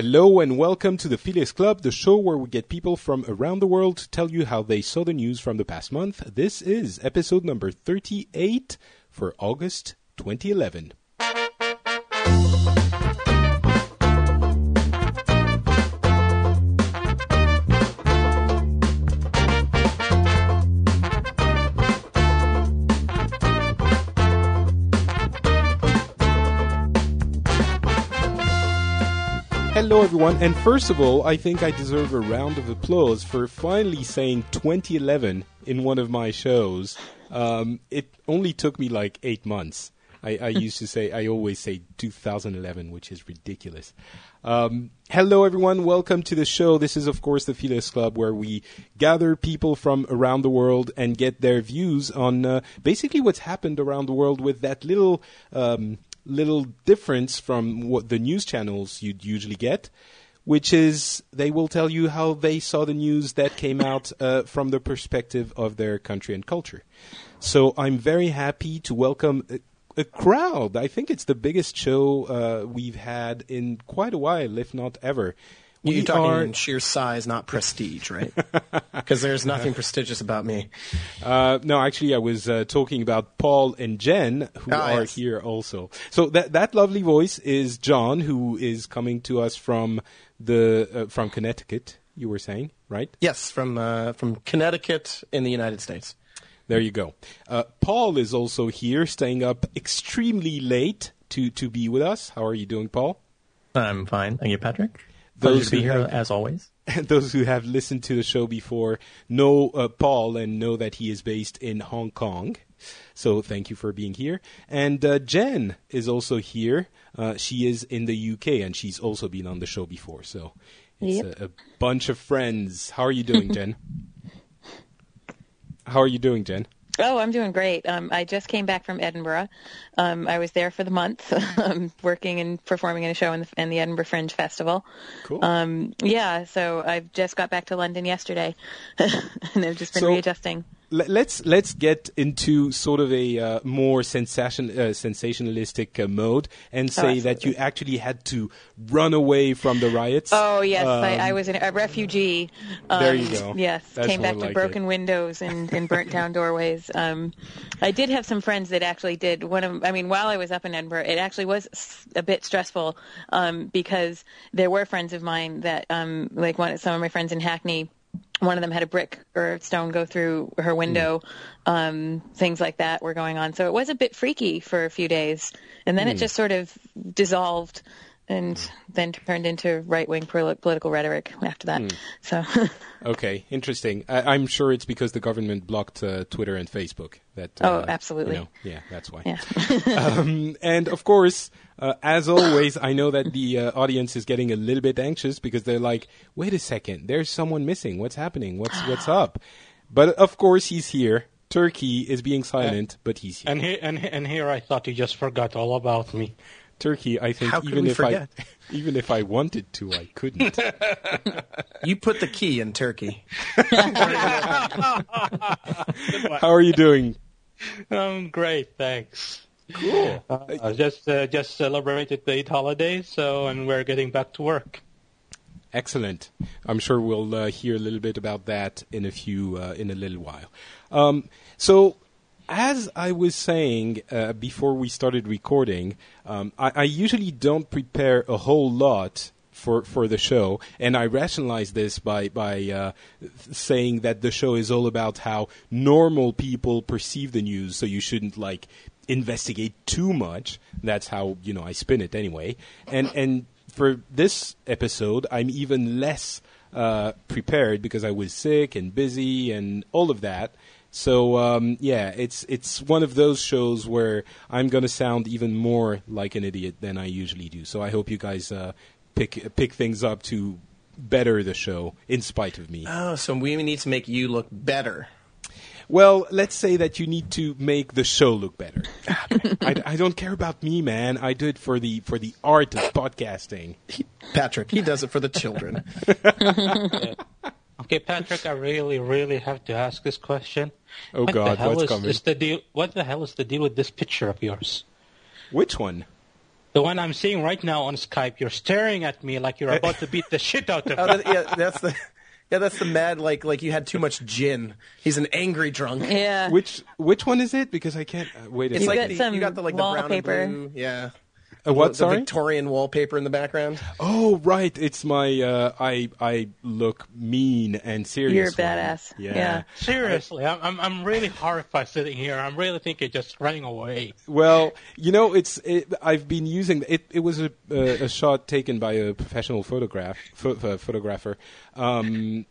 Hello and welcome to the Phileas Club, the show where we get people from around the world to tell you how they saw the news from the past month. This is episode number 38 for August 2011. Hello, everyone. And first of all, I think I deserve a round of applause for finally saying 2011 in one of my shows. Um, it only took me like eight months. I, I used to say, I always say 2011, which is ridiculous. Um, hello, everyone. Welcome to the show. This is, of course, the Phileas Club, where we gather people from around the world and get their views on uh, basically what's happened around the world with that little. Um, little difference from what the news channels you'd usually get, which is they will tell you how they saw the news that came out uh, from the perspective of their country and culture. So I'm very happy to welcome a, a crowd. I think it's the biggest show uh, we've had in quite a while, if not ever. You're We talking are- in sheer size, not prestige, right? Because there's nothing prestigious about me. Uh, no, actually, I was uh, talking about Paul and Jen, who Ah, are yes. here also. So that that lovely voice is John, who is coming to us from the uh, from Connecticut. You were saying, right? Yes, from uh, from Connecticut in the United States. There you go. Uh, Paul is also here, staying up extremely late to to be with us. How are you doing, Paul? I'm fine. Thank you, Patrick. Those Pleasure to be here have- as always. Those who have listened to the show before know uh, Paul and know that he is based in Hong Kong. So thank you for being here. And uh, Jen is also here. Uh, she is in the UK and she's also been on the show before. So it's Yep. a, a bunch of friends. How are you doing, Jen? How are you doing, Jen? Oh, I'm doing great. Um, I just came back from Edinburgh. Um, I was there for the month, um, working and performing in a show in the, in the Edinburgh Fringe Festival. Cool. Um, yeah, so I've just got back to London yesterday, and I've just been So- readjusting. Let- let's let's get into sort of a uh, more sensation uh, sensationalistic uh, mode and say that you actually had to run away from the riots. Oh yes, I, Um, I was an, a refugee. Um, There you go. Yes, That's came back to like broken it. windows and, and burnt down doorways. Um, I did have some friends that actually did one of. I mean, while I was up in Edinburgh, it actually was a bit stressful um, because there were friends of mine that, um, like one, some of my friends in Hackney. One of them had a brick or stone go through her window. Um, things like that were going on. So it was a bit freaky for a few days, and then it just sort of dissolved and then turned into right-wing political rhetoric after that. So, Okay, interesting. I, I'm sure it's because the government blocked uh, Twitter and Facebook. That Oh, uh, absolutely. you know, yeah, that's why. yeah. um, and of course, uh, as always, I know that the uh, audience is getting a little bit anxious because they're like, "Wait a second, there's someone missing. What's happening? What's what's up?" But of course, he's here. Turki is being silent, but he's here. And here, and, and here, I thought you just forgot all about me. Turki, I think How even if forget? I even if I wanted to, I couldn't. You put the key in Turki. How are you doing? Um, great, thanks. Cool. Uh, just uh, just celebrated the Eid holiday, so and we're getting back to work. Excellent. I'm sure we'll uh, hear a little bit about that in a few uh, in a little while. Um, so, as I was saying uh, before we started recording, um, I, I usually don't prepare a whole lot for for the show, and I rationalize this by by uh, saying that the show is all about how normal people perceive the news, so you shouldn't like investigate too much. That's how you know I spin it anyway, and and for this episode, I'm even less uh, prepared because I was sick and busy and all of that. So um, yeah, it's it's one of those shows where I'm gonna sound even more like an idiot than I usually do. So I hope you guys uh, pick pick things up to better the show in spite of me. Oh, so we need to make you look better. Well, let's say that you need to make the show look better. I, I don't care about me, man. I do it for the for the art of podcasting. Patrick, he does it for the children. Okay, Patrick, I really, really have to ask this question. Oh what God, what's is, coming? is the deal? What the hell is the deal with this picture of yours? Which one? The one I'm seeing right now on Skype, you're staring at me like you're about to beat the shit out of Oh, me. that, yeah, that's the. Yeah, that's the mad like like you had too much gin. He's an angry drunk. Yeah. Which which one is it? Because I can't uh, wait. A It's You've second. like got the, some you got the like the brown and blue. Yeah. A what? The Sorry. Victorian wallpaper in the background. Oh right, it's my uh, I I look mean and serious. You're a badass. Yeah. Yeah. Seriously, I'm, I'm I'm really horrified sitting here. I'm really thinking just running away. Well, you know, it's it, I've been using it. It was a, a, a shot taken by a professional photograph pho- uh, photographer, um,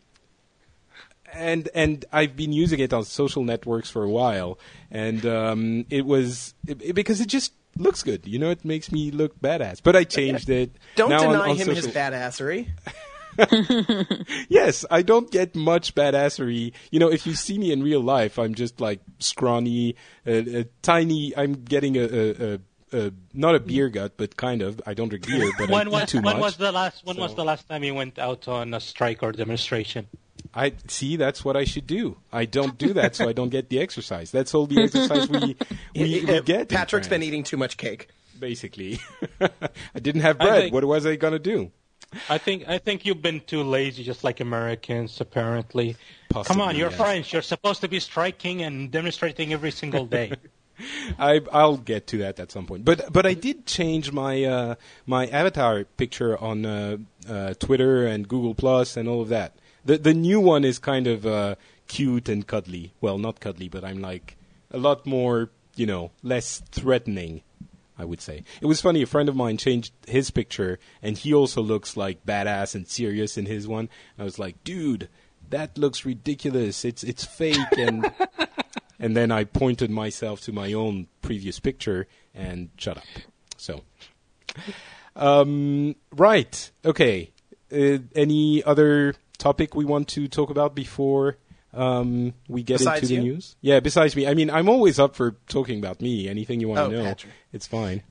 and and I've been using it on social networks for a while, and um, it was it, it- because it just looks good. You know, it makes me look badass. But I changed it. Don't Now deny on him his badassery. Yes, I don't get much badassery. You know, if you see me in real life, I'm just like scrawny, a, a tiny. I'm getting a, a, a, a not a beer gut, but kind of. I don't drink beer, but I When eat was too when much. was the last when was the last time you went out on a strike or demonstration? I see. That's what I should do. I don't do that, so I don't get the exercise. That's all the exercise we we, we get. Patrick's been eating too much cake. basically. I didn't have bread. think- what was I gonna do? I think I think you've been too lazy, just like Americans. Apparently, come on, you're yes. French. You're supposed to be striking and demonstrating every single day. I I'll get to that at some point. But but I did change my uh, my avatar picture on uh, uh, Twitter and Google Plus and all of that. The the new one is kind of uh, cute and cuddly. Well, not cuddly, but I'm like a lot more, you know, less threatening. I would say it was funny. A friend of mine changed his picture, and he also looks like badass and serious in his one. I was like, dude, that looks ridiculous. It's it's fake and. and then I pointed myself to my own previous picture and shut up. So, um, right, okay. Uh, any other topic we want to talk about before um, we get Besides into the you? news? Yeah, besides me. I mean, I'm always up for talking about me. Anything you want Oh, to know, Patrick. it's fine.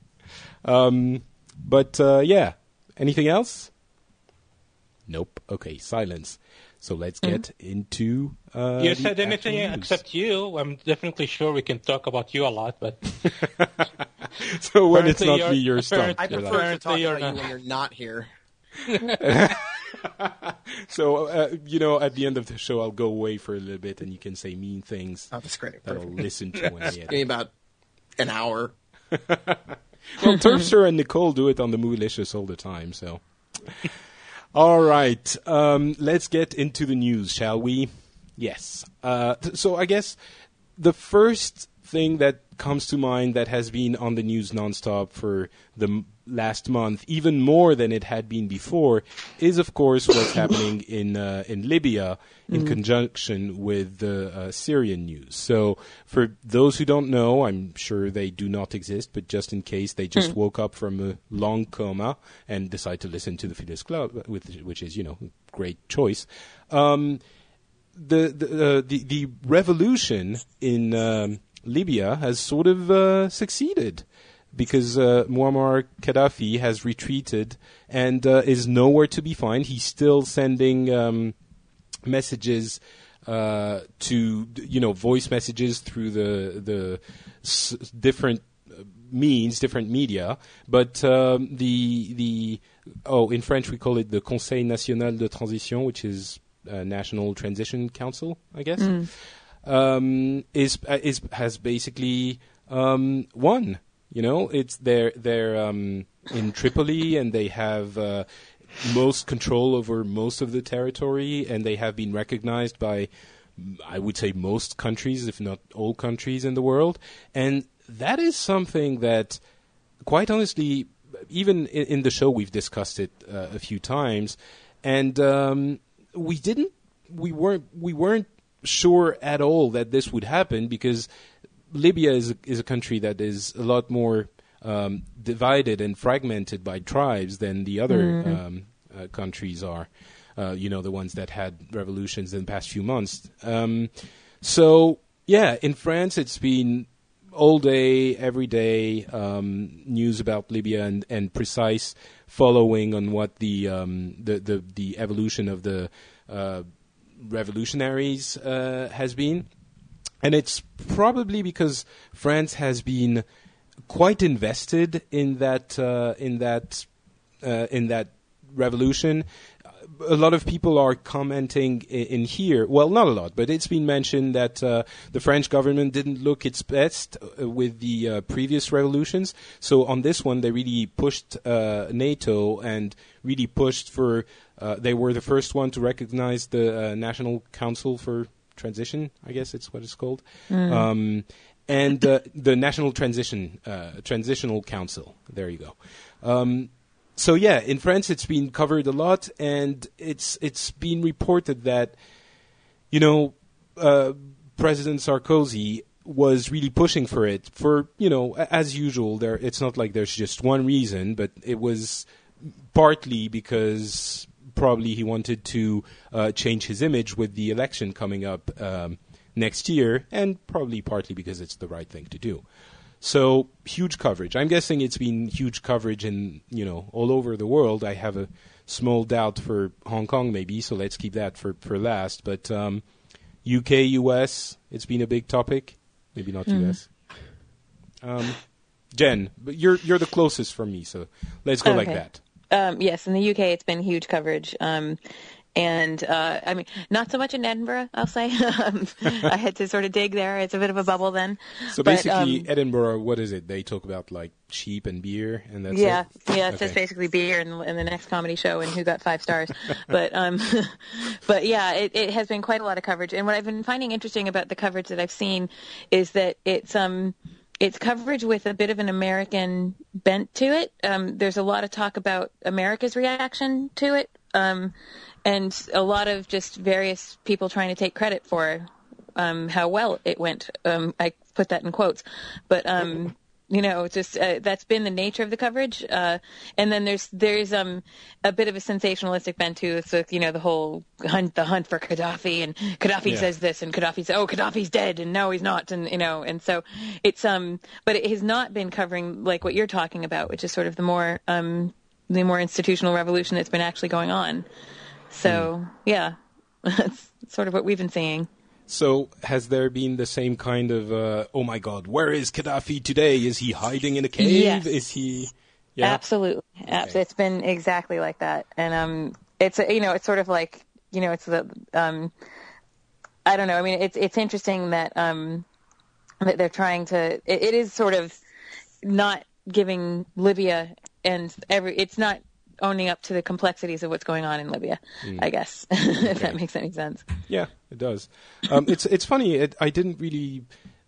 Um, but uh, yeah, anything else? Nope. Okay, silence. So let's get into. Uh, you said anything news. except you. I'm definitely sure we can talk about you a lot, but So when it's not you're- me, you're stumped. I prefer to talk Apparently you're about you when you're not here. So uh, you know, at the end of the show, I'll go away for a little bit, and you can say mean things Oh, that's great. that I'll listen to Give me about an hour. Well, Turfster and Nicole do it on the Moolicious all the time. So, all right, um, let's get into the news, shall we? Yes. Uh, th- so I guess the first thing that comes to mind that has been on the news nonstop for the m- last month, even more than it had been before, is of course what's happening in uh, in Libya in conjunction with the uh, Syrian news. So, for those who don't know, I'm sure they do not exist, but just in case they just woke up from a long coma and decide to listen to the Phileas Club, which is you know a great choice. Um, the the, uh, the the revolution in um, Libya has sort of uh, succeeded because uh, Muammar Gaddafi has retreated and uh, is nowhere to be found. He's still sending um, messages uh, to you know voice messages through the the s- different uh, means, different media, but um, the the oh in French we call it the Conseil National de Transition, which is uh, National Transition Council, I guess, um, is uh, is has basically um, won. You know, it's they're they're um, in Tripoli and they have uh, most control over most of the territory, and they have been recognized by, I would say, most countries, if not all countries in the world, and that is something that, quite honestly, even in, in the show we've discussed it uh, a few times, and um, we didn't, we weren't, we weren't sure at all that this would happen because Libya is a, is a country that is a lot more um, divided and fragmented by tribes than the other um, uh, countries are. Uh, you know, the ones that had revolutions in the past few months. Um, so, yeah, in France, it's been all day, every day um, news about Libya and, and precise following on what the um, the, the the evolution of the uh, revolutionaries uh, has been and it's probably because France has been quite invested in that uh, in that uh, in that revolution. A lot of people are commenting in, here. Well, not a lot, but it's been mentioned that uh, the French government didn't look its best uh, with the uh, previous revolutions. So on this one, they really pushed uh, NATO and really pushed for. They were the first one to recognize the National Council for Transition. I guess it's what it's called. Um, and uh, the National Transition uh, Transitional Council. There you go. Um, so yeah, in France it's been covered a lot, and it's it's been reported that you know uh, President Sarkozy was really pushing for it for you know as usual. There, it's not like there's just one reason, but it was partly because probably he wanted to uh, change his image with the election coming up um, next year, and probably partly because it's the right thing to do. So huge coverage. I'm guessing it's been huge coverage in you know all over the world. I have a small doubt for Hong Kong maybe, so let's keep that for for last. But um, UK, US, it's been a big topic. Maybe not US. Um, Jen, but you're you're the closest for me, so let's go like that. Um, yes, in the UK, it's been huge coverage. Um, and uh, I mean, not so much in Edinburgh, I'll say. um, I had to sort of dig there. It's a bit of a bubble then. So But, basically, um, Edinburgh, what is it? They talk about like sheep and beer, and that's yeah, it? yeah, it's just basically beer and, in the next comedy show and who got five stars. but um, but yeah, it, it has been quite a lot of coverage. And what I've been finding interesting about the coverage that I've seen is that it's um it's coverage with a bit of an American bent to it. Um, there's a lot of talk about America's reaction to it, um, and a lot of just various people trying to take credit for um, how well it went. Um, I put that in quotes, but um, you know, just uh, that's been the nature of the coverage. Uh, and then there's there's um a bit of a sensationalistic bent too. So you know, the whole hunt the hunt for Gaddafi, and Gaddafi Yeah. says this, and Gaddafi says, oh, Gaddafi's dead, and no, he's not, and you know, and so it's um, but it has not been covering like what you're talking about, which is sort of the more um the more institutional revolution that's been actually going on. So yeah, that's sort of what we've been seeing. So has there been the same kind of uh, oh my god, where is Gaddafi today? Is he hiding in a cave? Yes. Is he? Yeah. Absolutely. Abs- It's been exactly like that. And um it's you know, it's sort of like, you know, it's the um I don't know. I mean, it's it's interesting that um that they're trying to it, it is sort of not giving Libya and every it's not owning up to the complexities of what's going on in Libya, I guess. if that makes any sense. Yeah, it does. Um, it's it's funny. It, I didn't really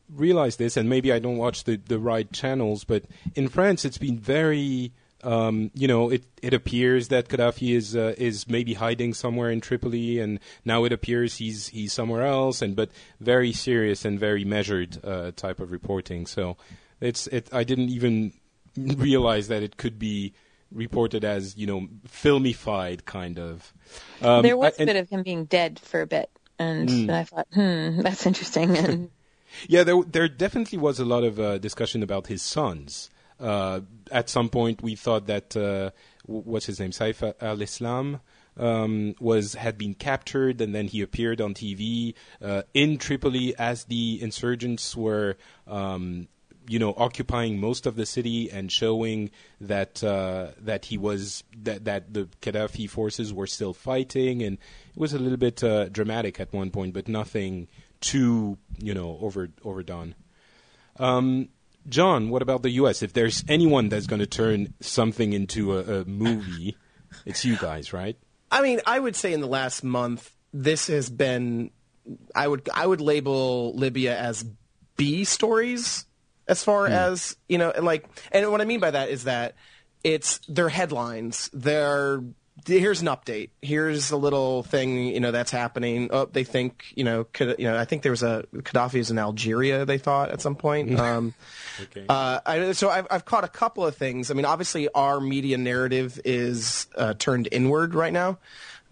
realize this, and maybe I don't watch the, the right channels. But in France, it's been very. Um, you know, it, it appears that Gaddafi is uh, is maybe hiding somewhere in Tripoli, and now it appears he's he's somewhere else. And but very serious and very measured uh, type of reporting. So it's it. I didn't even realize that it could be reported as you know filmified kind of. Um, there was I- a and- bit of him being dead for a bit. And I thought, hmm, that's interesting. And Yeah, there there definitely was a lot of uh, discussion about his sons. Uh, at some point, we thought that uh, what's his name, Saif al-Islam, um, was had been captured, and then he appeared on TV uh, in Tripoli as the insurgents were. Um, you know, occupying most of the city and showing that uh, that he was that that the Gaddafi forces were still fighting, and it was a little bit uh, dramatic at one point, but nothing too you know over overdone. Um, John, what about the U.S.? If there's anyone that's going to turn something into a, a movie, it's you guys, right? I mean, I would say in the last month, this has been. I would I would label Libya as B stories as far as you know, and like, and what I mean by that is that it's their headlines. They're here's an update. Here's a little thing you know that's happening. Oh, they think you know, Kad- you know. I think there was a Gaddafi is in Algeria. They thought at some point. Um, Okay. uh, I, so I've, I've caught a couple of things. I mean, obviously, our media narrative is uh, turned inward right now.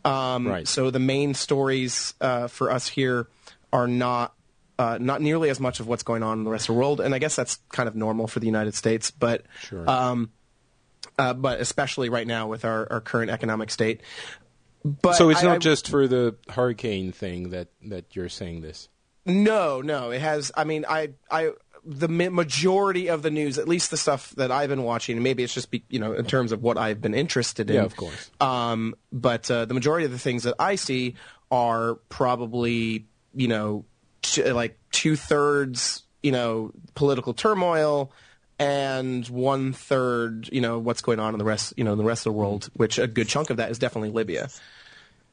Um, Right. So the main stories uh, for us here are not uh, not nearly as much of what's going on in the rest of the world, and I guess that's kind of normal for the United States. But Sure. um, uh, but especially right now with our, our current economic state. But so it's I- not I- just for the hurricane thing that that you're saying this. No, no, it has. I mean, I, I, the majority of the news, at least the stuff that I've been watching, and maybe it's just be, you know in terms of what I've been interested in. Yeah, of course. Um, but uh, the majority of the things that I see are probably you know t- like two thirds you know political turmoil and one third you know what's going on in the rest you know in the rest of the world, which a good chunk of that is definitely Libya.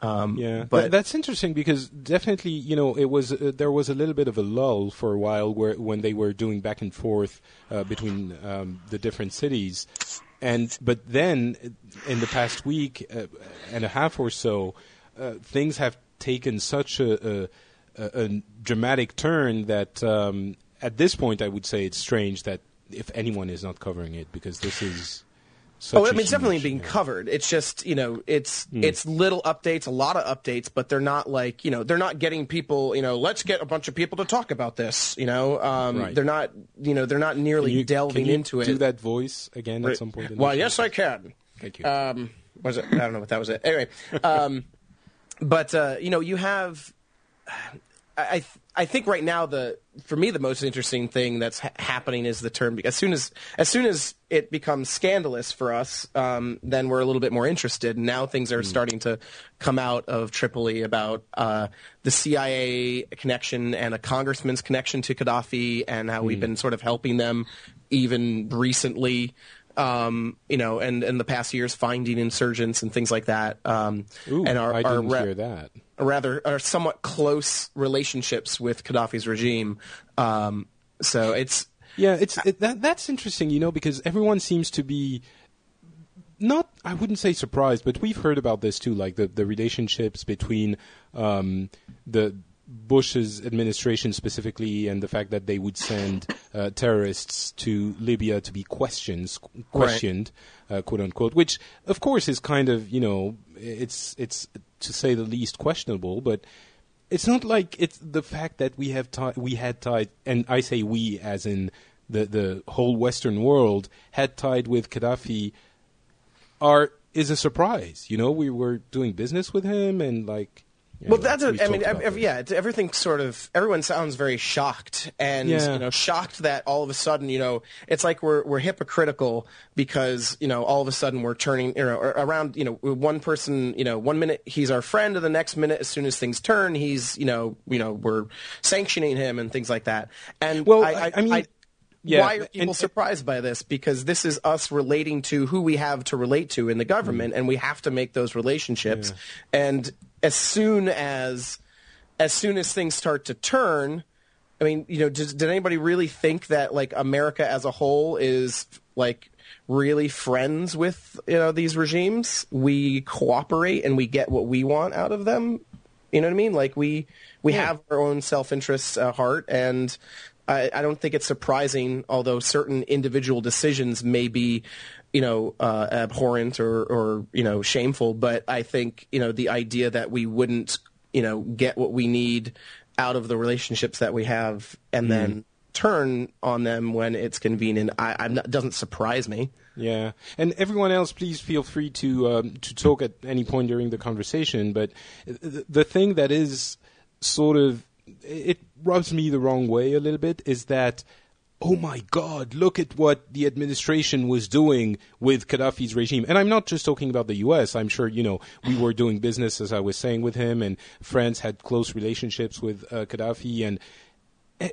Um, Yeah, but that's interesting because definitely, you know, it was uh, there was a little bit of a lull for a while where when they were doing back and forth uh, between um, the different cities, and but then uh, in the past week uh, and a half or so, uh, things have taken such a, a, a, a dramatic turn that um, at this point I would say it's strange that if anyone is not covering it because this is. Such Oh, I mean, it's definitely being covered. It's just you know, it's Hmm. it's little updates, a lot of updates, but they're not like you know, they're not getting people. You know, let's get a bunch of people to talk about this. You know, um, Right. they're not. You know, they're not nearly you- delving can you into it. Do that voice again at some point. Well, show? yes, I can. Thank you. Um, was it? I don't know what that was. It anyway. Um, but uh, you know, you have. I I, th- I think right now the for me the most interesting thing that's ha- happening is the term. As soon as as soon as it becomes scandalous for us, um, then we're a little bit more interested. Now things are starting to come out of Tripoli about uh, the CIA connection and a congressman's connection to Gaddafi, and how we've been sort of helping them even recently um, you know, and in the past years finding insurgents and things like that. Um, Ooh, and our, I our didn't ra- hear that. Rather are somewhat close relationships with Gaddafi's regime. Um, so it's Yeah, it's it, that that's interesting, you know, because everyone seems to be not I wouldn't say surprised, but we've heard about this too, like the the relationships between um, the Bush's administration specifically, and the fact that they would send uh, terrorists to Libya to be questions questioned, uh, quote unquote, which of course is kind of you know it's it's to say the least questionable, but it's not like it's the fact that we have ti- we had tied, and I say we as in the the whole Western world had tied with Gaddafi, are is a surprise. You know, we were doing business with him, and like, you well, know, that's a, I mean, talked ev- about ev- this. yeah, it's, everything sort of everyone sounds very shocked and Yeah. you know shocked that all of a sudden you know it's like we're we're hypocritical because you know all of a sudden we're turning you know around you know one person you know one minute he's our friend and the next minute as soon as things turn he's you know you know we're sanctioning him and things like that and Well, I, I- I mean, yeah, why are people and- surprised by this? Because this is us relating to who we have to relate to in the government, Mm. and we have to make those relationships. And as soon as, as soon as things start to turn, I mean, you know, does, did anybody really think that like America as a whole is like really friends with you know these regimes? We cooperate and we get what we want out of them. You know what I mean? Like we we have our own self interests at heart, and I, I don't think it's surprising. Although certain individual decisions may be, you know, uh, abhorrent or or you know shameful, but I think you know the idea that we wouldn't you know get what we need out of the relationships that we have, and then turn on them when it's convenient. I, I'm not, doesn't surprise me. Yeah, and everyone else, please feel free to um, to talk at any point during the conversation. But the thing that is sort of it rubs me the wrong way a little bit is that. Oh my God! Look at what the administration was doing with Gaddafi's regime, and I'm not just talking about the U.S. I'm sure you know we were doing business, as I was saying, with him, and France had close relationships with uh, Gaddafi, and eh,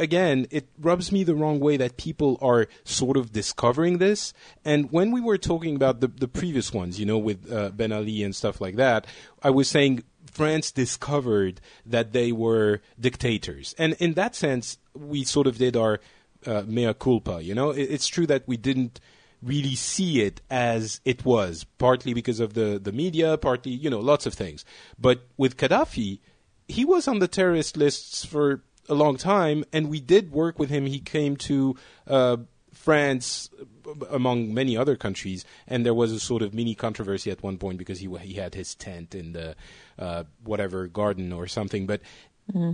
again, it rubs me the wrong way that people are sort of discovering this. And when we were talking about the, the previous ones, you know, with uh, Ben Ali and stuff like that, I was saying France discovered that they were dictators. And in that sense, we sort of did our uh, mea culpa, you know. It, it's true that we didn't really see it as it was, partly because of the, the media, partly, you know, lots of things. But with Gaddafi, he was on the terrorist lists for a long time, and we did work with him. He came to uh, France, uh, among many other countries, and there was a sort of mini controversy at one point because he he had his tent in the uh, whatever garden or something. But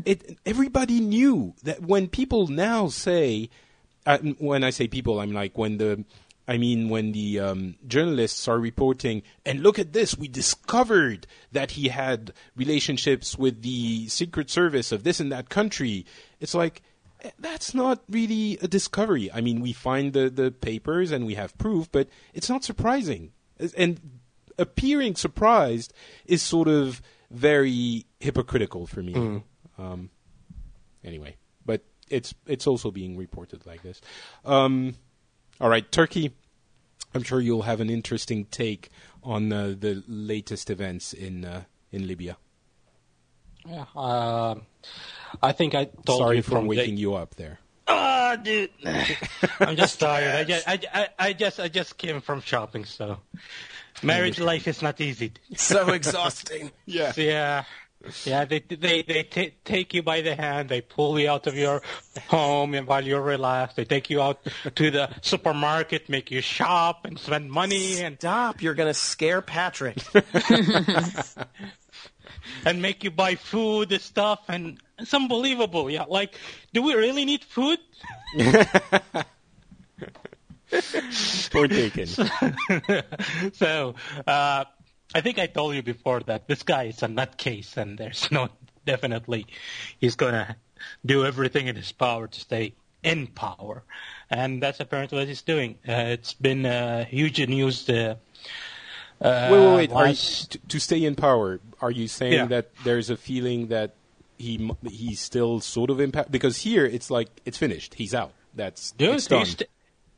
it everybody knew that when people now say, uh, when I say people, I'm like when the I mean, when the um, journalists are reporting, and look at this, we discovered that he had relationships with the Secret Service of this and that country. It's like, that's not really a discovery. I mean, we find the, the papers and we have proof, but it's not surprising. And appearing surprised is sort of very hypocritical for me. Mm. Um, anyway, but it's it's also being reported like this. Um, all right, Turki. I'm sure you'll have an interesting take on uh, the latest events in uh, in Libya. Yeah, uh, I think I told Sorry you for from waking the, you up there. Ah, dude, I'm just tired. I just, I, I, I just, I just came from shopping, so marriage life is not easy. So exhausting. Yeah. Yeah. Yeah, they they they t- take you by the hand. They pull you out of your home, and while you're relaxed, they take you out to the supermarket, make you shop and spend money, and Stop! You're gonna scare Patrick. and make you buy food and stuff, and it's unbelievable. Yeah, like, do we really need food? Point taken. so, uh, I think I told you before that this guy is a nutcase, and there's no definitely he's gonna do everything in his power to stay in power, and that's apparently what he's doing. Uh, it's been uh, huge news. Uh, uh, wait, wait, wait. Are you, to, stay in power, are you saying Yeah. that there's a feeling that he he's still sort of in power? Because here it's like it's finished. He's out. That's Dude, it's done. st-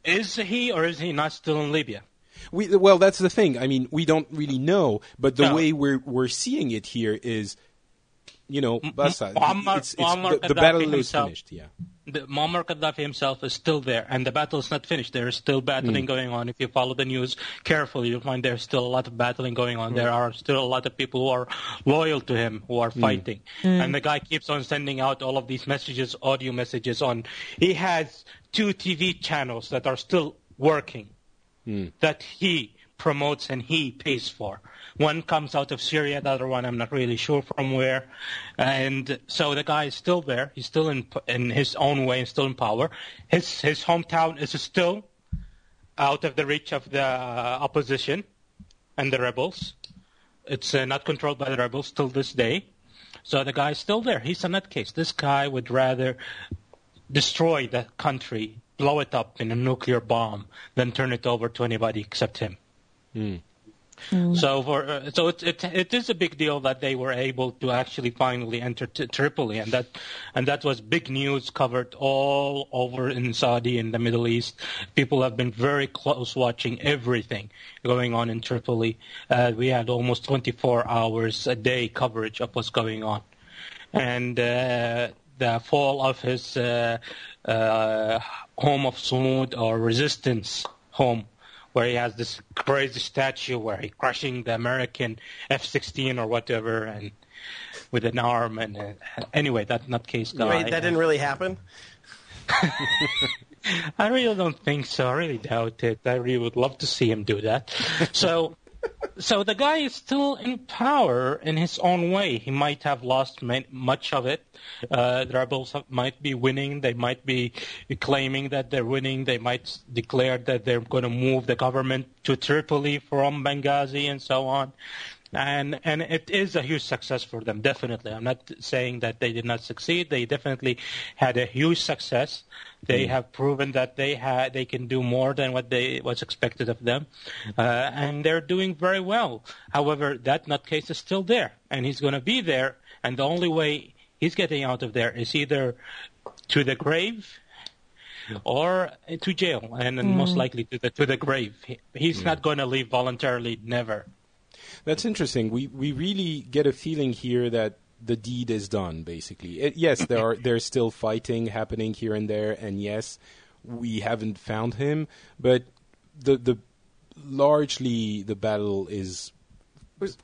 is he or is he not still in Libya? We, well, that's the thing. I mean, we don't really know, but the No. way we're we're seeing it here is, you know, mm-hmm. Bassa, Muammar- it's, it's, Muammar the, the Gaddafi battle is himself. finished. Yeah. the Muammar Gaddafi himself is still there, and the battle is not finished. There is still battling mm. going on. If you follow the news carefully, you'll find there's still a lot of battling going on. There mm. are still a lot of people who are loyal to him who are mm. fighting, and the guy keeps on sending out all of these messages, audio messages. On he has two TV channels that are still working that he promotes and he pays for. One comes out of Syria, the other one I'm not really sure from where. And so the guy is still there. He's still in in his own way, and still in power. His his hometown is still out of the reach of the opposition and the rebels. It's uh, not controlled by the rebels till this day. So the guy is still there. He's a nutcase. This guy would rather destroy the country, blow it up in a nuclear bomb, then turn it over to anybody except him. So for uh, so it, it it is a big deal that they were able to actually finally enter t- Tripoli, and that and that was big news covered all over in Saudi in the Middle East. People have been very close watching everything going on in Tripoli. Uh, we had almost 24 hours a day coverage of what's going on, and uh, the fall of his uh, uh, home of Sumud or resistance home where he has this crazy statue where he's crushing the American F-16 or whatever, and with an arm. And uh, anyway, that nutcase guy. Wait, that didn't really happen. I really don't think so. I really doubt it. I really would love to see him do that. So, so the guy is still in power in his own way. He might have lost much of it. Uh, the rebels have, might be winning. They might be claiming that they're winning. They might declare that they're going to move the government to Tripoli from Benghazi and so on. And and it is a huge success for them, definitely. I'm not saying that they did not succeed. They definitely had a huge success. They have proven that they had they can do more than what they was expected of them, uh, and they're doing very well. However, that nutcase is still there, and he's going to be there. And the only way he's getting out of there is either to the grave or to jail, and then most likely to the to the grave. He, he's not going to leave voluntarily, never. That's interesting. We we really get a feeling here that the deed is done. Basically, it, yes, there are there's still fighting happening here and there, and yes, we haven't found him, but the the largely the battle is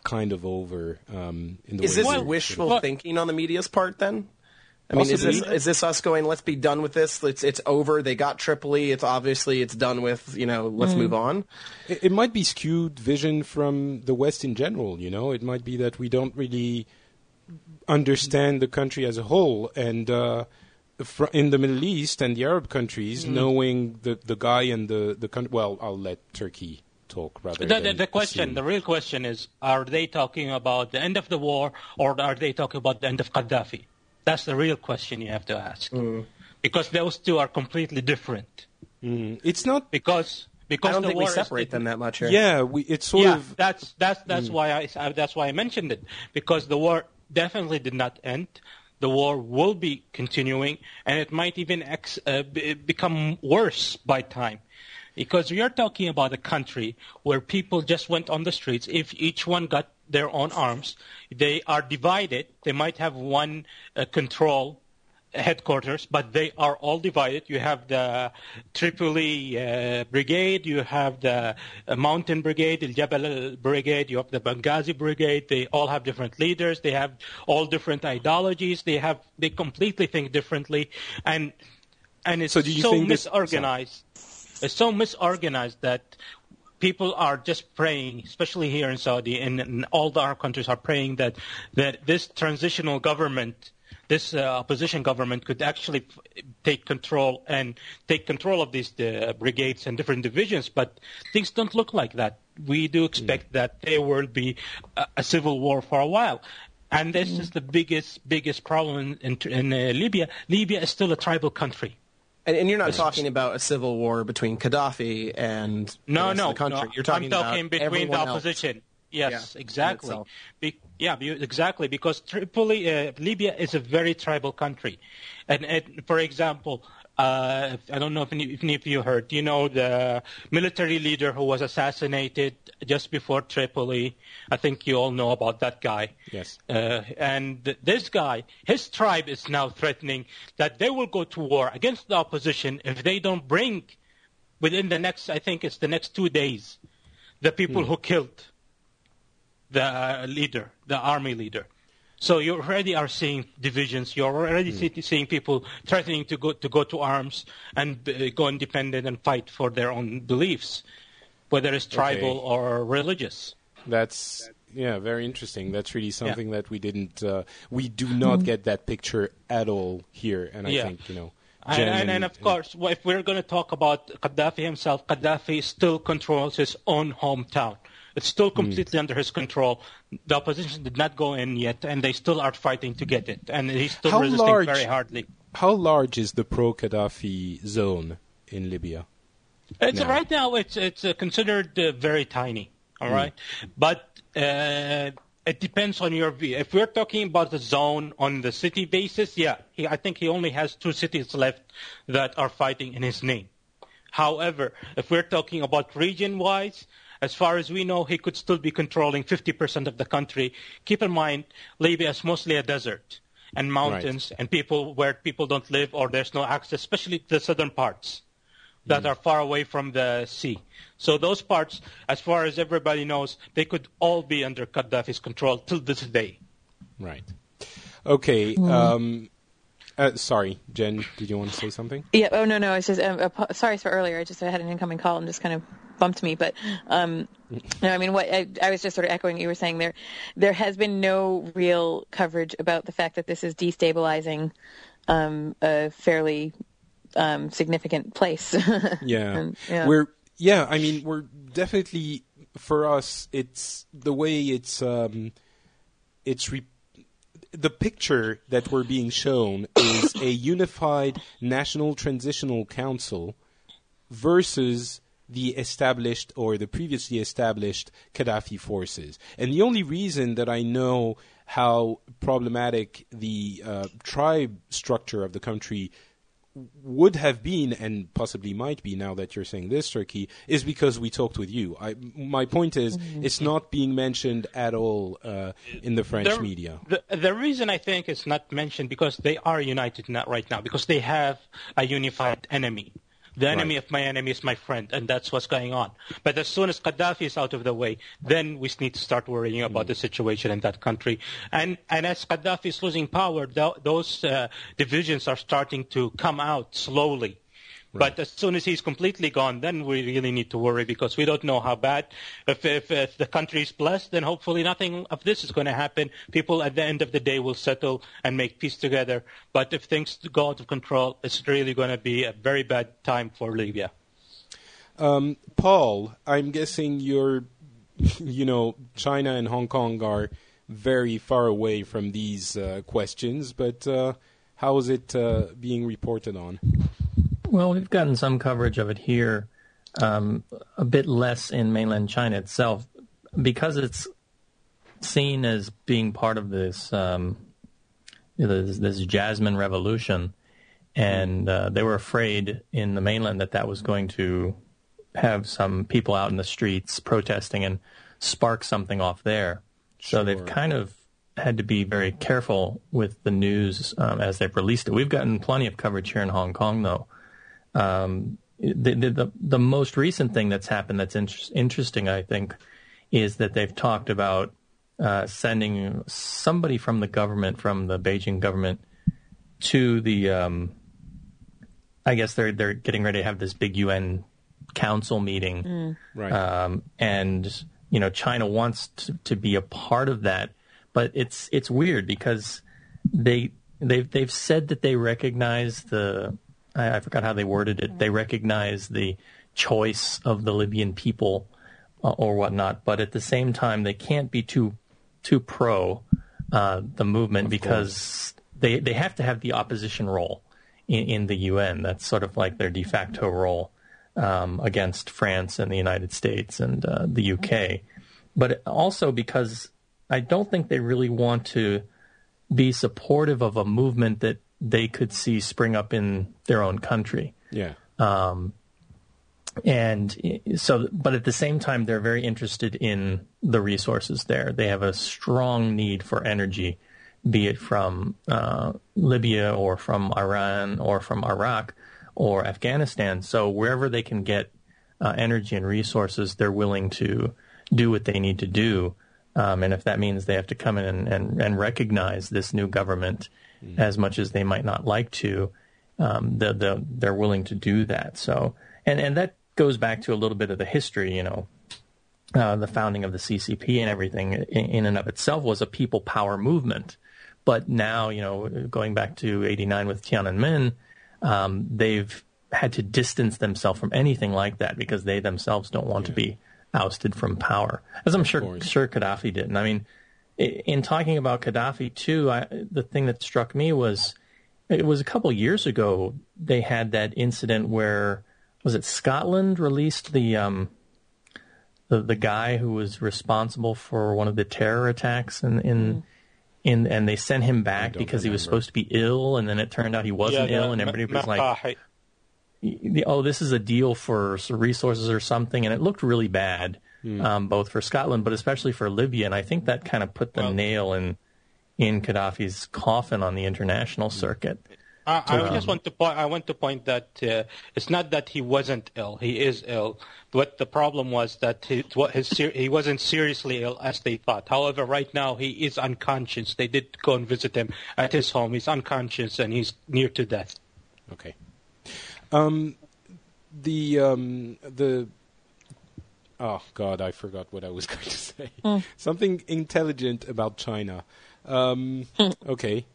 kind of over. Um, in the Is way this wishful thinking on the media's part then? I mean, is this is this us going? Let's be done with this. It's it's over. They got Tripoli. It's obviously it's done with. You know, let's move on. It, it might be skewed vision from the West in general. You know, it might be that we don't really understand the country as a whole, and uh, fr- in the Middle East and the Arab countries, knowing the the guy and the the country. Well, I'll let Turki talk rather. The, the, than the question, assume. the real question is, are they talking about the end of the war or are they talking about the end of Gaddafi? That's the real question you have to ask. because those two are completely different. Mm. It's not because because I don't the think we separate them that much here. Yeah, we, it's sort yeah, of that's that's that's why I I- that's why I mentioned it because the war definitely did not end. The war will be continuing, and it might even ex, uh, be, become worse by time. Because we are talking about a country where people just went on the streets. If each one got their own arms, they are divided. They might have one uh, control headquarters, but they are all divided. You have the Tripoli uh, brigade, you have the uh, Mountain Brigade, the Jabal Brigade, you have the Benghazi Brigade. They all have different leaders. They have all different ideologies. They have they completely think differently, and and it's So do you so think this- It's so misorganized that people are just praying, especially here in Saudi and, and all the Arab countries are praying that that this transitional government, this uh, opposition government, could actually f- take control and take control of these uh, brigades and different divisions. But things don't look like that. We do expect that there will be a, a civil war for a while. And this is the biggest, biggest problem in, in uh, Libya. Libya is still a tribal country. And, and you're not talking about a civil war between Gaddafi and the No, rest no, of the country. no. You're talking I'm talking about between the everyone else. opposition. Yes, Yeah, exactly. Be, yeah, be- exactly. Because Tripoli, uh, Libya is a very tribal country, and, and for example, uh, I don't know if any, if any of you heard. You know the military leader who was assassinated just before Tripoli. I think you all know about that guy. Yes. Uh, and this guy, his tribe is now threatening that they will go to war against the opposition if they don't bring within the next, I think it's the next two days, the people who killed the uh, leader, the army leader. So you already are seeing divisions. You're already see- seeing people threatening to go to go to arms and uh, go independent and fight for their own beliefs, whether it's tribal Okay. or religious. That's yeah, very interesting. That's really something that we didn't. Uh, we do not get that picture at all here, and I Yeah. think you know. And, and, and of course, if we're going to talk about Gaddafi himself, Gaddafi still controls his own hometown. It's still completely under his control. The opposition did not go in yet, and they still are fighting to get it. And he's still How resisting large- very hardly. How large is the pro-Gaddafi zone in Libya? It's now? right now. It's it's uh, considered uh, very tiny. All right, but uh, it depends on your view. If we're talking about the zone on the city basis, yeah, he, I think he only has two cities left that are fighting in his name. However, if we're talking about region-wise, as far as we know, he could still be controlling 50% of the country. Keep in mind, Libya is mostly a desert and mountains and people where people don't live or there's no access, especially to the southern parts that are far away from the sea. So those parts, as far as everybody knows, they could all be under Gaddafi's control till this day. Right. Okay. Um, uh, sorry, Jen. Did you want to say something? Yeah. Oh no, no. It's just um, apo- sorry for earlier. I just I had an incoming call and just kind of bumped me. But um, no, I mean, what I, I was just sort of echoing what you were saying there. There has been no real coverage about the fact that this is destabilizing um, a fairly um, significant place. Yeah. And, yeah. We're yeah, I mean we're definitely for us it's the way it's um it's re- the picture that we're being shown is a unified national transitional council versus the established or the previously established Gaddafi forces. And the only reason that I know how problematic the uh, tribe structure of the country would have been and possibly might be now that you're saying this Turki is because we talked with you. I, my point is it's not being mentioned at all uh, in the french The- media. The, the reason I think it's not mentioned because they are united not right now because they have a unified enemy. The enemy Right. of my enemy is my friend, and that's what's going on. But as soon as Gaddafi is out of the way, then we need to start worrying about the situation in that country. And and as Gaddafi is losing power, th- those uh, divisions are starting to come out slowly. But as soon as he's completely gone, then we really need to worry because we don't know how bad. If, if, if the country is blessed, then hopefully nothing of this is going to happen. People at the end of the day will settle and make peace together. But if things go out of control, it's really going to be a very bad time for Libya. um, paul i'm guessing you're you know china and hong kong are very far away from these uh, questions but uh, How is it uh, being reported on? Well, we've gotten some coverage of it here, um, a bit less in mainland China itself, because it's seen as being part of this um, this, this, Jasmine revolution, and uh, they were afraid in the mainland that that was going to have some people out in the streets protesting and spark something off there. Sure. So they've kind of had to be very careful with the news um, as they've released it. We've gotten plenty of coverage here in Hong Kong, though. Um, the, the, the most recent thing that's happened that's inter- interesting, I think, is that they've talked about uh, sending somebody from the government, from the Beijing government, to the. Um, I guess they're they're getting ready to have this big UN council meeting, mm. right? Um, and you know, China wants to, to be a part of that, but it's it's weird because they they've they've said that they recognize the I, I forgot how they worded it. They recognize the choice of the Libyan people uh, or whatnot, but at the same time they can't be too too pro uh, the movement of because course. they they have to have the opposition role in, in, the UN. That's sort of like their de facto role um, against France and the United States and uh, the UK. But also because I don't think they really want to be supportive of a movement that they could see spring up in their own country. Yeah. Um, and so, but at the same time, they're very interested in the resources there. They have a strong need for energy, be it from uh, Libya or from Iran or from Iraq or Afghanistan. So wherever they can get uh, energy and resources, they're willing to do what they need to do. Um, and if that means they have to come in and, and, and recognize this new government mm. as much as they might not like to, um, the, the, they're willing to do that. So, and, and that goes back to a little bit of the history, you know, uh, the founding of the CCP and everything in, in, and of itself was a people power movement. But now, you know, going back to 89 with Tiananmen, um, they've had to distance themselves from anything like that because they themselves don't want yeah. to be ousted from power, as I'm sure sure Gaddafi didn't. I mean, in talking about Gaddafi too, I, the thing that struck me was it was a couple years ago they had that incident where was it Scotland released the um, the the guy who was responsible for one of the terror attacks in in. Mm. In, and they sent him back because remember. he was supposed to be ill, and then it turned out he wasn't yeah, ill, and everybody was like, "Oh, this is a deal for resources or something," and it looked really bad, mm. um, both for Scotland, but especially for Libya. And I think that kind of put the well, nail in in Gaddafi's coffin on the international circuit. I, I just want to point. I want to point that uh, it's not that he wasn't ill. He is ill. But the problem was that he, his, he wasn't seriously ill as they thought. However, right now he is unconscious. They did go and visit him at his home. He's unconscious and he's near to death. Okay. Um, the um, the oh god, I forgot what I was going to say. Mm. Something intelligent about China. Um, hmm. okay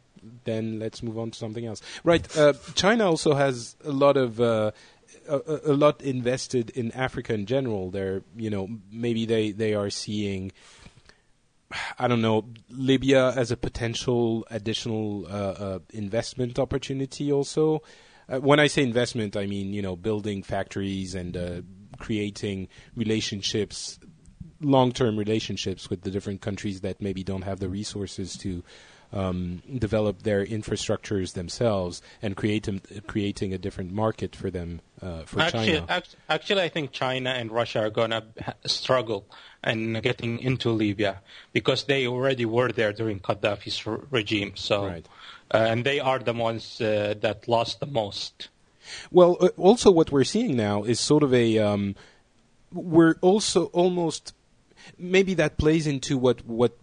then let's move on to something else. Right. Uh, China also has a lot of. Uh, a, a, lot invested in Africa in general. They're, you know, maybe they, they are seeing, I don't know, Libya as a potential additional uh, uh investment opportunity. Also, uh, when I say investment, I mean you know building factories and uh, creating relationships, long term relationships with the different countries that maybe don't have the resources to um, develop their infrastructures themselves and create them, creating a different market for them uh, for actually, China. Actually, I think China and Russia are going to struggle in getting into Libya because they already were there during Gaddafi's re- regime. So, right. uh, and they are the ones uh, that lost the most. Well, uh, also what we're seeing now is sort of a um, we're also almost maybe that plays into what what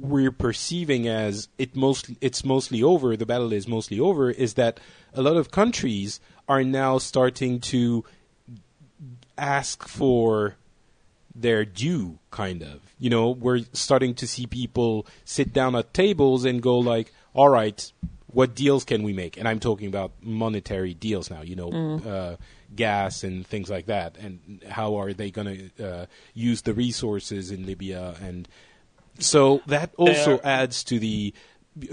we're perceiving as it mostly it's mostly over, the battle is mostly over, is that a lot of countries are now starting to ask for their due kind of. You know we're starting to see people sit down at tables and go like all right what deals can we make and i'm talking about monetary deals now you know mm. uh, gas and things like that and how are they going to uh, use the resources in libya and so that also adds to the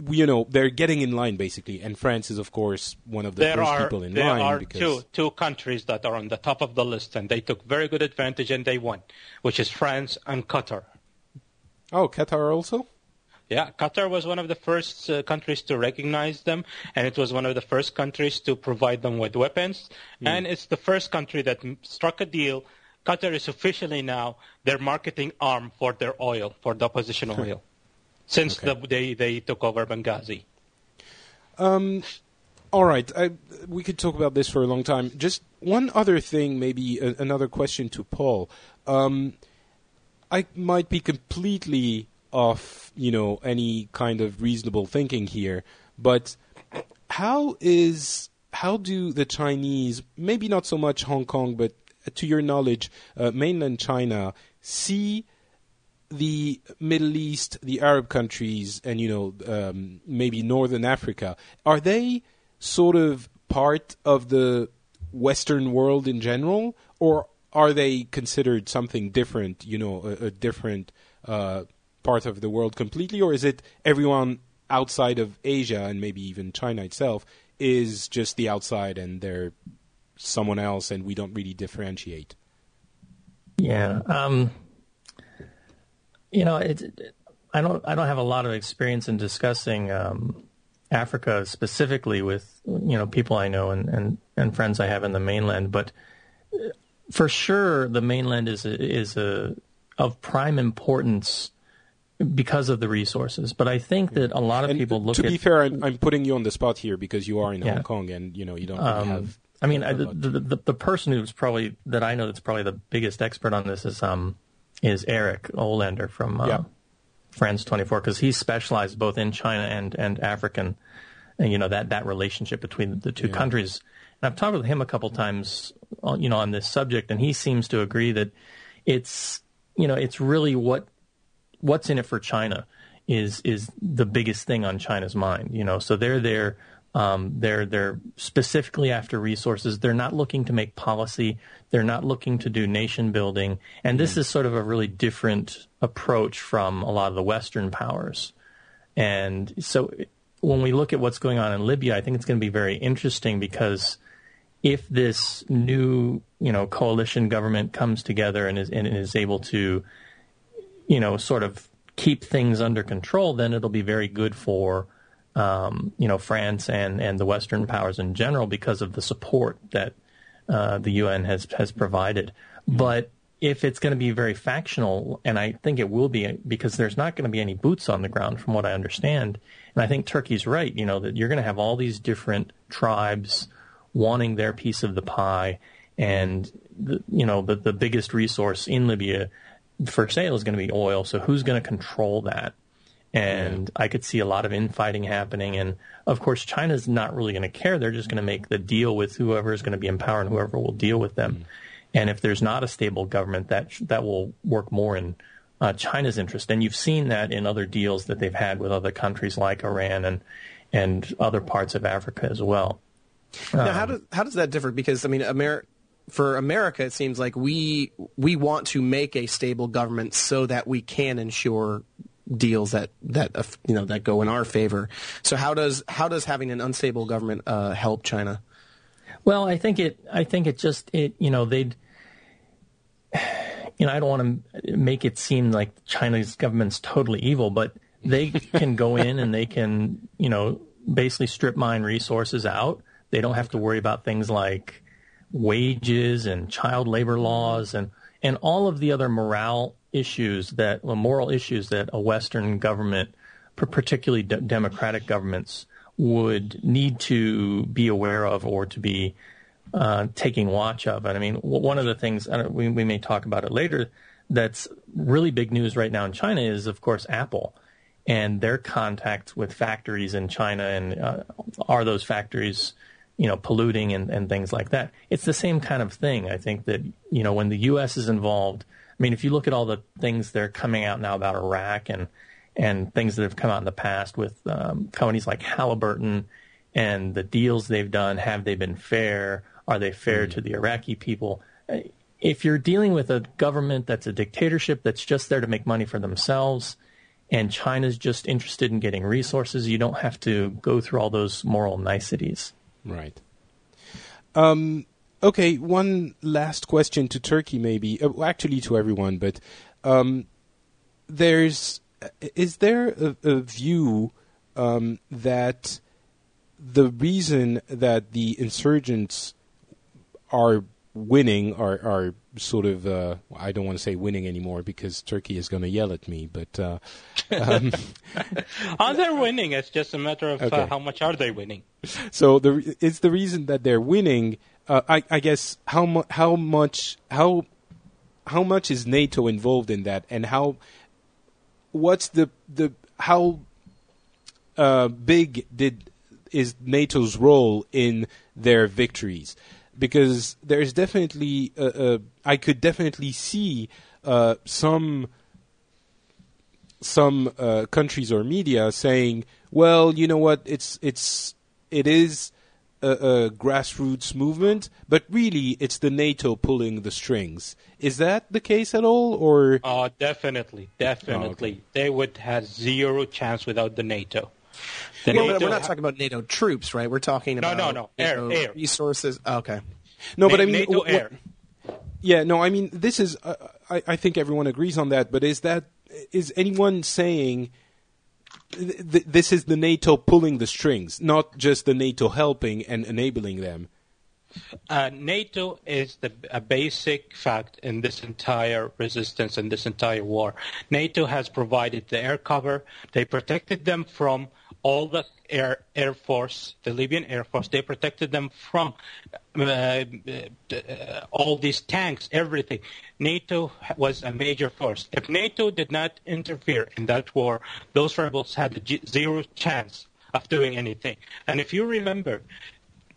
you know they're getting in line basically, and France is of course one of the first are, people in there line There are because two two countries that are on the top of the list, and they took very good advantage and they won, which is France and Qatar. oh Qatar also. Yeah, Qatar was one of the first uh, countries to recognize them, and it was one of the first countries to provide them with weapons. Hmm. And it's the first country that m- struck a deal. Qatar is officially now their marketing arm for their oil, for the opposition oil, since Okay. the, they, they took over Benghazi. All right, I, we could talk about this for a long time. Just one other thing, maybe a, another question to Paul. Um, I might be completely off, you know, any kind of reasonable thinking here, but how is how do the Chinese, maybe not so much Hong Kong, but to your knowledge, uh, mainland China, see the Middle East, the Arab countries, and you know um, maybe Northern Africa, are they sort of part of the Western world in general, or are they considered something different? You know, a, a different uh, part of the world completely, or is it everyone outside of Asia and maybe even China itself is just the outside and they're someone else, and we don't really differentiate? Yeah. Um, you know, it, it- I don't. I don't have a lot of experience in discussing um, Africa specifically with you know people I know and, and, and friends I have in the mainland, but for sure the mainland is a, is a of prime importance because of the resources. But I think that a lot of And people look to at be fair, I'm, I'm putting you on the spot here because you are in Yeah. Hong Kong, and you know you don't Um, have. I mean, I, the, the, the person who's probably that I know that's probably the biggest expert on this is um is Eric Olander from uh, Yeah. France 24 because he specialized both in China and and African, and, you know that that relationship between the two Yeah. countries. And I've talked with him a couple times, on, you know, on this subject, and he seems to agree that it's you know it's really what what's in it for China is is the biggest thing on China's mind. You know, so they're there. Um, they're they're specifically after resources. They're not looking to make policy. They're not looking to do nation building. And this is sort of a really different approach from a lot of the Western powers. And so when we look at what's going on in Libya, I think it's going to be very interesting because if this new, you know, coalition government comes together and is and is able to, you know, sort of keep things under control, then it'll be very good for, um, you know, France and and the Western powers in general because of the support that uh, the UN has has provided. But if it's going to be very factional, and I think it will be because there's not going to be any boots on the ground, from what I understand, and I think Turki's right. You know that you're going to have all these different tribes wanting their piece of the pie, and the, you know the the biggest resource in Libya for sale is going to be oil. So who's going to control that? And I could see a lot of infighting happening. And of course, China's not really going to care. They're just going to make the deal with whoever is going to be in power and whoever will deal with them. And if there's not a stable government, that that will work more in uh, China's interest. And you've seen that in other deals that they've had with other countries like Iran and and other parts of Africa as well. Now, how does how does that differ? Because I mean, Amer- for America, it seems like we we want to make a stable government so that we can ensure deals that that uh, you know that go in our favor. So how does how does having an unstable government uh, help China? Well, I think it. I think it just it. You know, they'd. You know, I don't want to make it seem like China's government's totally evil, but they can go in and they can, you know, basically strip mine resources out. They don't have to worry about things like wages and child labor laws and and all of the other morale issues that well, moral issues that a Western government, particularly de- democratic governments, would need to be aware of or to be uh, taking watch of. And I mean, one of the things we, we may talk about it later that's really big news right now in China is, of course, Apple and their contact with factories in China and uh, are those factories, you know, polluting and, and things like that. It's the same kind of thing. I think that, you know, when the U.S. is involved, I mean, if you look at all the things that are coming out now about Iraq and and things that have come out in the past with um, companies like Halliburton and the deals they've done, have they been fair? Are they fair to the Iraqi people? If you're dealing with a government that's a dictatorship that's just there to make money for themselves, and China's just interested in getting resources. You don't have to go through all those moral niceties. Right. Um, okay, one last question to Turki, maybe. Uh, actually, to everyone, but um, there's is there a, a view um, that the reason that the insurgents are winning are are sort of uh, I don't want to say winning anymore because Turki is going to yell at me, but uh, um, are they winning? It's just a matter of uh, Okay. uh, how much are they winning. so the it's the reason that they're winning. Uh, I, I guess how mu- how much how how much is NATO involved in that, and how what's the the how uh, big did is NATO's role in their victories? Because there's definitely uh, uh, I could definitely see uh, some some uh, countries or media saying, "Well, you know what? It's it's it is a, a grassroots movement, but really it's the NATO pulling the strings." Is that the case at all, or Oh, definitely, definitely. They would have zero chance without the NATO. The Well, NATO we're not talking about NATO troops, right? We're talking about no, no. Air, NATO air. resources. Oh, okay. no? But I mean, NATO wh- wh- air. Yeah, no, I mean, this is. Uh, I, I think everyone agrees on that. But is that is anyone saying th- th- this is the NATO pulling the strings, not just the NATO helping and enabling them? Uh, NATO is the, a basic fact in this entire resistance and this entire war. NATO has provided the air cover. They protected them from all the air air force, the Libyan air force. They protected them from uh, uh, all these tanks, everything. NATO was a major force. If NATO did not interfere in that war, those rebels had zero chance of doing anything. And if you remember,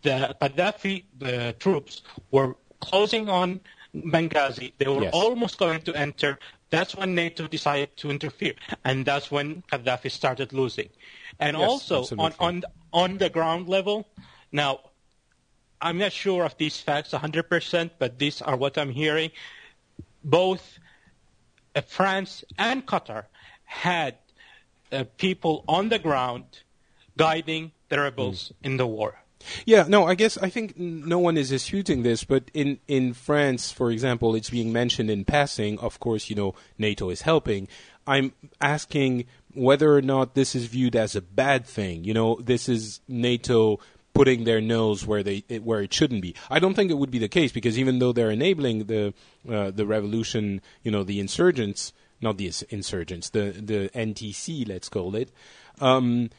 the Gaddafi the troops were closing on Benghazi. They were Yes. almost going to enter. That's when NATO decided to interfere, and that's when Gaddafi started losing. And Yes, also on, absolutely. on on the ground level, now I'm not sure of these facts 100%, but these are what I'm hearing. Both uh, France and Qatar had uh, people on the ground guiding the rebels Hmm. in the war. Yeah, no, I guess I think no one is disputing this, but in in France, for example, it's being mentioned in passing. Of course, you know NATO is helping. I'm asking whether or not this is viewed as a bad thing. You know, this is NATO putting their nose where they where it shouldn't be. I don't think it would be the case because even though they're enabling the uh, the revolution, you know, the insurgents, not the insurgents, the the NTC, let's call it. Um,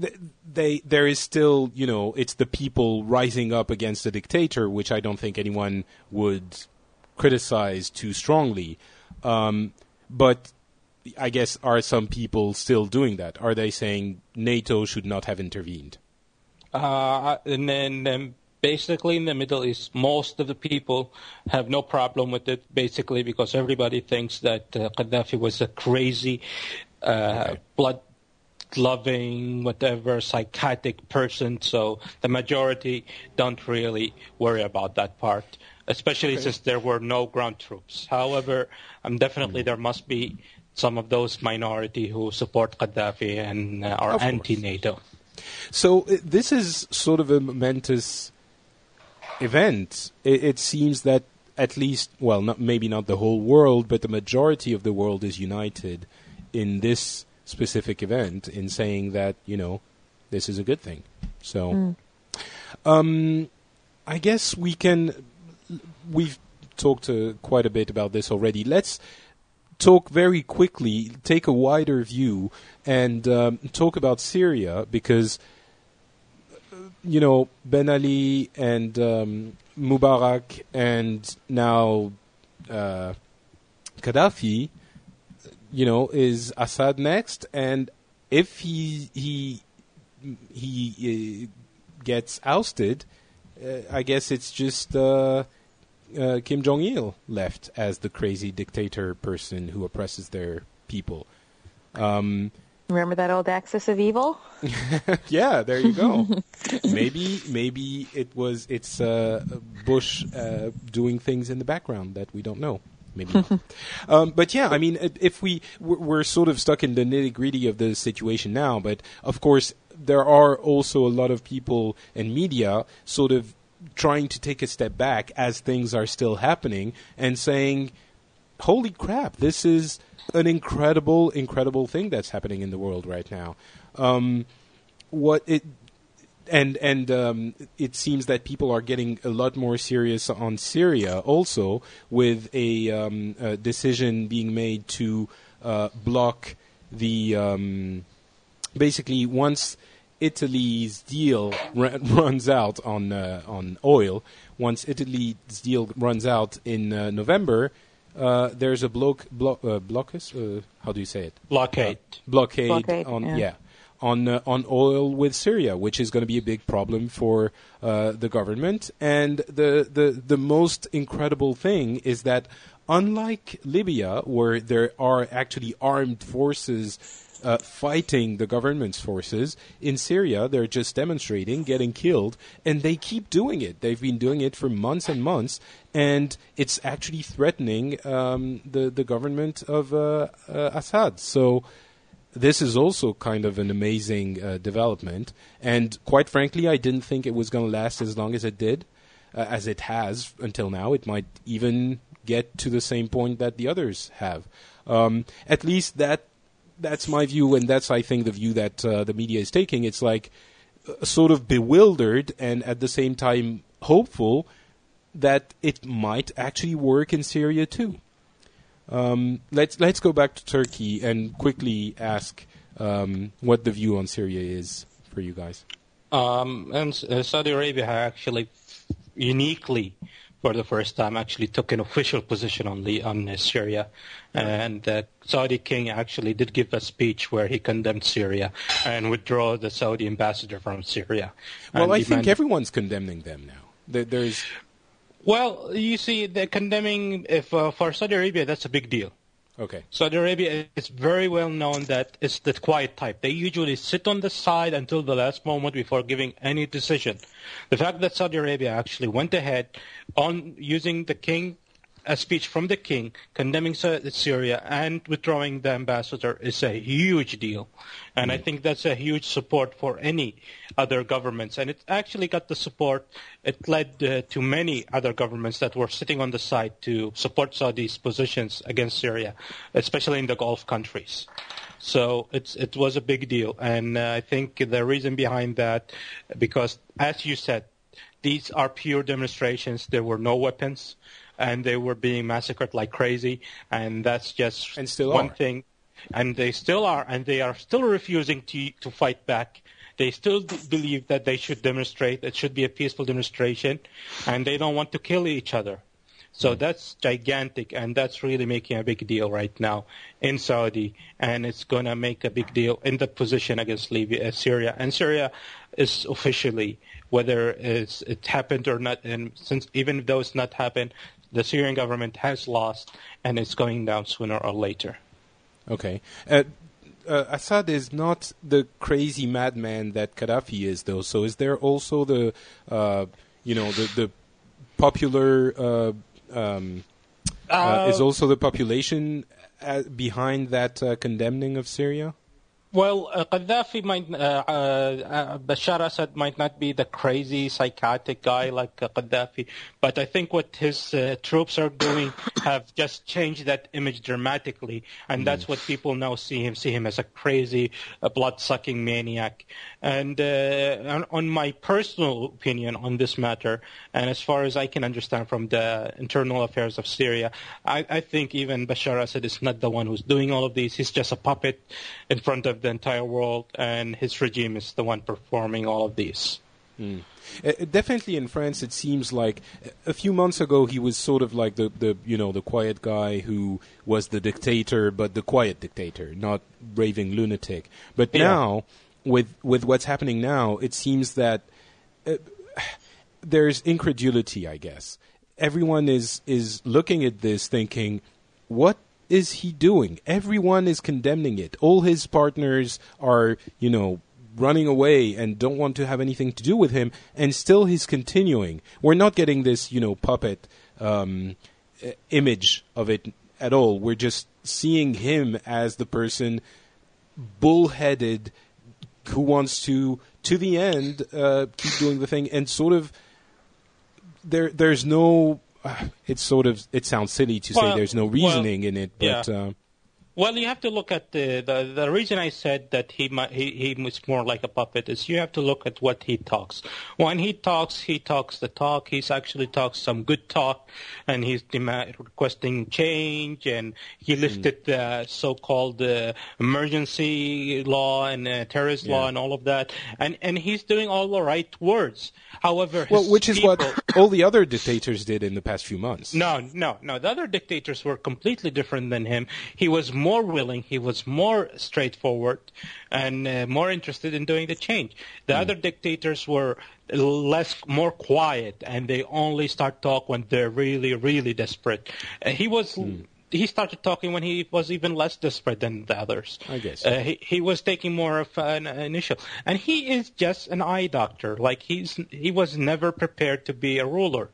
th- they there is still you know it's the people rising up against the dictator which i don't think anyone would criticize too strongly um, but i guess are some people still doing that are they saying nato should not have intervened Uh, and then um, basically in the Middle East, most of the people have no problem with it, basically because everybody thinks that uh, Gaddafi was a crazy, uh, blood loving, whatever, psychotic person. So the majority don't really worry about that part, especially since there were no ground troops. However, um, definitely there must be some of those minority who support Gaddafi and uh, are anti-NATO. So uh, this is sort of a momentous event. It, it seems that at least, well, not maybe not the whole world, but the majority of the world is united in this specific event in saying that you know this is a good thing. So, um, I guess we can. We've talked uh, quite a bit about this already. Let's talk very quickly, take a wider view, and um, talk about Syria because you know Ben Ali and um, Mubarak and now uh, Gaddafi. You know, is Assad next? And if he he he uh, gets ousted, uh, I guess it's just. Uh, uh, Kim Jong Il left as the crazy dictator person who oppresses their people. Um, Remember that old axis of evil? yeah, there you go. maybe maybe it was it's uh, Bush uh, doing things in the background that we don't know. maybe not. um, but yeah, I mean, if we we're sort of stuck in the nitty gritty of the situation now, but of course there are also a lot of people and media sort of trying to take a step back as things are still happening and saying, "Holy crap! This is an incredible, incredible thing that's happening in the world right now." Um, what it and and um, it seems that people are getting a lot more serious on Syria also, with a, um, a decision being made to uh, block the um, basically once Italy's deal r- runs out on uh, on oil, once Italy's deal runs out in uh, November. Uh, there's a block, blo- uh, blockus. Uh, how do you say it? Blockade. blockade, Blockade, on yeah. yeah on uh, on oil with Syria, which is going to be a big problem for uh, the government. And the, the the most incredible thing is that unlike Libya, where there are actually armed forces. Uh, fighting the government's forces in Syria, they're just demonstrating, getting killed, and they keep doing it. They've been doing it for months and months, and it's actually threatening um, the the government of uh, uh, Assad. So this is also kind of an amazing uh, development. And quite frankly, I didn't think it was going to last as long as it did, uh, as it has until now. It might even get to the same point that the others have. Um, at least that that's my view, and that's I think the view that uh, the media is taking. It's like uh, sort of bewildered and at the same time hopeful that it might actually work in Syria too. Um, let's let's go back to Turki and quickly ask um, what the view on Syria is for you guys. Um, and uh, Saudi Arabia actually uniquely, for the first time, actually took an official position on the on uh, Syria, and the Saudi king actually did give a speech where he condemned Syria and withdraw the Saudi ambassador from Syria. Well, I think everyone's condemning them now. There, there's Well, you see, the condemning if uh, for Saudi Arabia, that's a big deal. Okay. Saudi Arabia is very well known that it's the quiet type. They usually sit on the side until the last moment before giving any decision. The fact that Saudi Arabia actually went ahead on using the king, a speech from the king condemning Syria and withdrawing the ambassador is a huge deal. And I think that's a huge support for any other governments. And it actually got the support. It led uh, to many other governments that were sitting on the side to support Saudi's positions against Syria, especially in the Gulf countries. So it's, it was a big deal. And uh, I think the reason behind that, because as you said, these are pure demonstrations. There were no weapons, and they were being massacred like crazy. And that's just And one are. thing. And they still are, and they are still refusing to to fight back. They still d- believe that they should demonstrate. It should be a peaceful demonstration, and they don't want to kill each other. So that's gigantic, and that's really making a big deal right now in Saudi, and it's going to make a big deal in the position against Libya, uh, Syria, and Syria is officially whether it's, it happened or not, and since even though it's not happened, the Syrian government has lost, and it's going down sooner or later. Okay. Uh, uh, Assad is not the crazy madman that Gaddafi is, though. So, is there also the, uh, you know, the the popular uh, um, uh, is also the population uh, behind that uh, condemning of Syria? Well, uh, Gaddafi might, uh, uh, uh, Bashar Assad might not be the crazy psychotic guy like uh, Gaddafi, but I think what his uh, troops are doing have just changed that image dramatically, and that's what people now see him see him as a crazy, uh, blood-sucking maniac. And uh, on, on my personal opinion on this matter, and as far as I can understand from the internal affairs of Syria, I, I think even Bashar Assad is not the one who's doing all of these. He's just a puppet in front of the entire world, and his regime is the one performing all of these. Uh, definitely in France, it seems like a few months ago he was sort of like the, the you know the quiet guy who was the dictator, but the quiet dictator, not raving lunatic. But Yeah. now, with with what's happening now, it seems that uh, there's incredulity. I guess everyone is is looking at this, thinking, "What is he doing?" Everyone is condemning it. All his partners are, you know, running away and don't want to have anything to do with him, and still he's continuing. We're not getting this, you know, puppet um, image of it at all. We're just seeing him as the person bullheaded who wants to to the end uh, keep doing the thing and sort of there there's no it's sort of it sounds silly to Well, say there's no well, reasoning in it but yeah. uh, Well, you have to look at the the, the reason I said that he, he he was more like a puppet is you have to look at what he talks. When he talks, he talks the talk. He's actually talks some good talk, and he's demand, requesting change, and he lifted the so-called uh, emergency law and uh, terrorist law and all of that, and and he's doing all the right words. However, well which is what all the other dictators did in the past few months no, no, no. The other dictators were completely different than him. He was more willing, he was more straightforward, and uh, more interested in doing the change. The other dictators were less, more quiet, and they only start talk when they're really, really desperate. Uh, he was. He started talking when he was even less desperate than the others. I guess. Uh, he, he was taking more of an initial, and he is just an eye doctor. Like he's he was never prepared to be a ruler.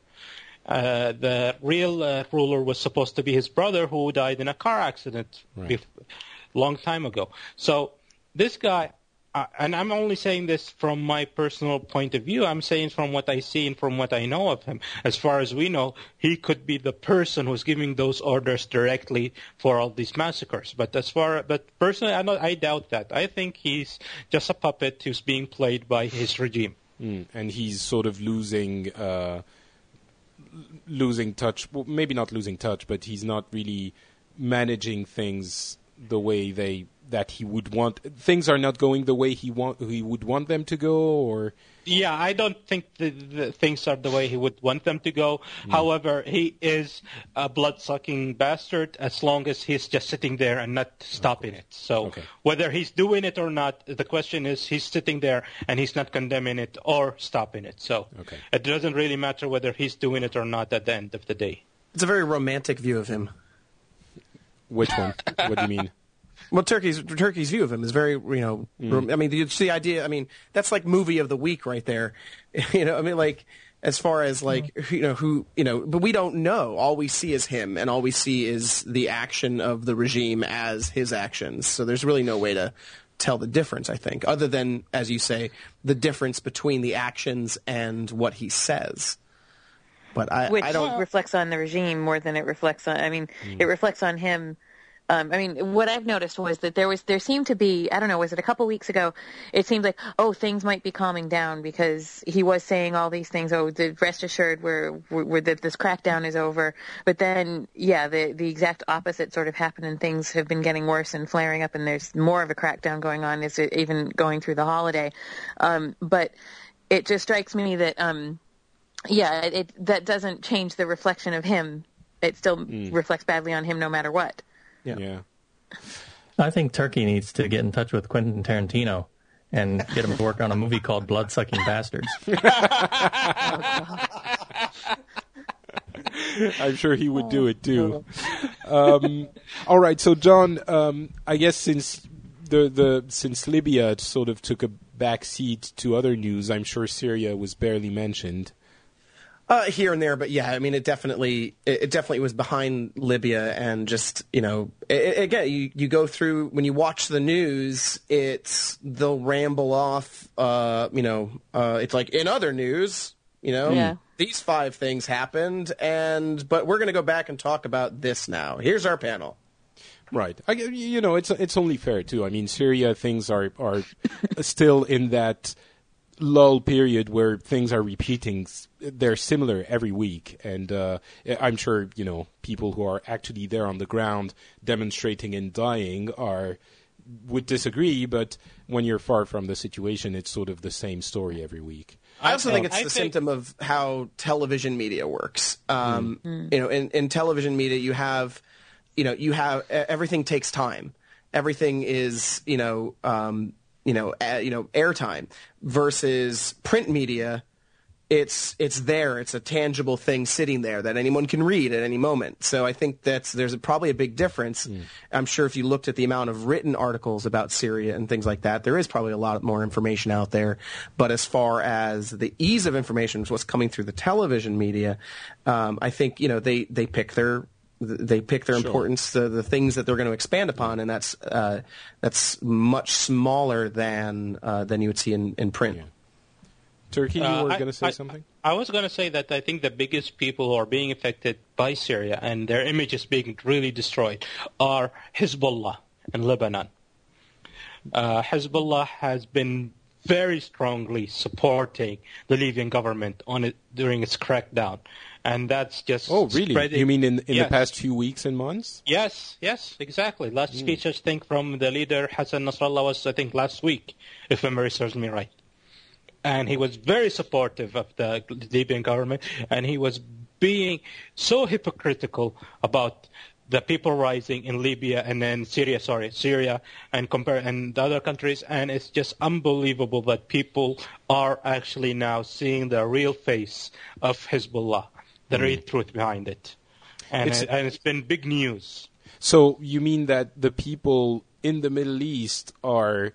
Uh, the real uh, ruler was supposed to be his brother who died in a car accident Right. bef- long time ago. So this guy, uh, and I'm only saying this from my personal point of view. I'm saying from what I see and from what I know of him. As far as we know, he could be the person who's giving those orders directly for all these massacres. But as far, but personally, I, don't, I doubt that. I think he's just a puppet who's being played by his regime. Mm, and he's sort of losing uh, losing touch. Well, maybe not losing touch, but he's not really managing things the way they that he would want. Things are not going the way he want he would want them to go, or Yeah, I don't think the, the things are the way he would want them to go. Hmm. However, he is a blood-sucking bastard as long as he's just sitting there and not stopping it. So Okay. whether he's doing it or not, the question is he's sitting there and he's not condemning it or stopping it. So Okay. it doesn't really matter whether he's doing it or not at the end of the day. It's a very romantic view of him. which one? what do you mean? Well, Turki's Turki's view of him is very, you know, rom- I mean, it's the idea. I mean, that's like movie of the week right there. you know, I mean, like as far as like you know who you know, but we don't know. All we see is him, and all we see is the action of the regime as his actions. So there's really no way to tell the difference. I think, other than as you say, the difference between the actions and what he says. But I, which I don't. reflects on the regime more than it reflects on. I mean, Mm. it reflects on him. Um, I mean, what I've noticed was that there was there seemed to be I don't know was it a couple weeks ago? It seemed like oh things might be calming down because he was saying all these things. Oh, the rest assured we're, we're, that this crackdown is over. But then yeah, the the exact opposite sort of happened and things have been getting worse and flaring up and there's more of a crackdown going on. Is it even going through the holiday? Um, but it just strikes me that. Um, yeah, it, it that doesn't change the reflection of him. It still reflects badly on him no matter what. Yeah. Yeah. I think Turki needs to get in touch with Quentin Tarantino and get him to work on a movie called Bloodsucking Bastards. I'm sure he would do it too. Um, all right, so John, um, I guess since the the since Libya sort of took a back seat to other news, I'm sure Syria was barely mentioned. Uh, here and there, but yeah, I mean, it definitely, it, it definitely was behind Libya, and just you know, i i again, you you go through when you watch the news, it's they'll ramble off, uh, you know, uh, it's like in other news, you know, Yeah. these five things happened, and but we're gonna go back and talk about this now. Here's our panel. Right. I, you know, it's it's only fair too. I mean, Syria things are are still in that lull period where things are repeating. They're similar every week, and uh, I'm sure you know people who are actually there on the ground demonstrating and dying are would disagree. But when you're far from the situation, it's sort of the same story every week. I also think it's I the think- symptom of how television media works. Um, You know, in, in television media, you have, you know, you have everything takes time. Everything is, you know, um, you know, uh, you know, airtime versus print media. it's it's there. It's a tangible thing sitting there that anyone can read at any moment. So I think that's there's a, probably a big difference. Mm. I'm sure if you looked at the amount of written articles about Syria and things like that, there is probably a lot more information out there. But as far as the ease of information, what's coming through the television media, um, I think you know they they pick their they pick their sure. importance, the, the things that they're going to expand upon, and that's uh, that's much smaller than uh, than you would see in, in print. Yeah. Turki, you uh, were going to say I, something? I was going to say that I think the biggest people who are being affected by Syria and their images being really destroyed are Hezbollah in Lebanon. Uh, Hezbollah has been very strongly supporting the Libyan government on it during its crackdown, and that's just oh really? Spreading. You mean in in yes. the past few weeks and months? Yes, yes, exactly. Last mm. speech I think from the leader Hassan Nasrallah was I think last week, if memory serves me right and he was very supportive of the Libyan government, and he was being so hypocritical about the people rising in Libya and then Syria, sorry, Syria and compare and the other countries, and it's just unbelievable that people are actually now seeing the real face of Hezbollah, the mm. real truth behind it, and it's, it, and it's been big news. So you mean that the people in the Middle East are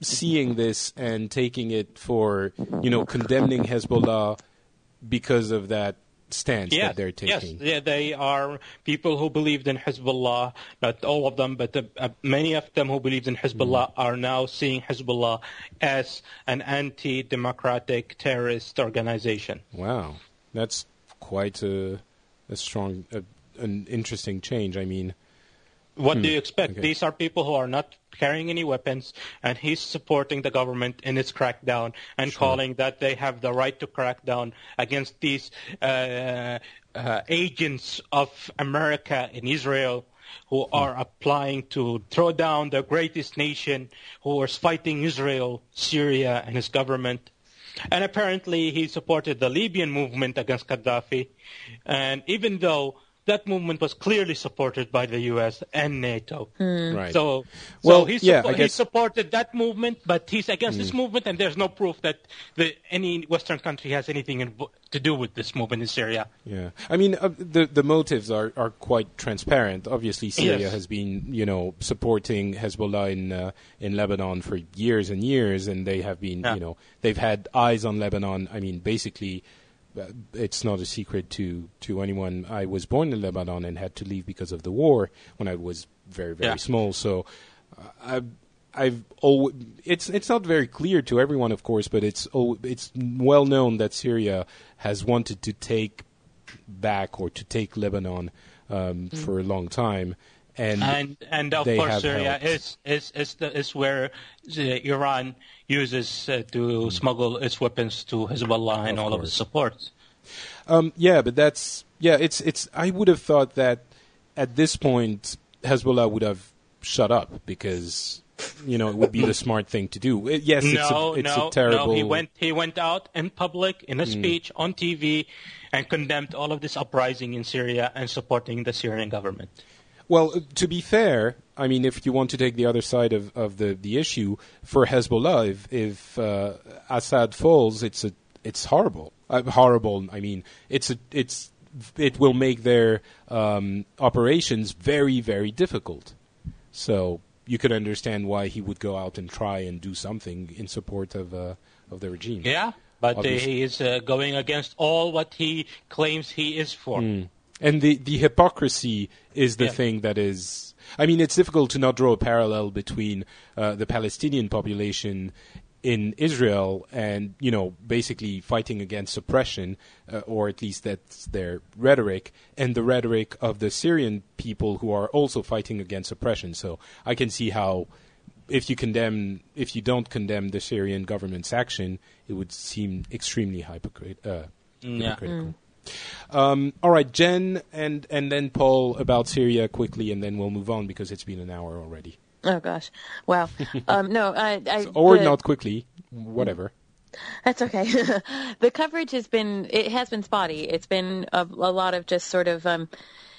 seeing this and taking it for, you know, condemning Hezbollah because of that stance yes, that they're taking. Yes, yeah, they are people who believed in Hezbollah, not all of them, but uh, many of them who believed in Hezbollah mm. are now seeing Hezbollah as an anti-democratic terrorist organization. Wow, that's quite a, a strong, a, an interesting change. I mean, what hmm. do you expect? Okay. These are people who are not carrying any weapons, and he's supporting the government in its crackdown and sure. calling that they have the right to crack down against these uh, uh, agents of America in Israel who hmm. are applying to throw down the greatest nation who is fighting Israel, Syria, and his government. And apparently he supported the Libyan movement against Gaddafi. And even though that movement was clearly supported by the U.S. and NATO. Mm. Right. So, well, so he, yeah, suppo- he supported that movement, but he's against mm. this movement, and there's no proof that the, any Western country has anything in, to do with this movement in Syria. Yeah, I mean, uh, the the motives are, are quite transparent. Obviously, Syria yes. has been, you know, supporting Hezbollah in uh, in Lebanon for years and years, and they have been, yeah. you know, they've had eyes on Lebanon. I mean, basically it's not a secret to, to anyone. I was born in Lebanon and had to leave because of the war when I was very very yeah. small. So uh, I've always, it's it's not very clear to everyone, of course, but it's it's well known that Syria has wanted to take back or to take Lebanon um, mm. for a long time. And, and and of course Syria is is is, the, is where Iran uses uh, to mm. smuggle its weapons to Hezbollah and of all course. of its support. Um, yeah, but that's yeah. It's it's. I would have thought that at this point Hezbollah would have shut up because you know it would be the smart thing to do. It, yes, no, it's a, it's no, a terrible. No, he went he went out in public in a mm. speech on TV and condemned all of this uprising in Syria and supporting the Syrian government. Well, to be fair, I mean, if you want to take the other side of, of the, the issue for Hezbollah, if, if uh, Assad falls, it's a it's horrible. Uh, horrible. I mean, it's a it's it will make their um, operations very very difficult. So you could understand why he would go out and try and do something in support of uh, of the regime. Yeah, but he is uh, going against all what he claims he is for. Mm. And the, the hypocrisy is the yeah. thing that is. I mean, it's difficult to not draw a parallel between uh, the Palestinian population in Israel and, you know, basically fighting against oppression, uh, or at least that's their rhetoric, and the rhetoric of the Syrian people who are also fighting against oppression. So I can see how if you condemn, if you don't condemn the Syrian government's action, it would seem extremely hypocrit- uh, hypocritical. Mm. Um, all right, Jen, and and then Paul about Syria quickly, and then we'll move on because it's been an hour already. Oh gosh, wow. um, no, I, I so, or the, not quickly, whatever. That's okay. the coverage has been it has been spotty. It's been a, a lot of just sort of um,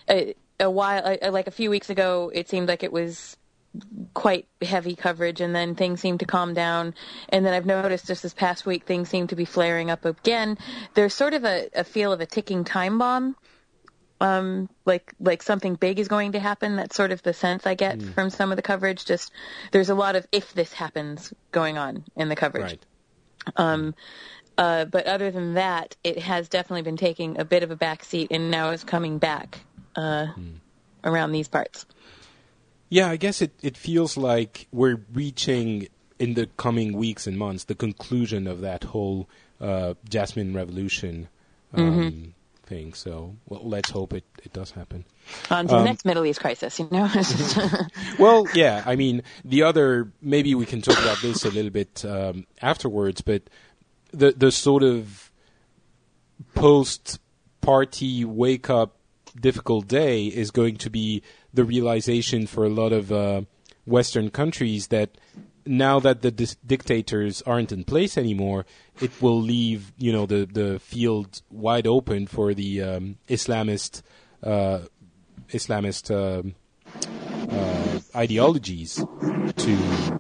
a, a while, like a few weeks ago, it seemed like it was quite heavy coverage, and then things seem to calm down. And then I've noticed just this past week things seem to be flaring up again. There's sort of a, a feel of a ticking time bomb. Um, like like something big is going to happen. That's sort of the sense I get from some of the coverage. Just there's a lot of if this happens going on in the coverage. Right. Um, uh, but other than that, it has definitely been taking a bit of a back seat and now is coming back uh, around these parts. Yeah, I guess it, it feels like we're reaching in the coming weeks and months the conclusion of that whole uh, Jasmine Revolution um, thing. So, well, let's hope it, it does happen. On to the next Middle East crisis, you know? Well, yeah, I mean, the other, maybe we can talk about this a little bit um, afterwards, but the, the sort of post party wake up difficult day is going to be the realization for a lot of uh, Western countries that now that the dis- dictators aren't in place anymore, it will leave you know the the field wide open for the um, Islamist uh, Islamist um uh, ideologies to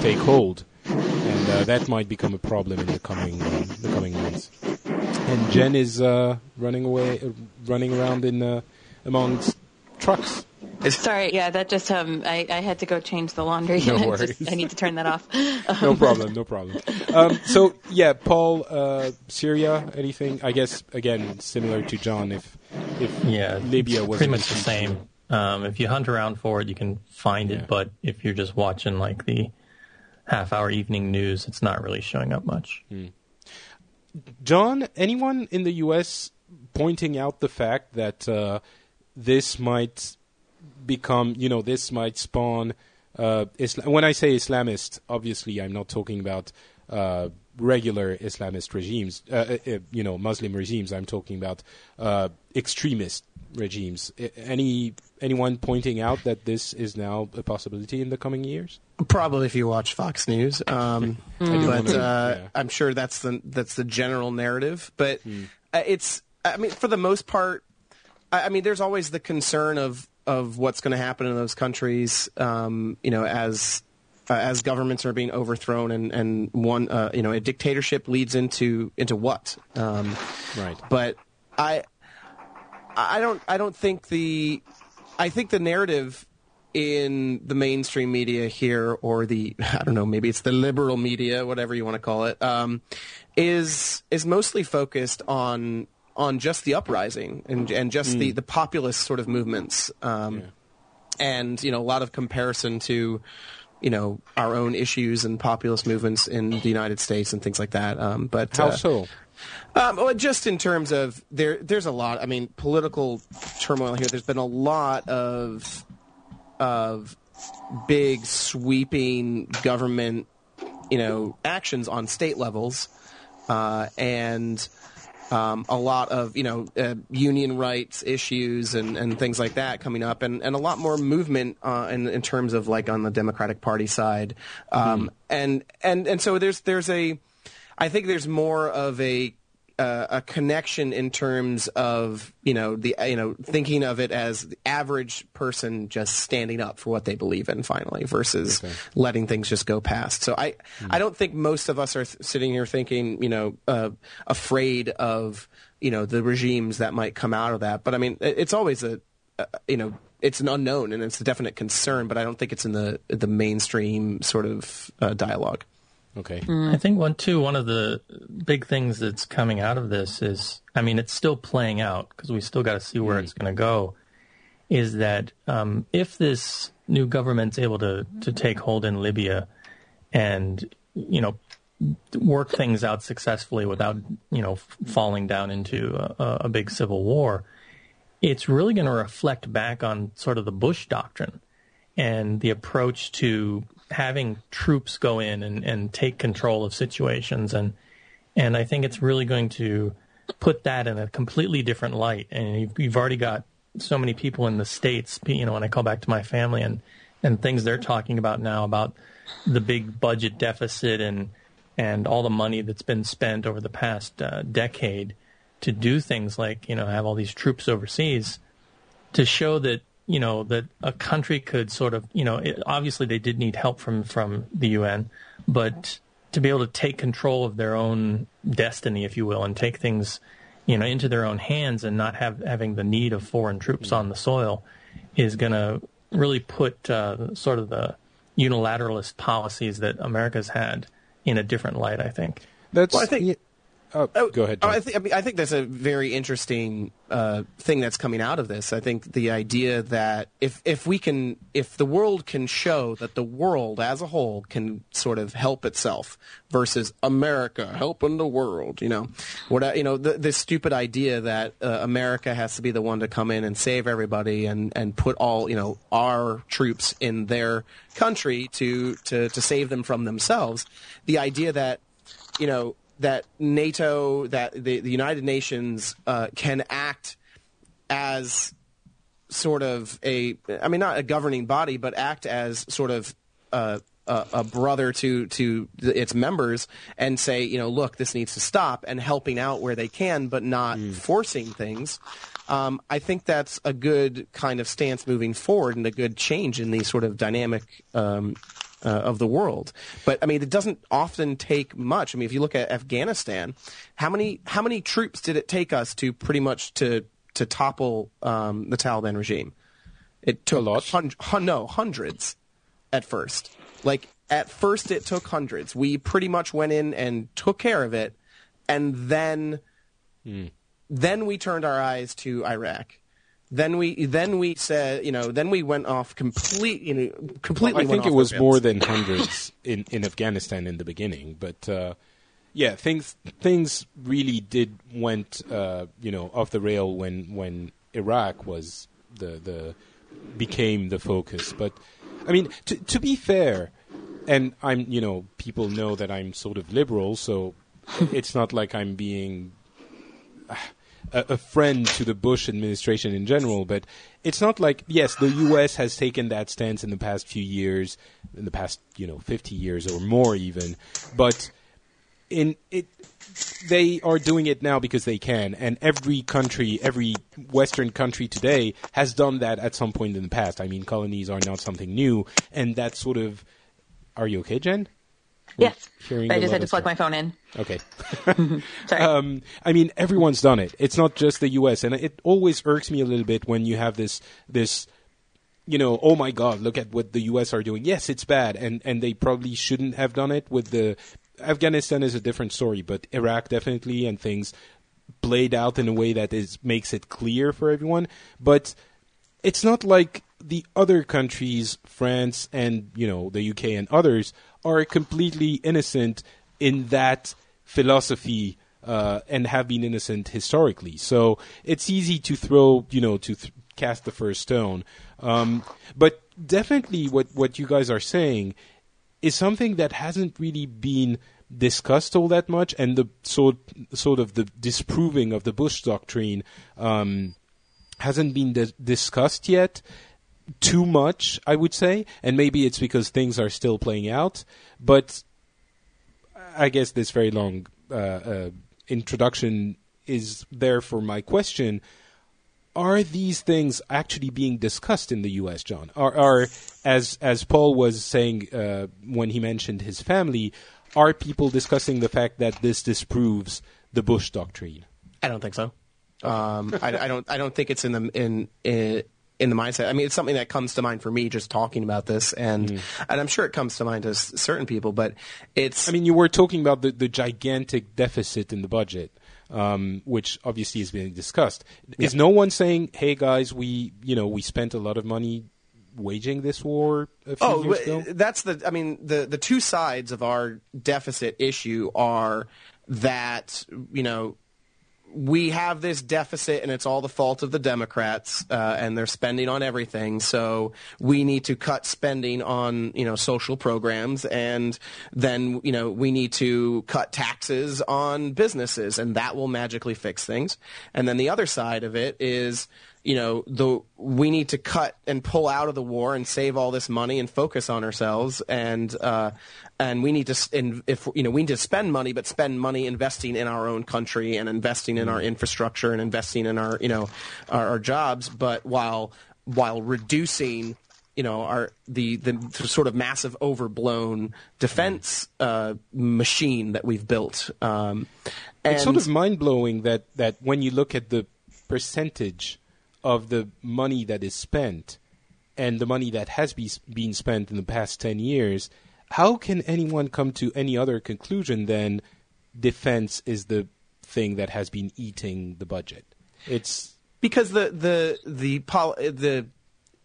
take hold, and uh, that might become a problem in the coming uh, the coming months. And Jen is uh, running away, uh, running around in amongst trucks. Sorry, yeah, that just, um, I, I had to go change the laundry. No worries. I need to turn that off. No problem, no problem. Um, so yeah, Paul, uh, Syria, anything? I guess again similar to John. If if Yeah, Libya was pretty much the same. Um, if you hunt around for it, you can find Yeah. it. But if you're just watching like the half-hour evening news, it's not really showing up much. John, anyone in the U.S. pointing out the fact that uh, this might become, you know, this might spawn. Uh, Isla- when I say Islamist, obviously I'm not talking about uh, regular Islamist regimes, uh, uh, uh, you know, Muslim regimes. I'm talking about uh, extremist regimes. Any anyone pointing out that this is now a possibility in the coming years? Probably if you watch Fox News, um, do but uh, yeah. I'm sure that's the that's the general narrative. But uh, it's, I mean, for the most part, I, I mean, there's always the concern of of what's going to happen in those countries. Um, you know, as uh, as governments are being overthrown and and one, uh, you know, a dictatorship leads into into what? Um, Right. but I I don't I don't think the I think the narrative in the mainstream media here or the I don't know maybe it's the liberal media whatever you want to call it um, is is mostly focused on on just the uprising and and just the the populist sort of movements um, and you know a lot of comparison to you know our own issues and populist movements in the United States and things like that um, but How uh, so? um, well, just in terms of there, there's a lot. I mean, political turmoil here. There's been a lot of of big sweeping government, you know, actions on state levels, uh, and um, a lot of you know uh, union rights issues and, and things like that coming up, and, and a lot more movement uh, in in terms of like on the Democratic Party side, um, and and and so there's there's a I think there's more of a uh, a connection in terms of you know the you know thinking of it as the average person just standing up for what they believe in finally versus letting things just go past. So I I don't think most of us are th- sitting here thinking you know uh, afraid of you know the regimes that might come out of that. But I mean it- it's always a uh, you know it's an unknown and it's a definite concern. But I don't think it's in the the mainstream sort of uh, dialogue. Okay. I think one too. One of the big things that's coming out of this is, I mean, it's still playing out because we still got to see where it's going to go. Is that um, if this new government's able to to take hold in Libya and you know work things out successfully without you know f- falling down into a, a big civil war, it's really going to reflect back on sort of the Bush doctrine and the approach to having troops go in and, and take control of situations. And and I think it's really going to put that in a completely different light. And you've, you've already got so many people in the states you know when I call back to my family and and things they're talking about now about the big budget deficit and and all the money that's been spent over the past uh, decade to do things like you know have all these troops overseas to show that you know that a country could sort of you know it, obviously they did need help from from the UN, but to be able to take control of their own destiny, if you will, and take things you know into their own hands and not have having the need of foreign troops on the soil is going to really put uh, sort of the unilateralist policies that America's had in a different light. I think. That's Well, I think- yeah. Oh, Oh, go ahead. oh. I, think, I, mean, I think that's a very interesting uh, thing that's coming out of this. I think the idea that if if we can, if the world can show that the world as a whole can sort of help itself versus America helping the world, you know, what you know, the, this stupid idea that uh, America has to be the one to come in and save everybody and and put all you know our troops in their country to to to save them from themselves. The idea that you know that NATO, that the, the United Nations uh, can act as sort of a, I mean, not a governing body, but act as sort of uh, a, a brother to to the, its members and say, you know, look, this needs to stop, and helping out where they can, but not forcing things. Um, I think that's a good kind of stance moving forward and a good change in the sort of dynamic um, uh, of the world. But I mean, it doesn't often take much. I mean, if you look at Afghanistan, how many how many troops did it take us to pretty much to to topple um, the Taliban regime? It took a lot. hun- hun- no hundreds at first. Like at first, it took hundreds. We pretty much went in and took care of it, and then then we turned our eyes to Iraq. Then we then we said you know then we went off complete you know completely. I think it was more than hundreds in, in Afghanistan in the beginning, but uh, yeah, things things really did went uh, you know off the rail when when Iraq was the the became the focus. But I mean, to to be fair, and I'm you know people know that I'm sort of liberal, so it's not like I'm being a, a friend to the Bush administration in general, but it's not like yes, the U.S. has taken that stance in the past few years, in the past you know fifty years or more even, but in it they are doing it now because they can, and every country, every Western country today has done that at some point in the past. I mean, colonies are not something new, and that sort of. Are you okay, Jen? Yes. hearing I just had to plug stuff. my phone in. Okay. Sorry. Um, I mean, everyone's done it. It's not just the U.S., and it always irks me a little bit when you have this this. You know, oh my God! Look at what the U.S. are doing. Yes, it's bad, and and they probably shouldn't have done it. With the Afghanistan is a different story, but Iraq definitely, and things played out in a way that is makes it clear for everyone. But it's not like the other countries, France and you know the UK and others, are completely innocent in that philosophy uh, and have been innocent historically. So it's easy to throw, you know, to th- cast the first stone. Um, but definitely, what what you guys are saying is something that hasn't really been discussed all that much, and the sort sort of the disproving of the Bush doctrine um, hasn't been dis- discussed yet too much, I would say, and maybe it's because things are still playing out. But I guess this very long uh, uh, introduction is there for my question. Are these things actually being discussed in the U.S., John? Are, are as as Paul was saying uh, when he mentioned his family, are people discussing the fact that this disproves the Bush doctrine? I don't think so. Um, I, I don't. I don't think it's in the in, in in the mindset. I mean, it's something that comes to mind for me just talking about this, and and I'm sure it comes to mind to s- certain people. But it's. I mean, you were talking about the, the gigantic deficit in the budget, um, which obviously is being discussed. Is no one saying, "Hey guys, we you know we spent a lot of money waging this war a few Oh, years ago"? that's the. I mean, the the two sides of our deficit issue are that you know we have this deficit and it's all the fault of the Democrats uh, and they're spending on everything. So we need to cut spending on you know social programs and then you know we need to cut taxes on businesses and that will magically fix things. And then the other side of it is you know the we need to cut and pull out of the war and save all this money and focus on ourselves and uh, and we need to in, if you know we need to spend money but spend money investing in our own country and investing in our infrastructure and investing in our you know our, our jobs but while while reducing you know our the the sort of massive overblown defense uh, machine that we've built. Um, and It's sort of mind blowing that, that when you look at the percentage of the money that is spent and the money that has be, been spent in the past 10 years, how can anyone come to any other conclusion than defense is the thing that has been eating the budget? It's because the the the the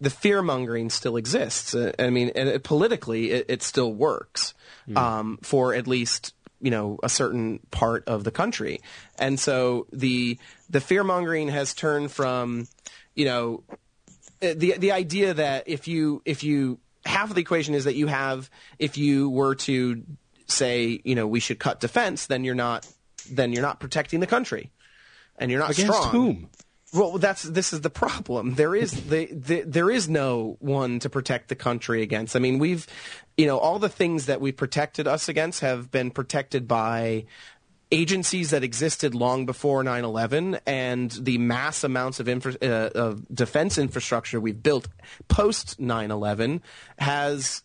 the fear mongering still exists. I mean, and it, politically, it, it still works um, for at least you know a certain part of the country, and so the the fear mongering has turned from you know uh, the the idea that if you if you half of the equation is that you have if you were to say you know we should cut defense, then you're not then you're not protecting the country, and you're not against strong. whom? Well, that's this is the problem. There is the, the there is no one to protect the country against. I mean, we've you know all the things that we protected us against have been protected by agencies that existed long before 9/11 and the mass amounts of, infra- uh, of defense infrastructure we've built post 9/11 has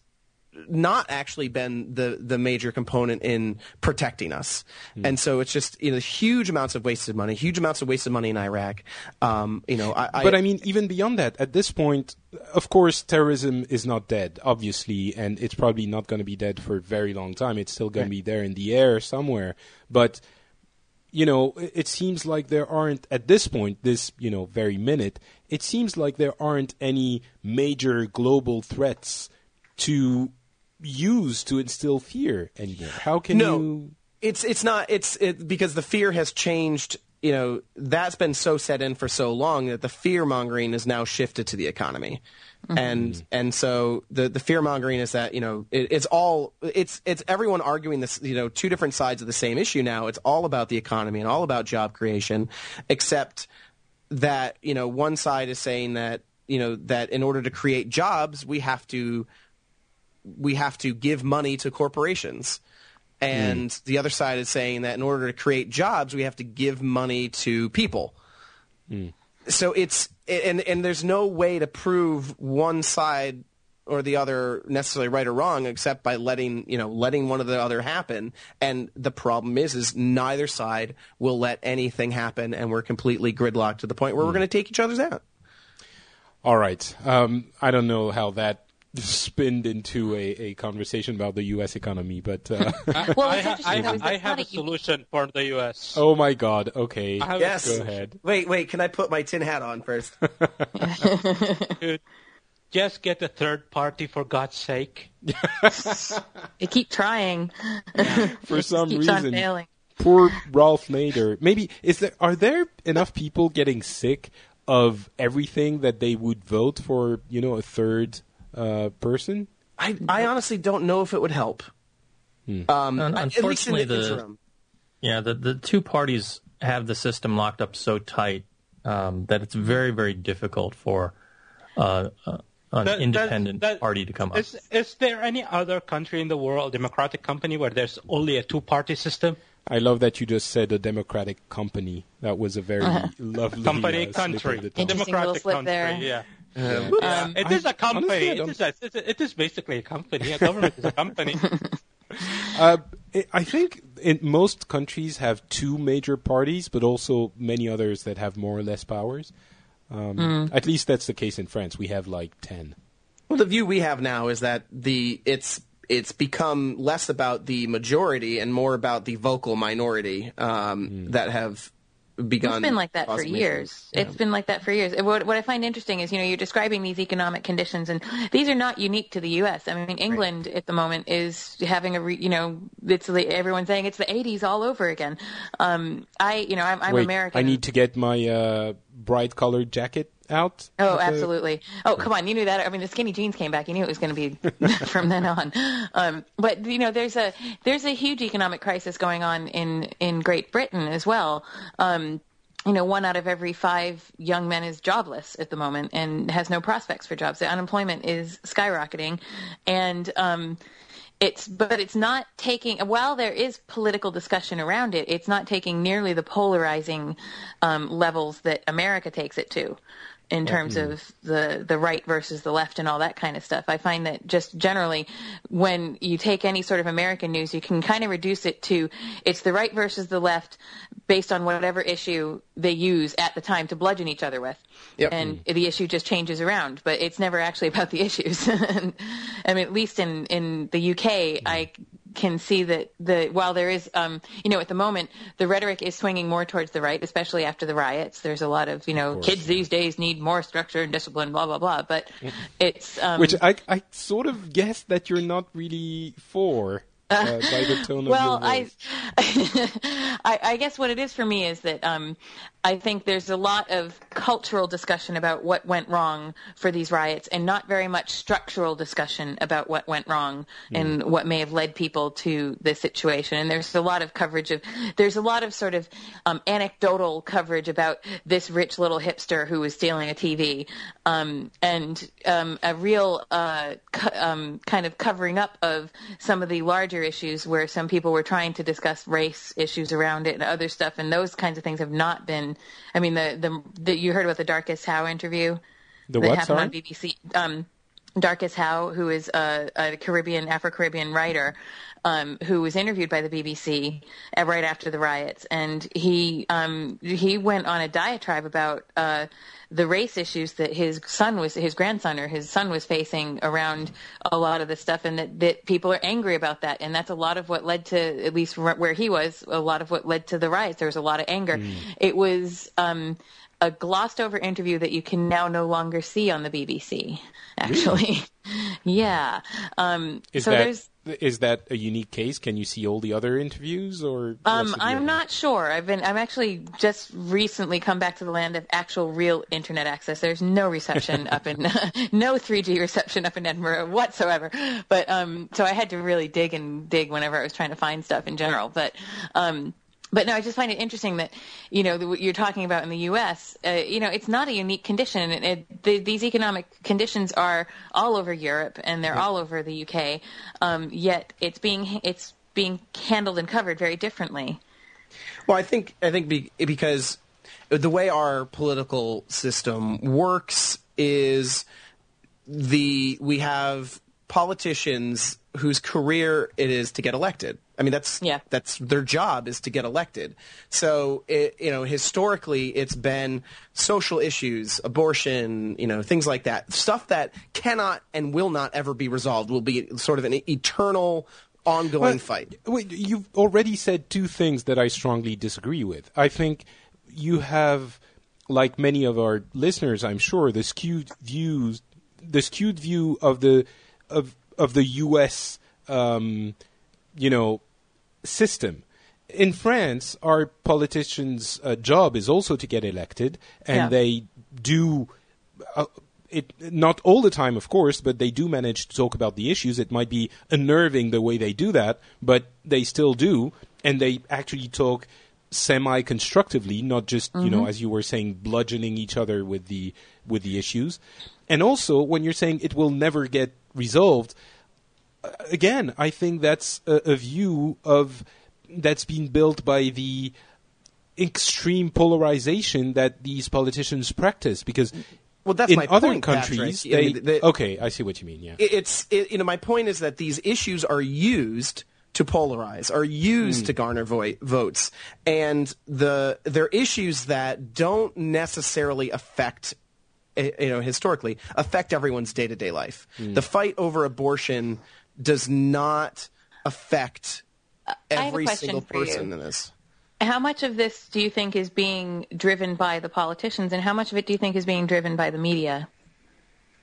not actually been the the major component in protecting us, and so it's just you know huge amounts of wasted money, huge amounts of wasted money in Iraq. Um, you know, I, But I mean, even beyond that, at this point, of course, terrorism is not dead, obviously, and it's probably not going to be dead for a very long time. It's still going to be there in the air somewhere. But, you know, it seems like there aren't, at this point, this, you know, very minute, it seems like there aren't any major global threats to use to instill fear anymore. How can no, you. it's it's not it's it, because the fear has changed. You know, that's been so set in for so long that the fear mongering is now shifted to the economy. Mm-hmm. And and so the the fear mongering is that you know it, it's all it's it's everyone arguing this you know two different sides of the same issue now. It's all about the economy and all about job creation, except that you know one side is saying that you know that in order to create jobs we have to we have to give money to corporations. And hmm. the other side is saying that in order to create jobs, we have to give money to people. Hmm. So it's and and there's no way to prove one side or the other necessarily right or wrong except by letting you know letting one or the other happen. And the problem is is neither side will let anything happen, and we're completely gridlocked to the point where we're hmm. going to take each other's out. All right. Um, I don't know how that spinned into a, a conversation about the U.S. economy, but uh, Well, I, it's ha- I, though, I have a solution for the U.S. oh my God. Okay, I have Yes. go ahead. Wait, wait. Can I put my tin hat on first? Dude, just get a third party for God's sake. They keep trying. For some keeps on reason, failing. poor Ralph Nader. Maybe is there are there enough people getting sick of everything that they would vote for? You know, a third uh, person. I, I honestly don't know if it would help. Um, Un- I- at least in unfortunately, the, the- interim. Yeah, the the two parties have the system locked up so tight um, that it's very very difficult for uh, uh, an That- independent that- that- party to come up. Is, is there any other country in the world, democratic company, where there's only a two-party system? I love that you just said a democratic company. That was a very lovely Company, uh, slip country, of the. Interesting democratic slip country. there. Yeah. Um, It is a company. honestly, I it, don't- is a, it, is a, it is basically a company. A government is a company. Uh, I- I think in most countries have two major parties, but also many others that have more or less powers. Um, At least that's the case in France. We have like ten. Well, the view we have now is that the it's it's become less about the majority and more about the vocal minority um, that have begun. It's been like that for years. issues. It's been like that for years. What, what I find interesting is, you know, you're describing these economic conditions, and these are not unique to the U.S. I mean, England at the moment is having a, re, you know, it's the, everyone's saying it's the 80s all over again. Um, I, you know, I'm, I'm Wait, American. I need to get my uh, bright colored jacket out. Oh, the- absolutely. Oh, come on. You knew that. I mean, the skinny jeans came back. You knew it was going to be from then on. Um, but you know, there's a there's a huge economic crisis going on in in Great Britain as well. Um, you know, one out of every five young men is jobless at the moment and has no prospects for jobs. The unemployment is skyrocketing, and um, it's but it's not taking while there is political discussion around it it's not taking nearly the polarizing um, levels that america takes it to in terms hmm. of the the right versus the left and all that kind of stuff. I find that just generally, when you take any sort of American news, you can kind of reduce it to it's the right versus the left based on whatever issue they use at the time to bludgeon each other with, Yep. and hmm. the issue just changes around. But it's never actually about the issues. I mean, at least in in the UK, hmm. I can see that the while there is um you know at the moment the rhetoric is swinging more towards the right especially after the riots. There's a lot of you know course, kids these days need more structure and discipline blah blah blah. But it's um Which I, I sort of guess that you're not really for uh, by the tone well of your I. I i guess what it is for me is that um i think there's a lot of cultural discussion about what went wrong for these riots and not very much structural discussion about what went wrong and what may have led people to this situation. And there's a lot of coverage of there's a lot of sort of um, anecdotal coverage about this rich little hipster who was stealing a tv um, and um, a real uh, co- um, kind of covering up of some of the larger issues where some people were trying to discuss race issues around it and other stuff, and those kinds of things have not been. I mean, the the, the you heard about the Darcus Howe interview The that happened on BBC. Um, Darcus Howe, who is a, a Caribbean, Afro-Caribbean writer, um, who was interviewed by the BBC uh, right after the riots, and he um, he went on a diatribe about uh, the race issues that his son was, his grandson or his son was facing around a lot of this stuff, and that, that people are angry about that, and that's a lot of what led to, at least where he was, a lot of what led to the riots. There was a lot of anger. It was. Um, a glossed over interview that you can now no longer see on the BBC. Actually, yeah. Um, Is so that there's. is that a unique case? Can you see all the other interviews, or Um, less of the I'm not sure. I've been. I'm actually just recently come back to the land of actual real internet access. There's no reception up in, no 3G reception up in Edinburgh whatsoever. But um, so I had to really dig and dig whenever I was trying to find stuff in general. But um, but no, I just find it interesting that you know what you're talking about in the U.S. Uh, you know, it's not a unique condition. It, it, the, these economic conditions are all over Europe and they're all over the U.K. Um, yet it's being it's being handled and covered very differently. Well, I think I think be, because the way our political system works is the we have politicians whose career it is to get elected. I mean, that's Yeah. that's their job is to get elected. So, it, you know, historically, it's been social issues, abortion, you know, things like that, stuff that cannot and will not ever be resolved. Will be sort of an eternal, ongoing Well, fight. Wait, you've already said two things that I strongly disagree with. I think you have, like many of our listeners, I'm sure, the skewed views, the skewed view of the of of the U.S. Um, you know system. In France, our politicians' uh, job is also to get elected, and Yeah. they do uh, it not all the time, of course, but they do manage to talk about the issues. It might be unnerving the way they do that, but they still do, and they actually talk semi-constructively, not just you know, as you were saying, bludgeoning each other with the with the issues. And also, when you're saying it will never get resolved, uh, again, I think that's a, a view of that's been built by the extreme polarization that these politicians practice because Well, that's in my other point, countries Patrick. I they mean, the- okay i see what you mean yeah. It's it, you know my point is that these issues are used to polarize are used to garner vo- votes. And the they're issues that don't necessarily affect Eh, you know historically affect everyone's day-to-day life hmm. the fight over abortion does not affect I have a every single person in this How much of this do you think is being driven by the politicians, and how much of it do you think is being driven by the media?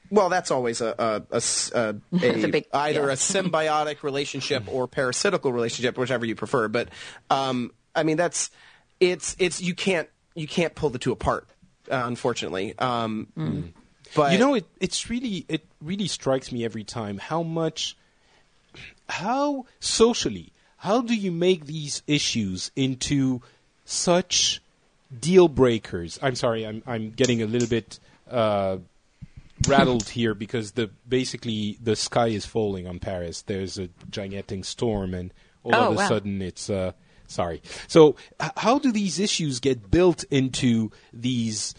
Well, that's always a, a- a s- a- That's a- a big- either yeah. a symbiotic relationship hmm. or parasitical relationship, whichever you prefer. But um, I mean, that's it's it's you can't you can't pull the two apart, uh, unfortunately. Um, But you know it it's really it really strikes me every time how much how socially how do you make these issues into such deal breakers i'm sorry i'm i'm getting a little bit uh rattled here because the basically the sky is falling on paris there's a gigantic storm and all Oh, of a wow. sudden it's uh sorry. So how do these issues get built into these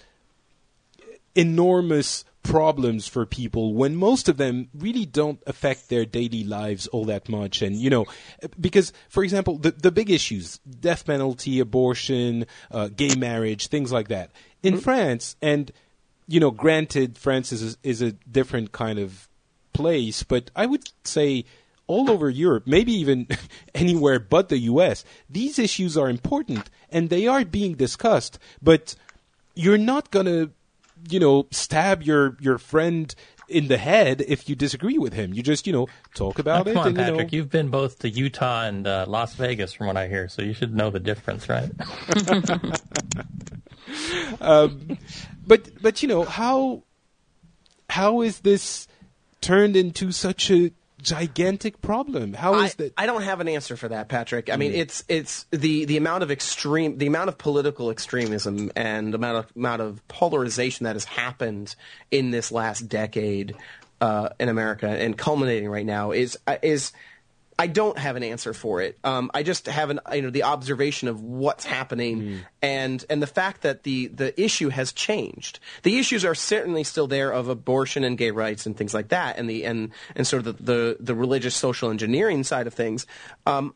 enormous problems for people when most of them really don't affect their daily lives all that much? And you know because for example the the big issues death penalty abortion uh, gay marriage things like that. In Mm-hmm. France and you know granted France is a, is a different kind of place but I would say all over Europe, maybe even anywhere but the US, these issues are important and they are being discussed, but you're not going to, you know, stab your, your friend in the head if you disagree with him. You just, you know, talk about Oh, it. come on, and, Patrick. You know, You've been both to Utah and uh, Las Vegas, from what I hear, so you should know the difference, right? but but you know how how is this turned into such a gigantic problem? How is I, that? I don't have an answer for that, Patrick. I mean, Mm. it's it's the the amount of extreme, the amount of political extremism and the amount of amount of polarization that has happened in this last decade uh, in America and culminating right now is uh, is. I don't have an answer for it. Um, I just have an you know the observation of what's happening and and the fact that the the issue has changed. The issues are certainly still there of abortion and gay rights and things like that, and the and and sort of the the, the religious social engineering side of things. Um,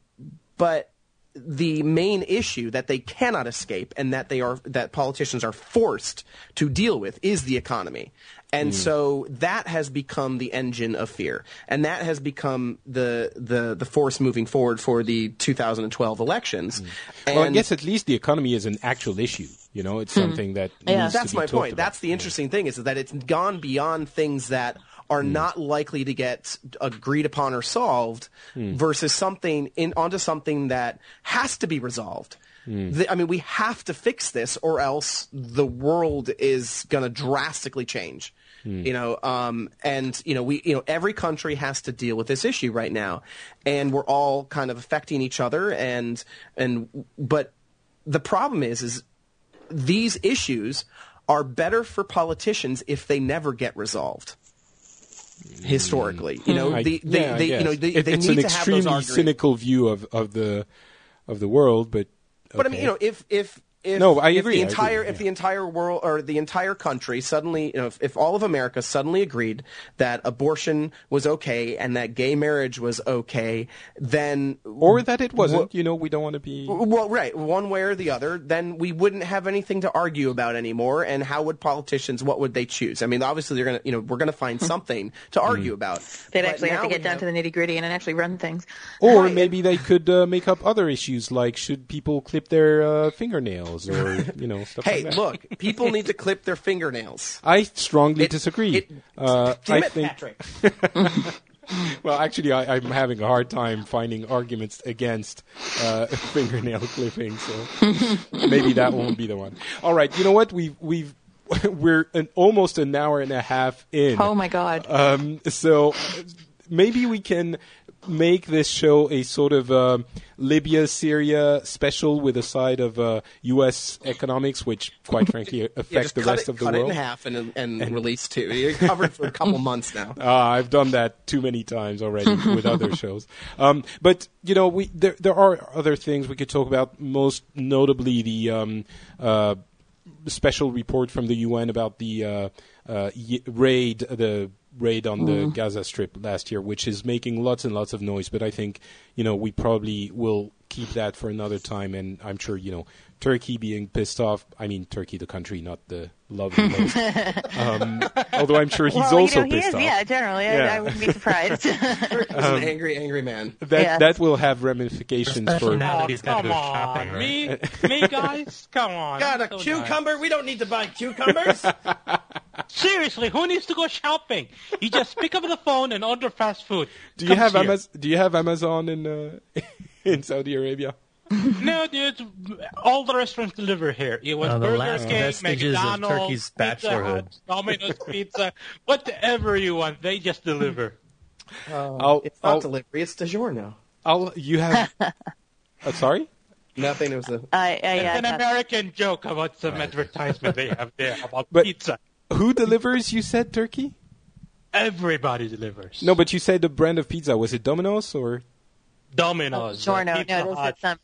but the main issue that they cannot escape and that they are that politicians are forced to deal with is the economy. And so that has become the engine of fear. And that has become the the the force moving forward for the 2012 elections. And well, I guess at least the economy is an actual issue. You know, it's something that Yeah. needs to that's be my point. about. That's the interesting thing is that it's gone beyond things that are Hmm. not likely to get agreed upon or solved Hmm. versus something in onto something that has to be resolved. Hmm. The- I mean, we have to fix this, or else the world is going to drastically change. Hmm. You know, um, and you know, we, you know, every country has to deal with this issue right now, and we're all kind of affecting each other, and and but the problem is, is these issues are better for politicians if they never get resolved. Historically, you know, I- the, they, yeah, they, you know, they, It- they it's need an to have those extremely cynical view of, of the of the world, but But I mean, you know, if if if No, I if agree, the I agree, entire if yeah. the entire world or the entire country suddenly, you know, if, if all of America suddenly agreed that abortion was okay and that gay marriage was okay, then or that it wasn't. you know, we don't want to be. well, right, one way or the other, then we wouldn't have anything to argue about anymore. And how would politicians? What would they choose? I mean, obviously, they're gonna, you know, we're gonna find something to argue about. They'd But actually have to get down have- to the nitty gritty and actually run things. Or Right. maybe they could uh, make up other issues like should people clip their uh, fingernails or you know stuff Hey, like that. look, people need to clip their fingernails. I strongly It- disagree. it- uh, Damn I it, think, Patrick. well, actually, I, I'm having a hard time finding arguments against uh, fingernail clipping, so maybe that won't be the one. All right, you know what? We've we've we're an, almost an hour and a half in. Oh my God. Um, so uh, maybe we can make this show a sort of uh, Libya Syria special with a side of uh, U.S. economics, which quite frankly affects Yeah, the rest it, of the cut world. it in half and, and, release two. You're covered for a couple months now. Uh, I've done that too many times already with other shows. Um, but you know, we there there are other things we could talk about. Most notably, the um, uh, special report from the UN about the uh, uh, y- raid, the raid on the mm. Gaza Strip last year, which is making lots and lots of noise. But I think you know we probably will keep that for another time, and I'm sure you know Turkey being pissed off. I mean, Turkey, the country, not the lovely host. um, although I'm sure he's well, also you know, he pissed is, off. yeah, generally. Yeah. I, I wouldn't be surprised. He's Um, an angry, angry man. that Yes. that will have ramifications Especially for now that he's got to come go on, shopping, right? me, me guys, come on. Got a So nice. cucumber? We don't need to buy cucumbers. Seriously, who needs to go shopping? You just pick up the phone and order fast food. do you have Comes here. Amaz- do you have Amazon in uh, in Saudi Arabia? No, dude. All the restaurants deliver here. It was Oh, the Burger last King, vestiges of McDonald's, Turki's Pizza. Hut, Domino's Pizza, whatever you want, they just deliver. I'll, it's not I'll, delivery. It's DiGiorno. I'll you have. uh, sorry. Nothing. It was a. I, I, It's yeah, an that's- American joke about some advertisement they have there about But- pizza. Who delivers? You said Turkey. Everybody delivers. No, but you said the brand of pizza was it Domino's or? Domino's. uh, Giorno. No, this Hut. is some,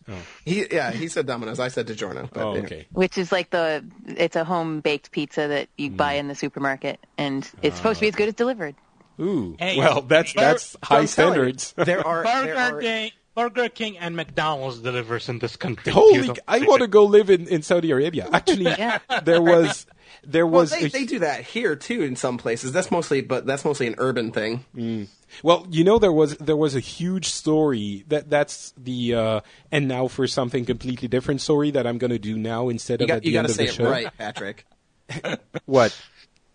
He yeah, he said Domino's. I said DiGiorno. But, Oh, yeah. okay. which is like the it's a home baked pizza that you buy in the supermarket, and it's supposed to be as good as delivered. Ooh. Hey, well, that's Bur- that's So high I'm telling you, standards. There are there Burger are King, Burger King and McDonald's delivers in this country. Holy! I want to go live in, in Saudi Arabia. Actually, Yeah. there was there well, was they, a- they do that here too in some places. That's mostly, but that's mostly an urban thing. Well, you know there was there was a huge story that that's the uh, and now for something completely different story that I'm going to do now instead You of got at you the got to of say it right, Patrick. What?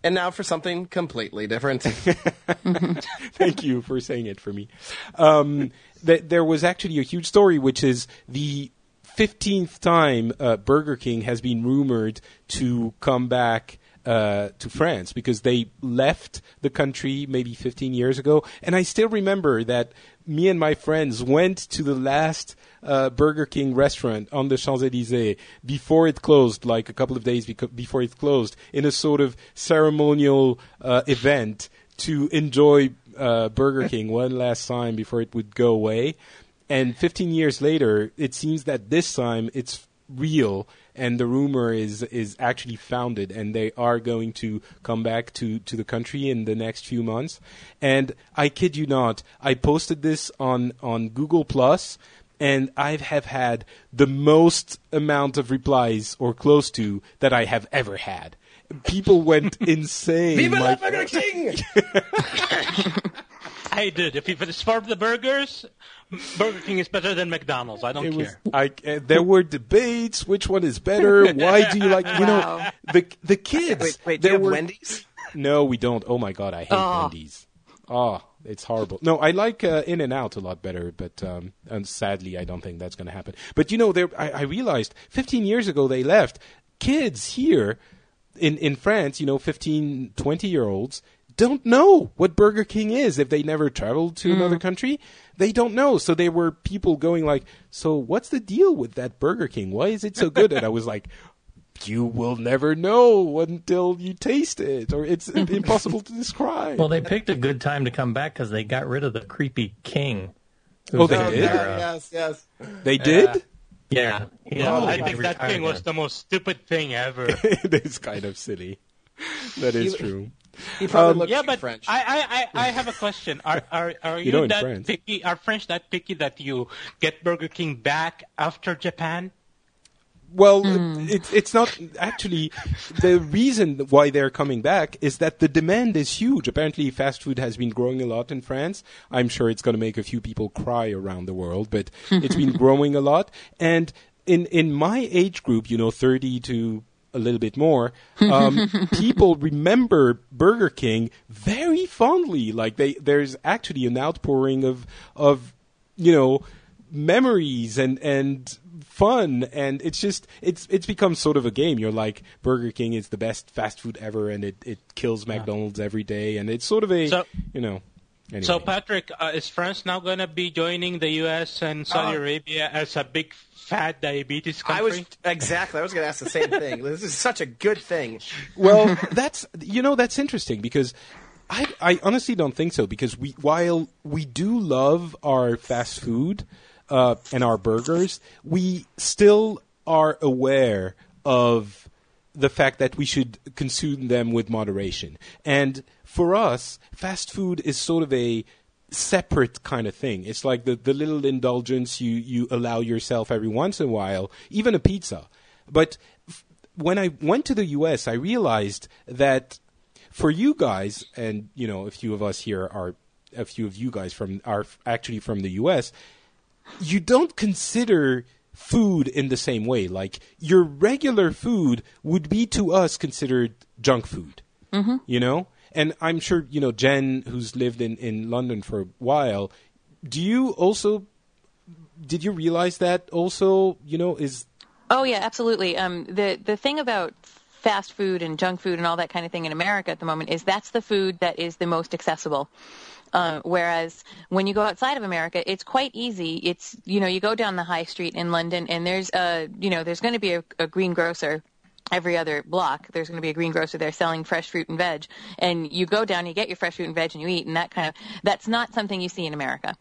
And now for something completely different. Thank you for saying it for me. Um, th- there was actually a huge story, which is the 15th time uh, Burger King has been rumored to come back uh, to France because they left the country maybe 15 years ago. And I still remember that me and my friends went to the last uh, Burger King restaurant on the Champs Elysees before it closed, like a couple of days before it closed, in a sort of ceremonial uh, event to enjoy uh, Burger King one last time before it would go away. And 15 years later, it seems that this time it's real and the rumor is is actually founded and they are going to come back to to the country in the next few months. And i kid you not i posted this on on google plus and i have had the most amount of replies or close to that i have ever had. People went insane Viva la like- Burger King! Hey, dude, if it's for the spark the burgers, Burger King is better than McDonald's. I don't It was, care. I, uh, there were debates. Which one is better? Why do you like? You know, the the kids. Wait, wait, do there you have were, Wendy's? No, we don't. Oh my god, I hate Oh. Wendy's. Oh, it's horrible. No, I like uh, In and Out a lot better, but um, and sadly, I don't think that's going to happen. But you know, there, I, I realized 15 years ago they left. Kids here in in France, you know, 15, 20 year olds don't know what Burger King is if they never traveled to another country. They don't know. So there were people going like, "So what's the deal with that Burger King? Why is it so good?" and I was like, you will never know until you taste it, or it's impossible to describe. Well, they picked a good time to come back because they got rid of the creepy king. Oh, they did? there, uh, yes, yes. they did. yeah, he- Yeah, he I think that thing was the most stupid thing ever. it is kind of silly. That is He- true. He probably Um, looks yeah, but French. I, I, I, I have a question. Are are are you, know, that France. picky? Are French that picky that you get Burger King back after Japan? Well, it's it's not actually the reason why they're coming back is that the demand is huge. Apparently, fast food has been growing a lot in France. I'm sure it's going to make a few people cry around the world, but it's been growing a lot. And in in my age group, you know, 30 to a little bit more, um, people remember Burger King very fondly. Like they, there's actually an outpouring of of you know memories and and fun and it's just it's it's become sort of a game you're like burger king is the best fast food ever and it it kills mcdonald's every day and it's sort of a So- you know anyway. So, Patrick, uh, is France now going to be joining the U.S. and Saudi Uh, Arabia as a big fat diabetes country? I was exactly. I was going to ask the same thing. This is such a good thing. well that's you know that's interesting because I, I honestly don't think so because we while we do love our fast food uh, and our burgers, we still are aware of the fact that we should consume them with moderation. And for us, fast food is sort of a separate kind of thing. It's like the, the little indulgence you, you allow yourself every once in a while, even a pizza. But f- when I went to the US, I realized that for you guys, and you know, a few of us here are a few of you guys from are actually from the US. You don't consider food in the same way. Like your regular food would be to us considered junk food. Mm-hmm. You know, and I'm sure you know Jen, who's lived in in London for a while. Do you also? Did you realize that also? You know, is Oh yeah, absolutely. Um, the the thing about fast food and junk food and all that kind of thing in America at the moment is that's the food that is the most accessible. Uh, whereas when you go outside of America, it's quite easy. It's you know you go down the high street in London and there's a you know there's going to be a, a green grocer every other block. There's going to be a green grocer there selling fresh fruit and veg, and you go down, you get your fresh fruit and veg, and you eat, and that kind of that's not something you see in America.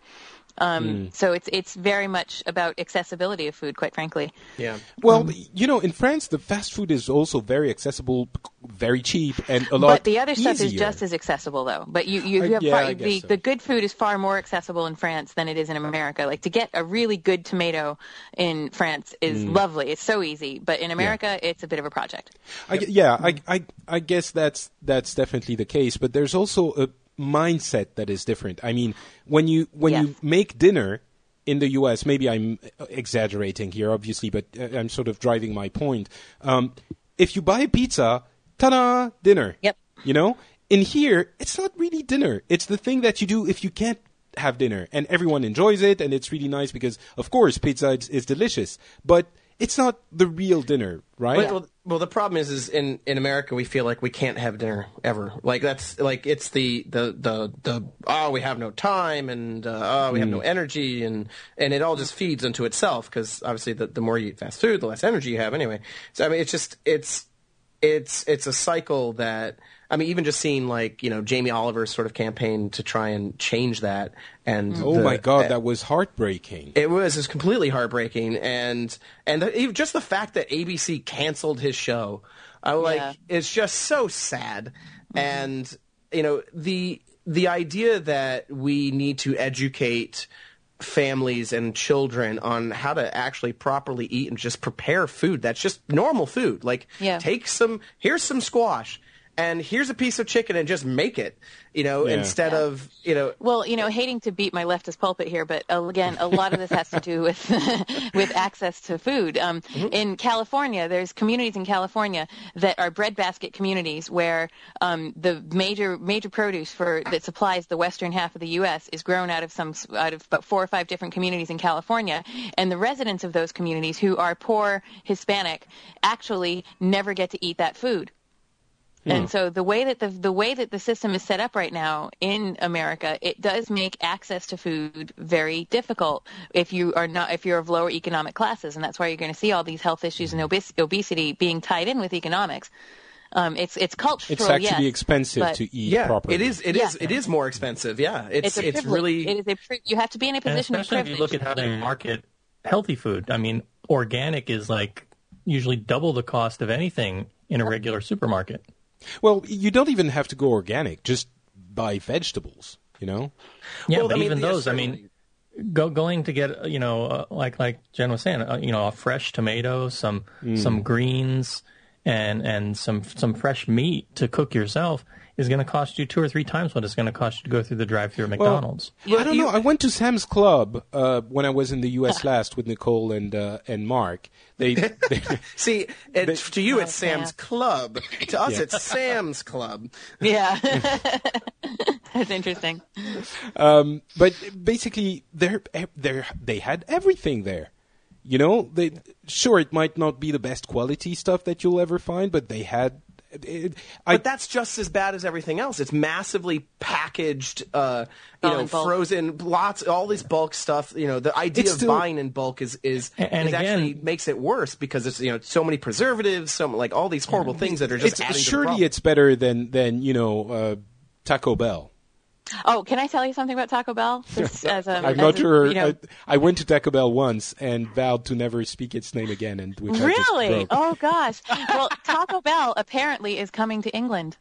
Um, So it's it's very much about accessibility of food, quite frankly. Yeah. Well, you know, in France, the fast food is also very accessible, very cheap, and a lot But the other stuff is just as accessible, though. But you, you, you have yeah, far, the, so. the good food is far more accessible in France than it is in America. Like to get a really good tomato in France is Mm. lovely. It's so easy. But in America, it's a bit of a project. I, gue- yeah, I, I, I guess that's that's definitely the case. But there's also a mindset that is different. I mean, when you when you make dinner in the U.S., maybe I'm exaggerating here, obviously, but uh, I'm sort of driving my point. Um, if you buy a pizza, ta-da, dinner. Yep. You know, in here, it's not really dinner. It's the thing that you do if you can't have dinner, and everyone enjoys it, and it's really nice because, of course, pizza is, is delicious, but it's not the real dinner, right? Well, well, well, the problem is, is in, in America we feel like we can't have dinner ever. Like that's like it's the the the, the oh we have no time and uh, oh we have no energy and and it all just feeds into itself because obviously the the more you eat fast food, the less energy you have anyway. So I mean, it's just it's it's it's a cycle that I mean, even just seeing like you know Jamie Oliver's sort of campaign to try and change that and oh the- my God, eh, that was heartbreaking. it was it's completely heartbreaking, and and the, just the fact that ABC canceled his show, I like Yeah. it's just so sad, mm-hmm. and you know the the idea that we need to educate families and children on how to actually properly eat and just prepare food that's just normal food like Yeah. take some here's some squash and here's a piece of chicken and just make it you know Yeah. instead of you know Well, you know, hating to beat my leftist pulpit here, but uh, again, a lot of this has to do with with access to food. Um, In California, there's communities in California that are breadbasket communities where um, the major major produce for that supplies the western half of the U.S. is grown out of some out of about four or five different communities in California, and the residents of those communities who are poor Hispanic actually never get to eat that food. And so the way that the the way that the system is set up right now in America, it does make access to food very difficult if you are not if you're of lower economic classes, and that's why you're going to see all these health issues and obes- obesity being tied in with economics. Um, it's it's cultural. It's actually yes, expensive but to eat yeah properly. it is it is Yeah. it is more expensive yeah it's It's a it's really it is a pri- you have to be in a And position of especially if privilege. you look at how they market healthy food. I mean, organic is like usually double the cost of anything in a regular supermarket. Well, you don't even have to go organic. Just buy vegetables. You know. Yeah, Well, but I mean, even those, I mean, go going to get you know uh, like like Jen was saying, uh, you know, a fresh tomato, some Mm. some greens, and and some some fresh meat to cook yourself is going to cost you two or three times what it's going to cost you to go through the drive-through at Well, McDonald's. I don't know. I went to Sam's Club uh, when I was in the U.S. last with Nicole and uh, and Mark. They, they see it, to you it's Oh, sam's Sam. club to us it's sam's club yeah, that's interesting. um, but basically they're they they had everything there. You know, they sure it might not be the best quality stuff that you'll ever find, but they had. It, I, but that's just as bad as everything else. It's massively packaged, uh, you know, bulk. frozen, lots, all this bulk stuff. You know, the idea It's of still- buying in bulk is is, And- and is again- actually makes it worse because it's you know so many preservatives, so like all these horrible things that are just it's adding to the surely it's better than than you know uh, Taco Bell. Oh, can I tell you something about Taco Bell? Just as a, I'm not sure. You know, I, I went to Taco Bell once and vowed to never speak its name again, and which Really? Oh gosh. Well, Taco Bell apparently is coming to England.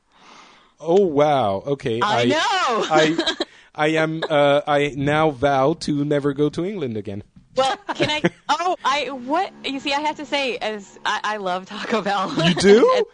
Oh wow. Okay. I know. I I am. Uh, I now vow to never go to England again. Well, can I? Oh, I what? You see, I have to say, as I, I love Taco Bell. You do?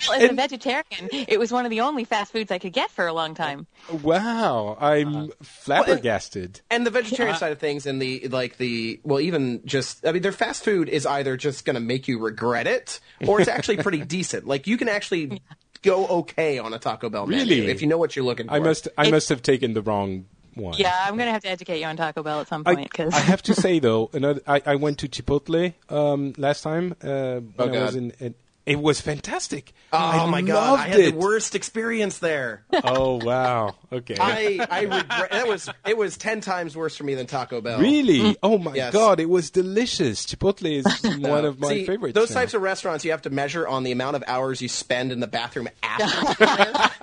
As, as a vegetarian, it was one of the only fast foods I could get for a long time. Wow. I'm flabbergasted. and the vegetarian side of things and the like the well even just i mean their fast food is either just going to make you regret it or it's actually pretty decent like you can actually go okay on a taco bell menu Really? if you know what you're looking for I must. I It- must have taken the wrong one. Yeah, I'm gonna have to educate you on Taco Bell at some point because I have to say though, another. I, I went to Chipotle um, last time uh, when Oh, I was in. in it was fantastic. oh I my god i had it. the worst experience there Oh wow. Okay. i i regret that was it was 10 times worse for me than taco bell Really? Mm. Oh my Yes. god, it was delicious. Chipotle is one of my See, favorites. Those now. types of restaurants you have to measure on the amount of hours you spend in the bathroom after.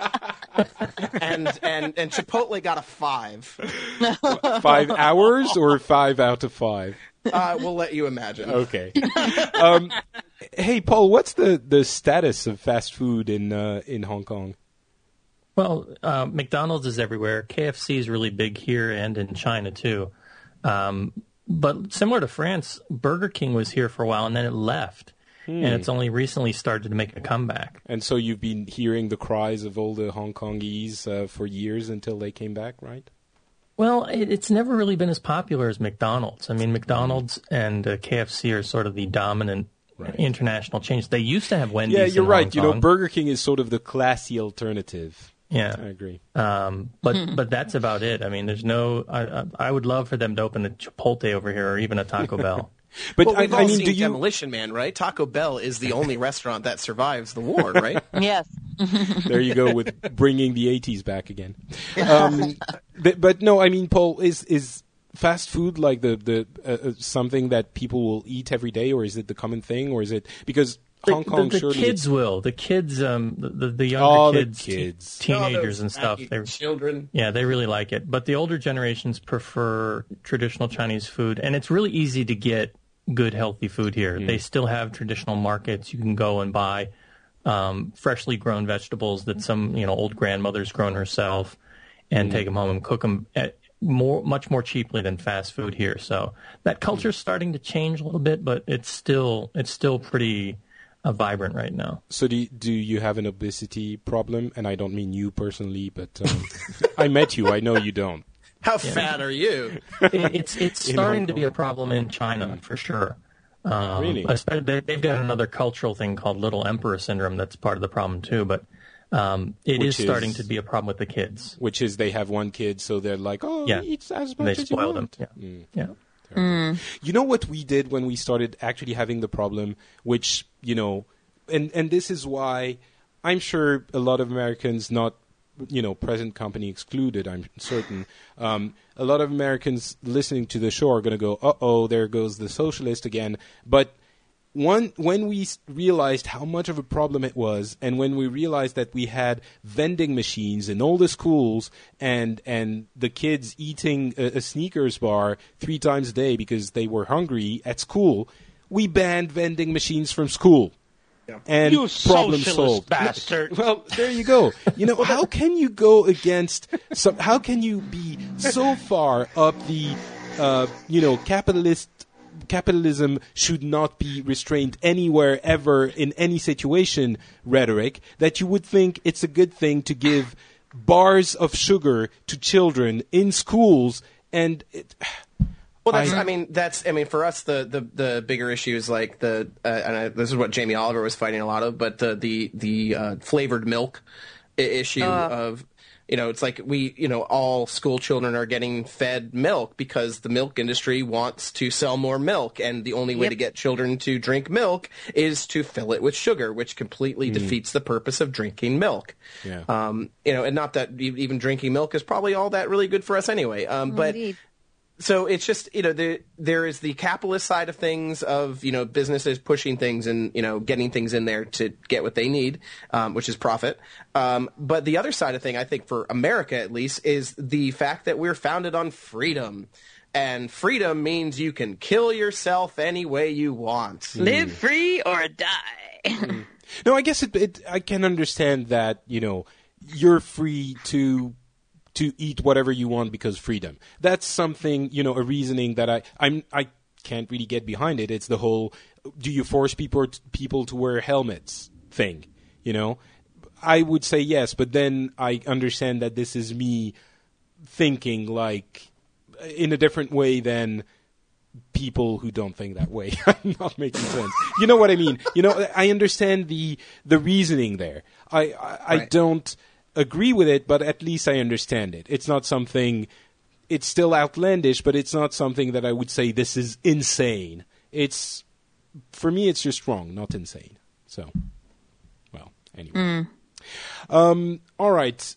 and and and Chipotle got a five. five hours or five out of five? Uh, we'll let you imagine. Okay. Um, hey, Paul, what's the, the status of fast food in uh, in Hong Kong? Well, uh, McDonald's is everywhere. KFC is really big here and in China too. Um, but similar to France, Burger King was here for a while and then it left. And it's only recently started to make a comeback. And so you've been hearing the cries of all the Hong Kongese uh, for years until they came back, right? Well, it, it's never really been as popular as McDonald's. I mean, McDonald's and uh, KFC are sort of the dominant international chains. They used to have Wendy's. Yeah, you're in right. Hong You know, Burger King is sort of the classy alternative. yeah. I agree. Um, but but that's about it. I mean, there's no. I, I I would love for them to open a Chipotle over here or even a Taco Bell. But Well, I, we've I all mean, seen do you? Demolition Man, right? Taco Bell is the only restaurant that survives the war, right? Yes. There you go with bringing the 80s back again. Um, but, but no, I mean, Paul, is is fast food like the the uh, uh, something that people will eat every day, or is it the common thing, or is it because The, Hong Kong the, the surely kids will. The kids, um, the the, the younger Oh, the kids, kids. te- All those teenagers and stuff. happy They're children. Yeah, they really like it. But the older generations prefer traditional Chinese food, and it's really easy to get good, healthy food here. They still have traditional markets. You can go and buy um, freshly grown vegetables that some you know old grandmother's grown herself, and take them home and cook them at more much more cheaply than fast food here. So that culture's starting to change a little bit, but it's still it's still pretty uh, vibrant right now. So do you, do you have an obesity problem? And I don't mean you personally, but um, I met you. I know you don't. How fat are you? it, it's it's starting to be a problem in China for sure. Um, Really? they, they've got another cultural thing called Little Emperor syndrome that's part of the problem too. But um, it Which is starting to be a problem with the kids. Which is they have one kid, so they're like, oh, Yeah. eat as They much as you spoil them. want. Yeah, yeah. You know what we did when we started actually having the problem, which you know, and and this is why I'm sure a lot of Americans, not you know, present company excluded, I'm certain, um, a lot of Americans listening to the show are going to go, uh oh, there goes the socialist again. But one when we realized how much of a problem it was, and when we realized that we had vending machines in all the schools, and and the kids eating a, a Snickers bar three times a day because they were hungry at school, we banned vending machines from school. And You problem socialist solved. bastard. Well, there you go. You know, how can you go against some? How can you be so far up the, uh, you know, capitalist? Capitalism should not be restrained anywhere ever in any situation rhetoric that you would think it's a good thing to give bars of sugar to children in schools and it, Well, that's. I- I, mean, that's. I mean, for us, the the, the bigger issue is like the. Uh, and I, this is what Jamie Oliver was fighting a lot of, but the the the uh, flavored milk i- issue of. You know, it's like we, you know, all school children are getting fed milk because the milk industry wants to sell more milk, and the only way Yep. to get children to drink milk is to fill it with sugar, which completely defeats the purpose of drinking milk. Yeah. Um, you know, and not that even drinking milk is probably all that really good for us anyway. Um, but Indeed. So it's just you know there there is the capitalist side of things of you know businesses pushing things and you know getting things in there to get what they need, um, which is profit. Um, but the other side of thing, I think for America at least, is the fact that we're founded on freedom. And freedom means you can kill yourself any way you want. Live free or die. No, I guess it, it. I can understand that. You know, you're free to to eat whatever you want because freedom. That's something. You know, a reasoning that I I'm I can't really get behind it. It's the whole do you force people people to wear helmets thing. You know, I would say yes, but then I understand that this is me thinking like in a different way than people who don't think that way. I'm not making sense. You know what I mean? You know, I understand the the reasoning there. I I, I Right. don't agree with it, but at least I understand it. It's not something. It's still outlandish, but it's not something that I would say this is insane. It's for me, it's just wrong, not insane. So, well, anyway. Um, all right.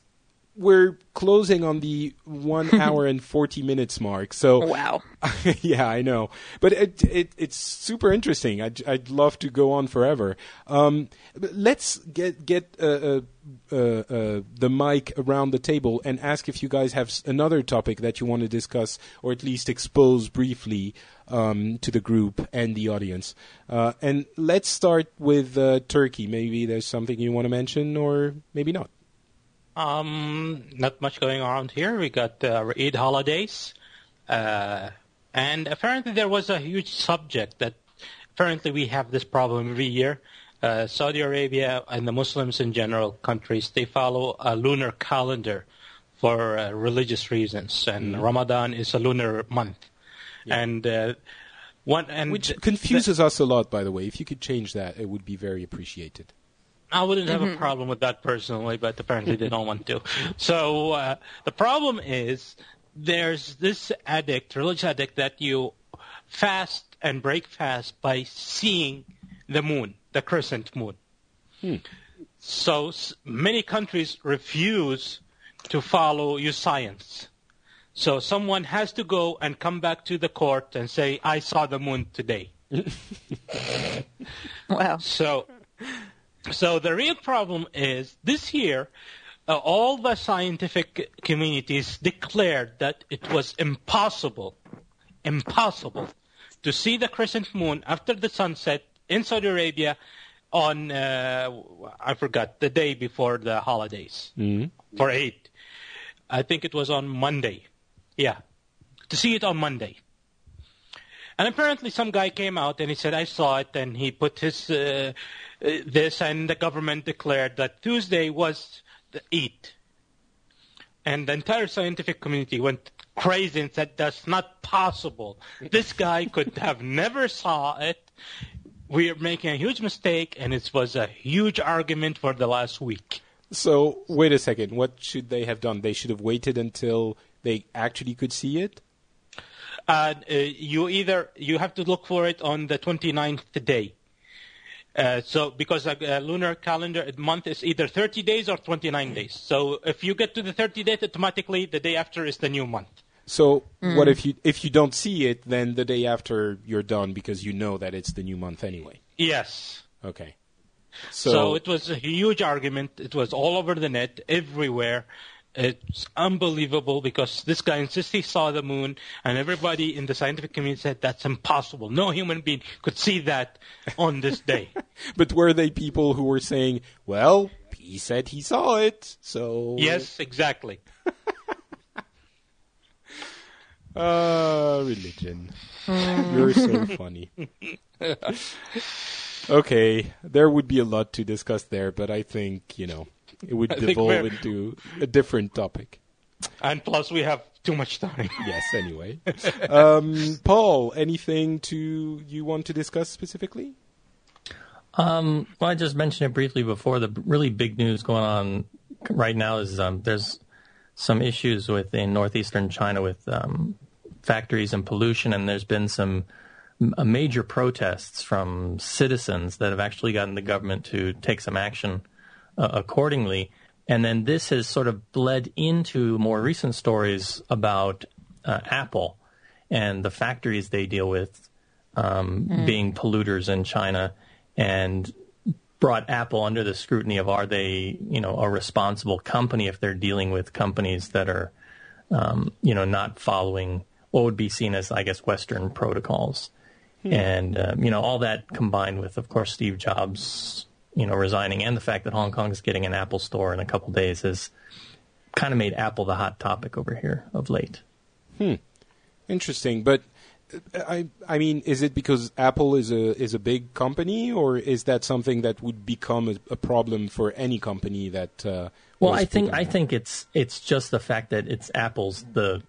We're closing on the one hour and 40 minutes mark. So, Wow. yeah, I know, but it, it it's super interesting. I'd, I'd love to go on forever. Um, let's get get uh, uh, uh, uh, the mic around the table and ask if you guys have another topic that you want to discuss or at least expose briefly um, to the group and the audience. Uh, and let's start with uh, Turki. Maybe there's something you want to mention, or maybe not. Um, not much going around here. We got uh, Eid holidays, uh, and apparently there was a huge subject that apparently we have this problem every year. Uh, Saudi Arabia and the Muslims in general countries they follow a lunar calendar for uh, religious reasons, and Ramadan is a lunar month, and uh, one and Which confuses us a lot, by the way. If you could change that, it would be very appreciated. I wouldn't have a problem with that personally, but apparently they don't want to. So uh, the problem is there's this addict, religious addict, that you fast and break fast by seeing the moon, the crescent moon. So s- many countries refuse to follow your science. So someone has to go and come back to the court and say, I saw the moon today. Wow. So, so the real problem is this year, uh, all the scientific communities declared that it was impossible, impossible to see the crescent moon after the sunset in Saudi Arabia on, uh, I forgot, the day before the holidays for Eid. I think it was on Monday. Yeah. To see it on Monday. And apparently, some guy came out and he said, "I saw it," and he put his uh, uh, this, and the government declared that Tuesday was the Eid, and the entire scientific community went crazy and said, "That's not possible. This guy could have never saw it. We are making a huge mistake," and it was a huge argument for the last week. So, wait a second. What should they have done? They should have waited until they actually could see it? Uh, uh, you either you have to look for it on the 29th day. Uh, so because a, a lunar calendar month is either 30 days or 29 days. So if you get to the 30 days, automatically the day after is the new month. So, what if you if you don't see it, then the day after you're done because you know that it's the new month anyway? Yes. Okay. So, So, it was a huge argument. It was all over the net, everywhere. It's unbelievable because this guy insists he saw the moon, and everybody in the scientific community said that's impossible. No human being could see that on this day. but were they people who were saying, "Well, he said he saw it," so yes, exactly. Uh, religion. You're so funny. okay, there would be a lot to discuss there, but I think, you know, it would I devolve into a different topic. And plus, we have too much time. Yes, anyway. um, Paul, anything to you want to discuss specifically? Um, well, I just mentioned it briefly before. The really big news going on right now is um, there's some issues within northeastern China with um, factories and pollution, and there's been some uh, major protests from citizens that have actually gotten the government to take some action uh, accordingly. And then this has sort of bled into more recent stories about uh, Apple and the factories they deal with um, being polluters in China and brought Apple under the scrutiny of are they, you know, a responsible company if they're dealing with companies that are, um, you know, not following what would be seen as, I guess, Western protocols. And, um, you know, all that combined with, of course, Steve Jobs, you know, resigning and the fact that Hong Kong is getting an Apple store in a couple days has kind of made Apple the hot topic over here of late. Hmm. Interesting, but uh, I I mean, is it because Apple is a is a big company, or is that something that would become a, a problem for any company that? Uh, Well, I think I think it's it's just the fact that it's Apple's the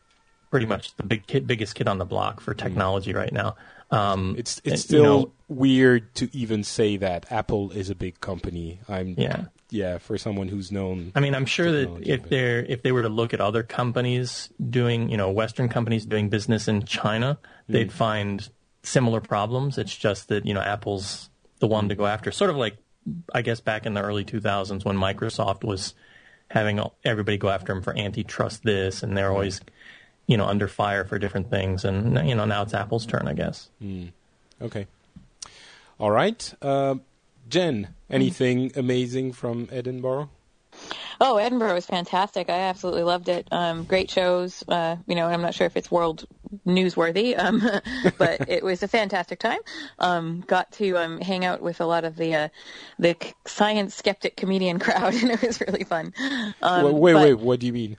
pretty much the big kid, biggest kid on the block for technology right now. Um, It's it's you still know, weird to even say that Apple is a big company. I'm Yeah. yeah for someone who's known. I mean, I'm sure that if they're if they were to look at other companies doing, you know, Western companies doing business in China, they'd find similar problems. It's just that you know Apple's the one to go after. Sort of like, I guess back in the early 2000s when Microsoft was having everybody go after him for antitrust this, and they're always, you know, under fire for different things. And you know, now it's Apple's turn, I guess. Okay. All right. Uh, Jen, anything amazing from Edinburgh? Oh, Edinburgh was fantastic. I absolutely loved it. Um, great shows. Uh, you know, I'm not sure if it's world newsworthy, um, but it was a fantastic time. Um, got to um, hang out with a lot of the uh, the science skeptic comedian crowd, and it was really fun. Um, wait, wait, but- wait. What do you mean?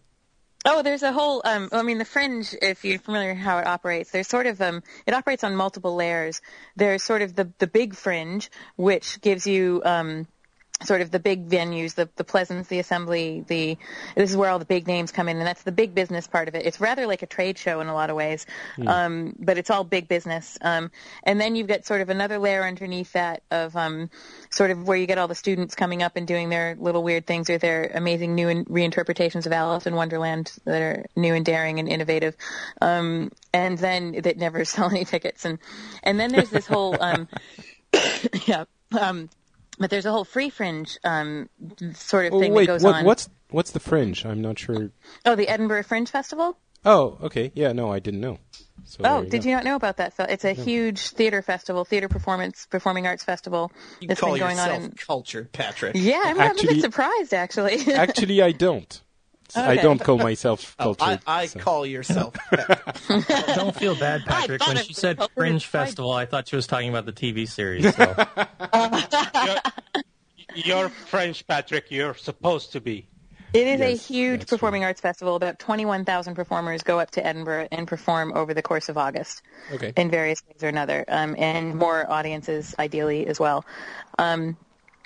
Oh, there's a whole. Um, I mean, the fringe. If you're familiar with how it operates, there's sort of. Um, it operates on multiple layers. There's sort of the the big fringe, which gives you. Um, sort of the big venues, the the Pleasance, the Assembly, the this is where all the big names come in, and that's the big business part of it. It's rather like a trade show in a lot of ways, um, but it's all big business. Um, and then you've got sort of another layer underneath that of um, sort of where you get all the students coming up and doing their little weird things or their amazing new in- reinterpretations of Alice in Wonderland that are new and daring and innovative, um, and then that never sell any tickets. And and then there's this whole um, yeah. Um, but there's a whole free fringe um, sort of Oh, thing wait, that goes what, on. what's what's the fringe? I'm not sure. Oh, the Edinburgh Fringe Festival. Oh, okay. Yeah, no, I didn't know. So Oh, there did go. you not know about that? Phil? It's a huge theater festival, theater performance, performing arts festival You that's call been going yourself on. In, cultured, Patrick. yeah, I'm, I'm a Actually- bit surprised actually. Actually, I don't. I don't call myself Oh, cultured. I, I so- call yourself. Don't feel bad, Patrick. When she said Fringe. Festival, I thought she was talking about the TV series. So. You're, you're French, Patrick. You're supposed to be. It is Yes, a huge that's performing arts festival. About 21,000 performers go up to Edinburgh and perform over the course of August Okay. in various ways or another, um, and more audiences ideally as well. Um,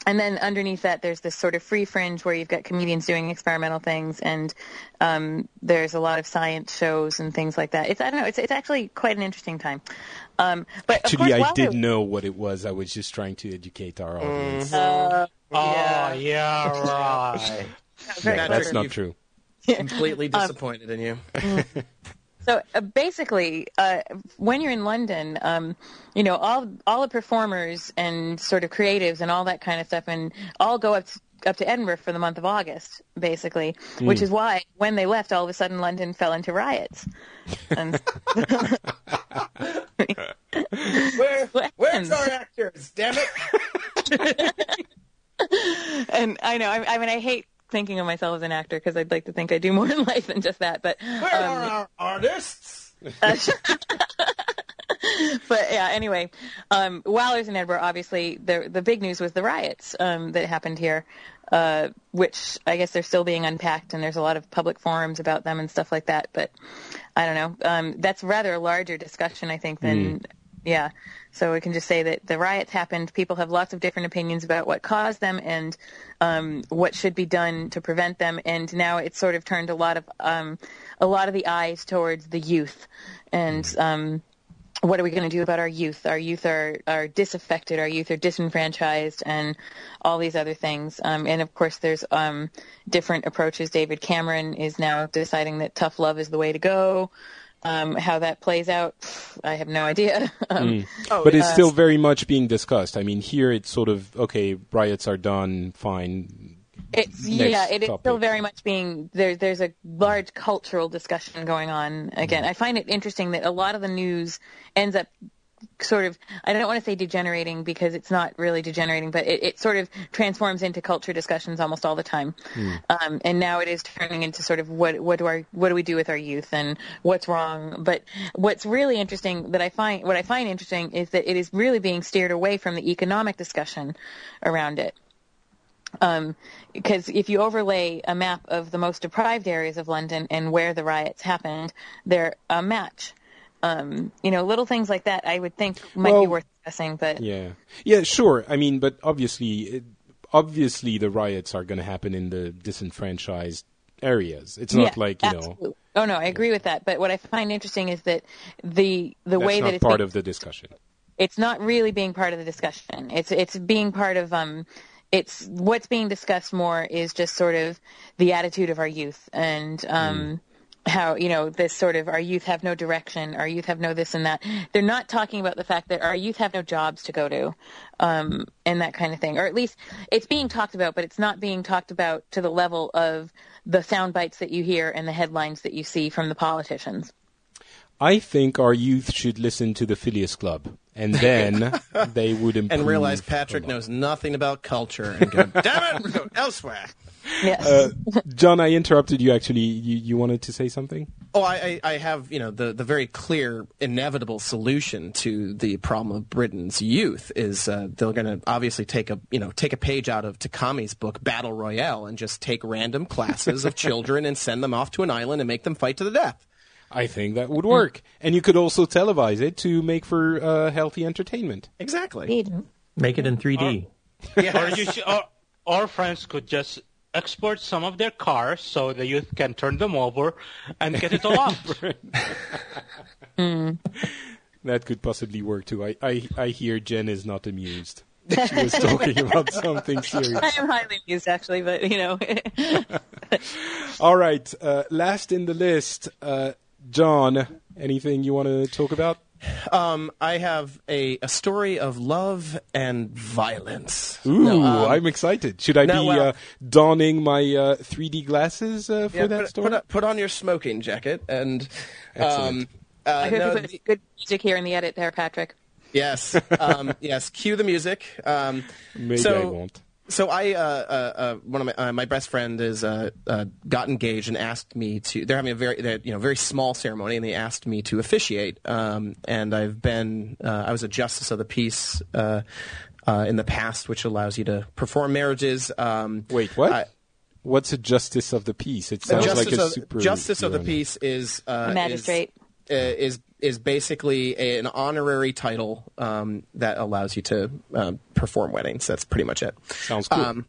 and then underneath that, there's this sort of free fringe where you've got comedians doing experimental things, and um, there's a lot of science shows and things like that. It's I don't know. It's it's actually quite an interesting time. Um, but of Actually, course, I while did know what it was. I was just trying to educate our audience. Oh, Yeah. yeah, right. No, that's not true. completely disappointed in you. So uh, basically, uh, when you're in London, um, you know all all the performers and sort of creatives and all that kind of stuff, and all go up to, up to Edinburgh for the month of August, basically, which is why when they left, all of a sudden London fell into riots. And Where, where's our actors? Damn it! and I know, I, I mean, I hate thinking of myself as an actor because I'd like to think I do more in life than just that, but. Where um, are our artists? but yeah, anyway, um, while I was in Edinburgh, obviously the the big news was the riots um, that happened here, uh, which I guess they're still being unpacked, and there's a lot of public forums about them and stuff like that. But I don't know. Um, that's rather a larger discussion, I think, than yeah. So we can just say that the riots happened. People have lots of different opinions about what caused them and um, what should be done to prevent them. And now it's sort of turned a lot of um, a lot of the eyes towards the youth and. Um, what are we going to do about our youth? Our youth are, are disaffected. Our youth are disenfranchised and all these other things. Um, and of course, there's um, different approaches. David Cameron is now deciding that tough love is the way to go. Um, how that plays out, I have no idea. Um, Oh, but it's uh, still very much being discussed. I mean, here it's sort of okay. Riots are done. Fine. It's Next yeah, it is still very much being there. There's a large cultural discussion going on. Again, I find it interesting that a lot of the news ends up sort of I don't want to say degenerating because it's not really degenerating, but it, it sort of transforms into culture discussions almost all the time. Um, and now it is turning into sort of what what do our what do we do with our youth and what's wrong. But what's really interesting that I find what I find interesting is that it is really being steered away from the economic discussion around it because if you overlay a map of the most deprived areas of London and where the riots happened, they're a match. Um, you know, little things like that I would think might be worth discussing, but Yeah. Yeah. Sure. I mean, but obviously, it, obviously, the riots are going to happen in the disenfranchised areas. It's not yeah, like you know. Oh no, I agree with that. But what I find interesting is that the the That's way that it's part being- of the discussion. it's not really being part of the discussion. It's it's being part of um it's what's being discussed more is just sort of the attitude of our youth and um how you know this sort of our youth have no direction, our youth have no this and that. They're not talking about the fact that our youth have no jobs to go to, um, and that kind of thing. Or at least it's being talked about, but it's not being talked about to the level of the sound bites that you hear and the headlines that you see from the politicians. I think our youth should listen to the Phileas Club, and then they would improve. and realize Patrick knows nothing about culture and go, damn it, we're going elsewhere. Yes. Uh, John, I interrupted you. Actually, you, you wanted to say something? Oh, I, I I have you know the, the very clear inevitable solution to the problem of Britain's youth is uh, they're going to obviously take a you know take a page out of Takami's book Battle Royale and just take random classes of children and send them off to an island and make them fight to the death. I think that would work, and you could also televise it to make for uh, healthy entertainment. Exactly. Indeed. Make it in 3D. or you should, or, or friends could just export some of their cars so the youth can turn them over and get it all off. That could possibly work too. I, I, I hear Jen is not amused. She was talking about something serious. I am highly amused, actually, but you know, All right, uh, last in the list, uh, John. Anything you want to talk about? Um, I have a, a story of love and violence. Ooh, No, um, I'm excited. Should I no, be well- uh, donning my uh, 3D glasses uh, for Yeah, that put, story? put, put on your smoking jacket and um, Excellent. uh, I heard no, you put the- good music here in the edit there, Patrick. yes, um, yes. Cue the music. Um, Maybe so, I won't. So I, uh, uh, uh, one of my, uh, my best friend is uh, uh, got engaged and asked me to. They're having a very, you know, very small ceremony, and they asked me to officiate. Um, and I've been, uh, I was a justice of the peace uh, uh, in the past, which allows you to perform marriages. Um, Wait, what? I- What's a justice of the peace? It sounds like a of, super justice of the peace is uh, A magistrate. Is, is is basically a, an honorary title um, that allows you to um, perform weddings. That's pretty much it. Sounds cool. Um,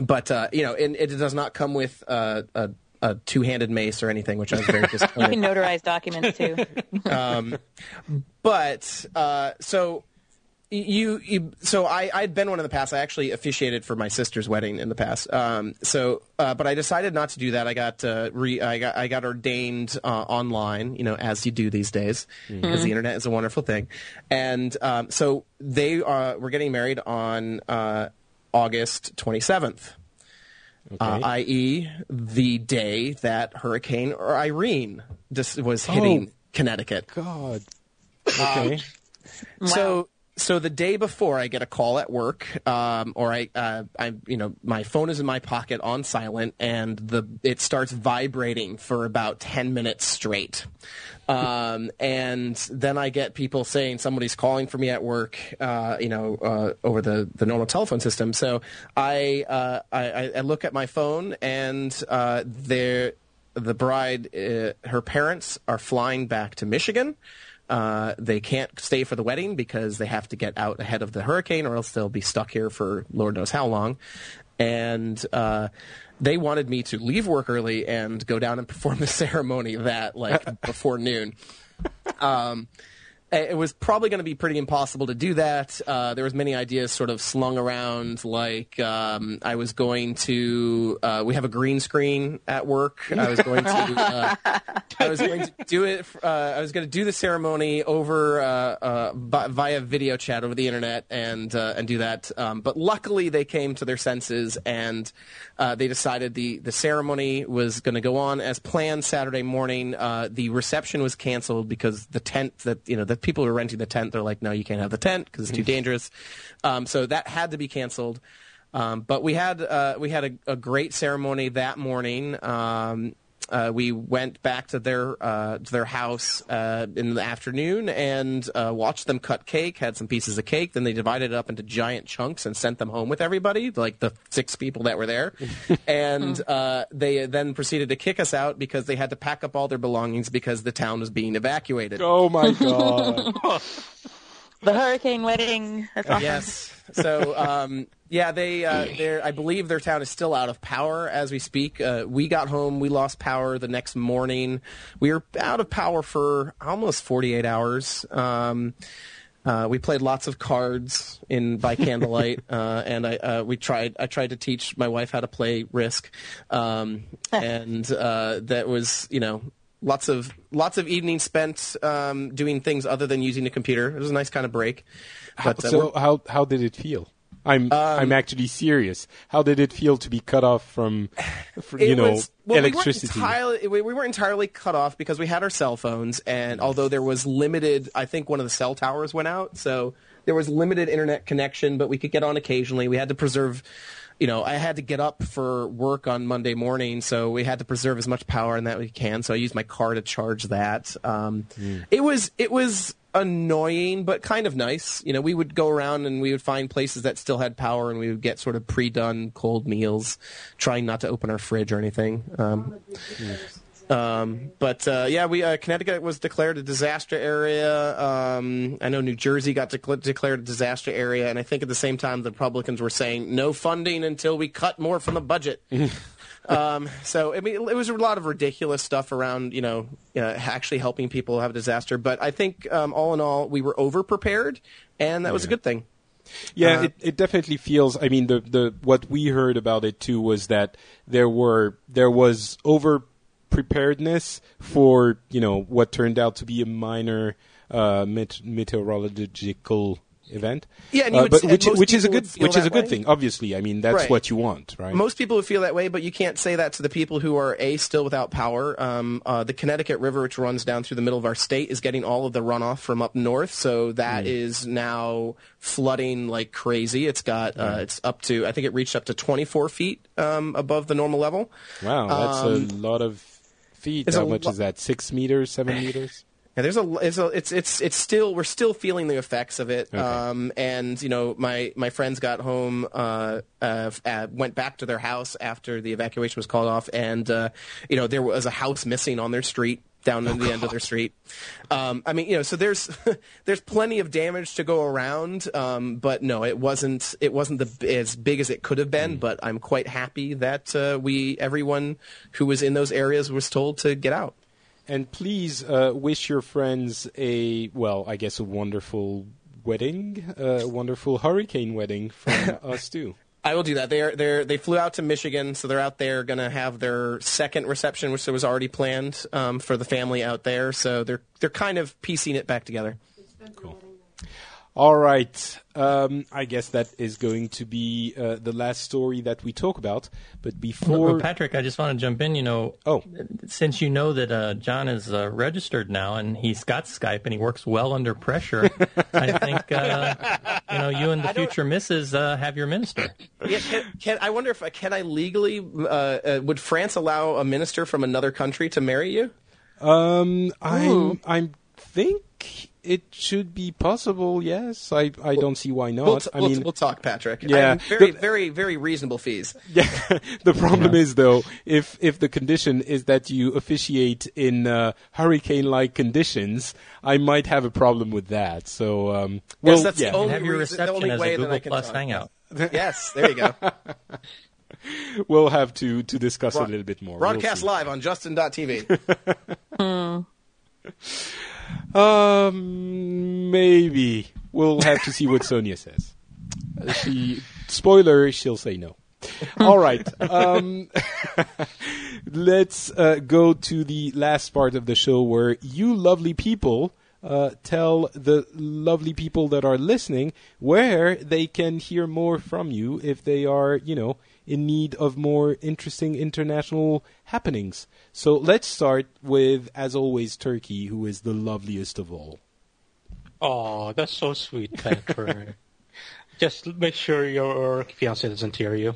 but uh, you know, and it does not come with uh, a, a two-handed mace or anything, which I was very You can disappointed. notarize documents too. but uh, so you, you so I I'd been one in the past. I actually officiated for my sister's wedding in the past. Um, so uh, but I decided not to do that. I got uh, re, I got I got ordained uh, online, you know, as you do these days, because the internet is a wonderful thing. And um, so they uh, were getting married on uh, August twenty seventh. Uh, Okay. i.e., the day that Hurricane Irene just was hitting Oh. Connecticut. God. Okay. Wow. So so the day before, I get a call at work, um, or I, uh, I, you know, my phone is in my pocket on silent, and the it starts vibrating for about ten minutes straight. Um, and then I get people saying somebody's calling for me at work, uh, you know, uh, over the, the normal telephone system. So I, uh, I, I look at my phone, and uh, there, the bride, uh, her parents are flying back to Michigan. Uh, they can't stay for the wedding because they have to get out ahead of the hurricane, or else they'll be stuck here for Lord knows how long. And uh, they wanted me to leave work early and go down and perform the ceremony that like before noon. Um, it was probably going to be pretty impossible to do that. Uh, there was many ideas sort of slung around, like um, I was going to. Uh, we have a green screen at work. I was going to. Uh, I was going to do it. Uh, I was going to do the ceremony over uh, uh, via video chat over the internet and uh, and do that. Um, but luckily, they came to their senses and uh, they decided the the ceremony was going to go on as planned Saturday morning. Uh, the reception was canceled because the tent that you know the people who are renting the tent they're like, no, you can't have the tent because it's too dangerous. Um, so that had to be canceled. Um, but we had uh, we had a, a great ceremony that morning. Um, uh, we went back to their uh, to their house uh, in the afternoon and uh, watched them cut cake. Had some pieces of cake. Then they divided it up into giant chunks and sent them home with everybody, like the six people that were there. and uh, they then proceeded to kick us out because they had to pack up all their belongings because the town was being evacuated. Oh my God. The hurricane wedding. That's awesome. Yes. So, um, yeah, they, uh, they're, I believe their town is still out of power as we speak. Uh, we got home, we lost power the next morning. We were out of power for almost 48 hours. Um, Uh, we played lots of cards in by candlelight, uh, and I uh, we tried. I tried to teach my wife how to play Risk, um, and uh, that was you know lots of lots of evenings spent um, doing things other than using a computer. It was a nice kind of break. But, uh, so how how did it feel? I'm I'm actually serious. How did it feel to be cut off from, from you know, was- well, electricity? We weren't, entirely, we, we weren't entirely cut off because we had our cell phones, and although there was limited, I think one of the cell towers went out, so there was limited internet connection, but we could get on occasionally. We had to preserve. You know, I had to get up for work on Monday morning, so we had to preserve as much power in that we can. So I used my car to charge that. Um, It was it was annoying, but kind of nice. You know, we would go around and we would find places that still had power, and we would get sort of pre-done cold meals, trying not to open our fridge or anything. Um, um, but uh, yeah, we uh, Connecticut was declared a disaster area. Um, I know New Jersey got decla- declared a disaster area, and I think at the same time the Republicans were saying no funding until we cut more from the budget. um, so I mean, it was a lot of ridiculous stuff around, you know, uh, actually helping people have a disaster. But I think um, all in all, we were over prepared, and that was a good thing. Yeah, Uh, it, it definitely feels. I mean, the the what we heard about it too was that there were there was over preparedness for you know what turned out to be a minor uh, met- meteorological event. Yeah, and you uh, would but which which is a good which is a good way. thing. Obviously, I mean that's Right. what you want, right? Most people would feel that way, but you can't say that to the people who are a still without power. Um, uh, the Connecticut River, which runs down through the middle of our state, is getting all of the runoff from up north, so that is now flooding like crazy. It's got uh, it's up to I think it reached up to 24 feet um, above the normal level. wow, that's a lot of feet. How much lo- is that? Six meters, seven meters? Yeah, there's a, it's a, it's, it's, it's still, we're still feeling the effects of it. Um, and you know, my, my friends got home, uh, uh, uh, went back to their house after the evacuation was called off, and uh, you know, there was a house missing on their street down at the end of their street. Um, I mean, you know, so there's there's plenty of damage to go around, um, but no, it wasn't it wasn't the as big as it could have been. But I'm quite happy that uh, we everyone who was in those areas was told to get out. And please uh, wish your friends a well, I guess a wonderful wedding, uh, a wonderful hurricane wedding from us too. I will do that. They are they they flew out to Michigan, so they're out there going to have their second reception, which was already planned um, for the family out there. So they're they're kind of piecing it back together. All right, um, I guess that is going to be uh, the last story that we talk about. But before, Well, Patrick, I just want to jump in. You know, Oh. since you know that uh, John is uh, registered now and he's got Skype and he works well under pressure, I think uh, you know you and the future missus uh, have your minister. Yeah, can, can I wonder if can I legally uh, uh, would France allow a minister from another country to marry you? um, I'm I think it should be possible. Yes, I I don't see why not. We'll, t- I we'll, mean, we'll talk, Patrick. Yeah. I'm very The- very very reasonable fees. Yeah, the problem is though, if if the condition is that you officiate in uh, hurricane-like conditions, I might have a problem with that. So, um, well, Yes, that's the yeah, only have your reason- the reception only as way a that I Google can Plus talk. Hangout. Yes, there you go. we'll have to to discuss a little bit more. We'll Broadcast live on Justin.tv. Um, maybe we'll have to see what Sonia says. She spoiler, she'll say no. All right. Um, let's uh, go to the last part of the show where you lovely people uh, tell the lovely people that are listening where they can hear more from you if they are, you know, in need of more interesting international happenings. So let's start with, as always, Turki, who is the loveliest of all. Oh, that's so sweet, Patrick. Just make sure your fiance doesn't hear you.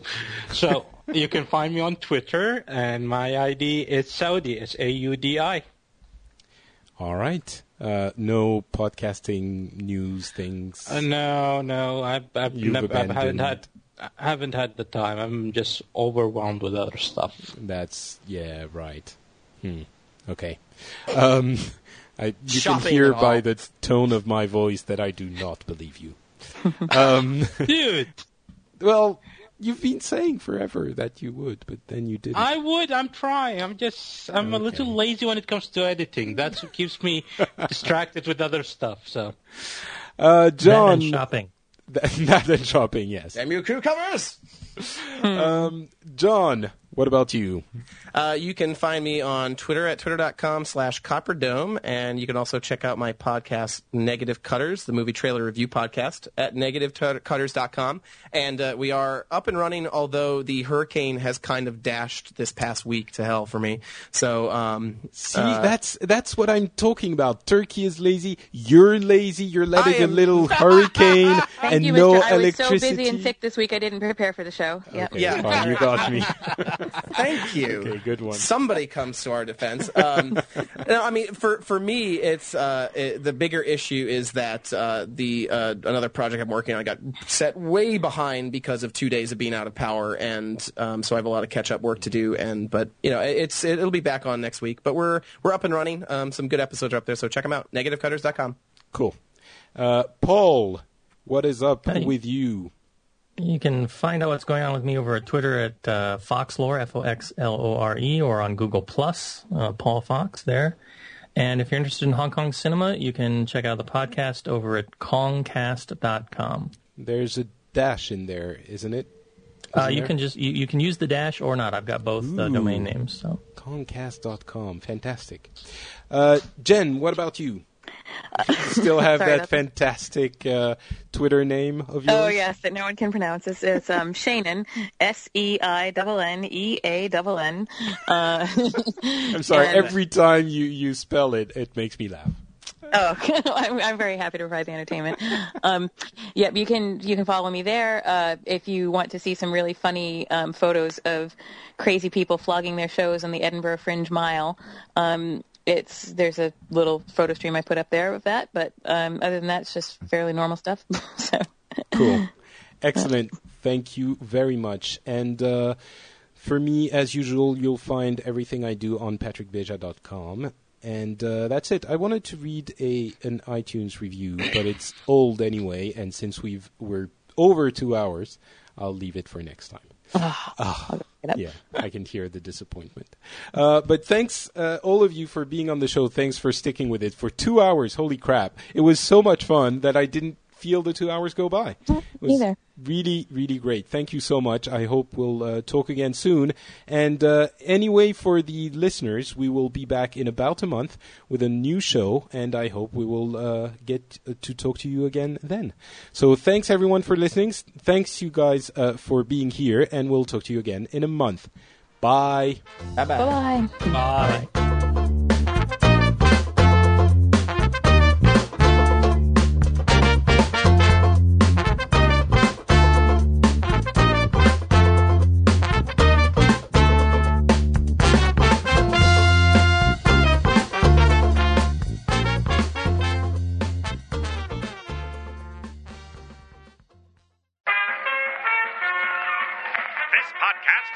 So you can find me on Twitter, and my ID is Saudi. It's A U D I. All right. Uh, no podcasting news things. Uh, no, no, I've, I've never, I haven't had, I haven't had the time. I'm just overwhelmed with other stuff. That's yeah, right. Hmm. Okay. Um, I, you Shopping can hear by the tone of my voice that I do not believe you. um, Dude, well, you've been saying forever that you would, but then you didn't. I would. I'm trying. I'm just. I'm a little lazy when it comes to editing. That's what keeps me distracted with other stuff. So Uh, John, That and shopping. that and shopping, yes. Damn you, cucumbers! Um, John, what about you? Uh, you can find me on Twitter at twitter.com slash copperdome, and you can also check out my podcast, Negative Cutters, the movie trailer review podcast, at negativecutters.com. And uh, we are up and running, although the hurricane has kind of dashed this past week to hell for me. So, um, See, uh, that's that's what I'm talking about. Turki is lazy. You're lazy. You're letting I a am- little hurricane Thank and you, no Mr. I was electricity. so busy and sick this week I didn't prepare for the show. Yep. Okay, Yeah. fine, you got me. Thank you. Okay, good one. Somebody comes to our defense. Um, no, I mean, for for me, it's uh, it, the bigger issue is that uh, the uh, another project I'm working on got set way behind because of two days of being out of power, and um, so I have a lot of catch up work to do. And but you know, it- it's it, it'll be back on next week. But we're we're up and running. Um, some good episodes are up there, so check them out. NegativeCutters.com. Cool. Uh, Paul, what is up Hey. with you? You can find out what's going on with me over at Twitter at uh, Foxlore, F O X L O R E, or on Google Plus, uh, Paul Fox there. And if you're interested in Hong Kong cinema, you can check out the podcast over at kongcast.com. There's a dash in there, isn't it? Uh, you there? can just you, you can use the dash or not. I've got both uh, Ooh. domain names. So kongcast.com. Fantastic. Uh, Jen, what about you? Still have Sorry that fantastic uh, Twitter name of yours? Oh yes, that no one can pronounce. It's, it's um Shannon, S E I N N E A N N. Uh, I'm sorry. and- Every time you, you spell it, it makes me laugh. Oh, I'm, I'm very happy to provide the entertainment. Um, yeah, you can you can follow me there uh, if you want to see some really funny um, photos of crazy people flogging their shows on the Edinburgh Fringe Mile. Um, it's there's a little photo stream I put up there of that, but um, other than that, it's just fairly normal stuff. so. Cool. Excellent. Thank you very much. And uh, for me, as usual, you'll find everything I do on patrickbeja.com. And uh, that's it. I wanted to read a an iTunes review, but it's old anyway. And since we've we're over two hours, I'll leave it for next time. It up. yeah, I can hear the disappointment. Uh, but thanks, uh, all of you, for being on the show. Thanks for sticking with it for two hours. Holy crap! It was so much fun that I didn't feel the two hours go by. It was neither. really, really great. Thank you so much. I hope we'll uh, talk again soon. And uh, anyway, for the listeners, we will be back in about a month with a new show, and I hope we will uh, get uh, to talk to you again then. So thanks everyone for listening. Thanks you guys uh, for being here, and we'll talk to you again in a month. Bye. Bye bye. Bye bye. Bye.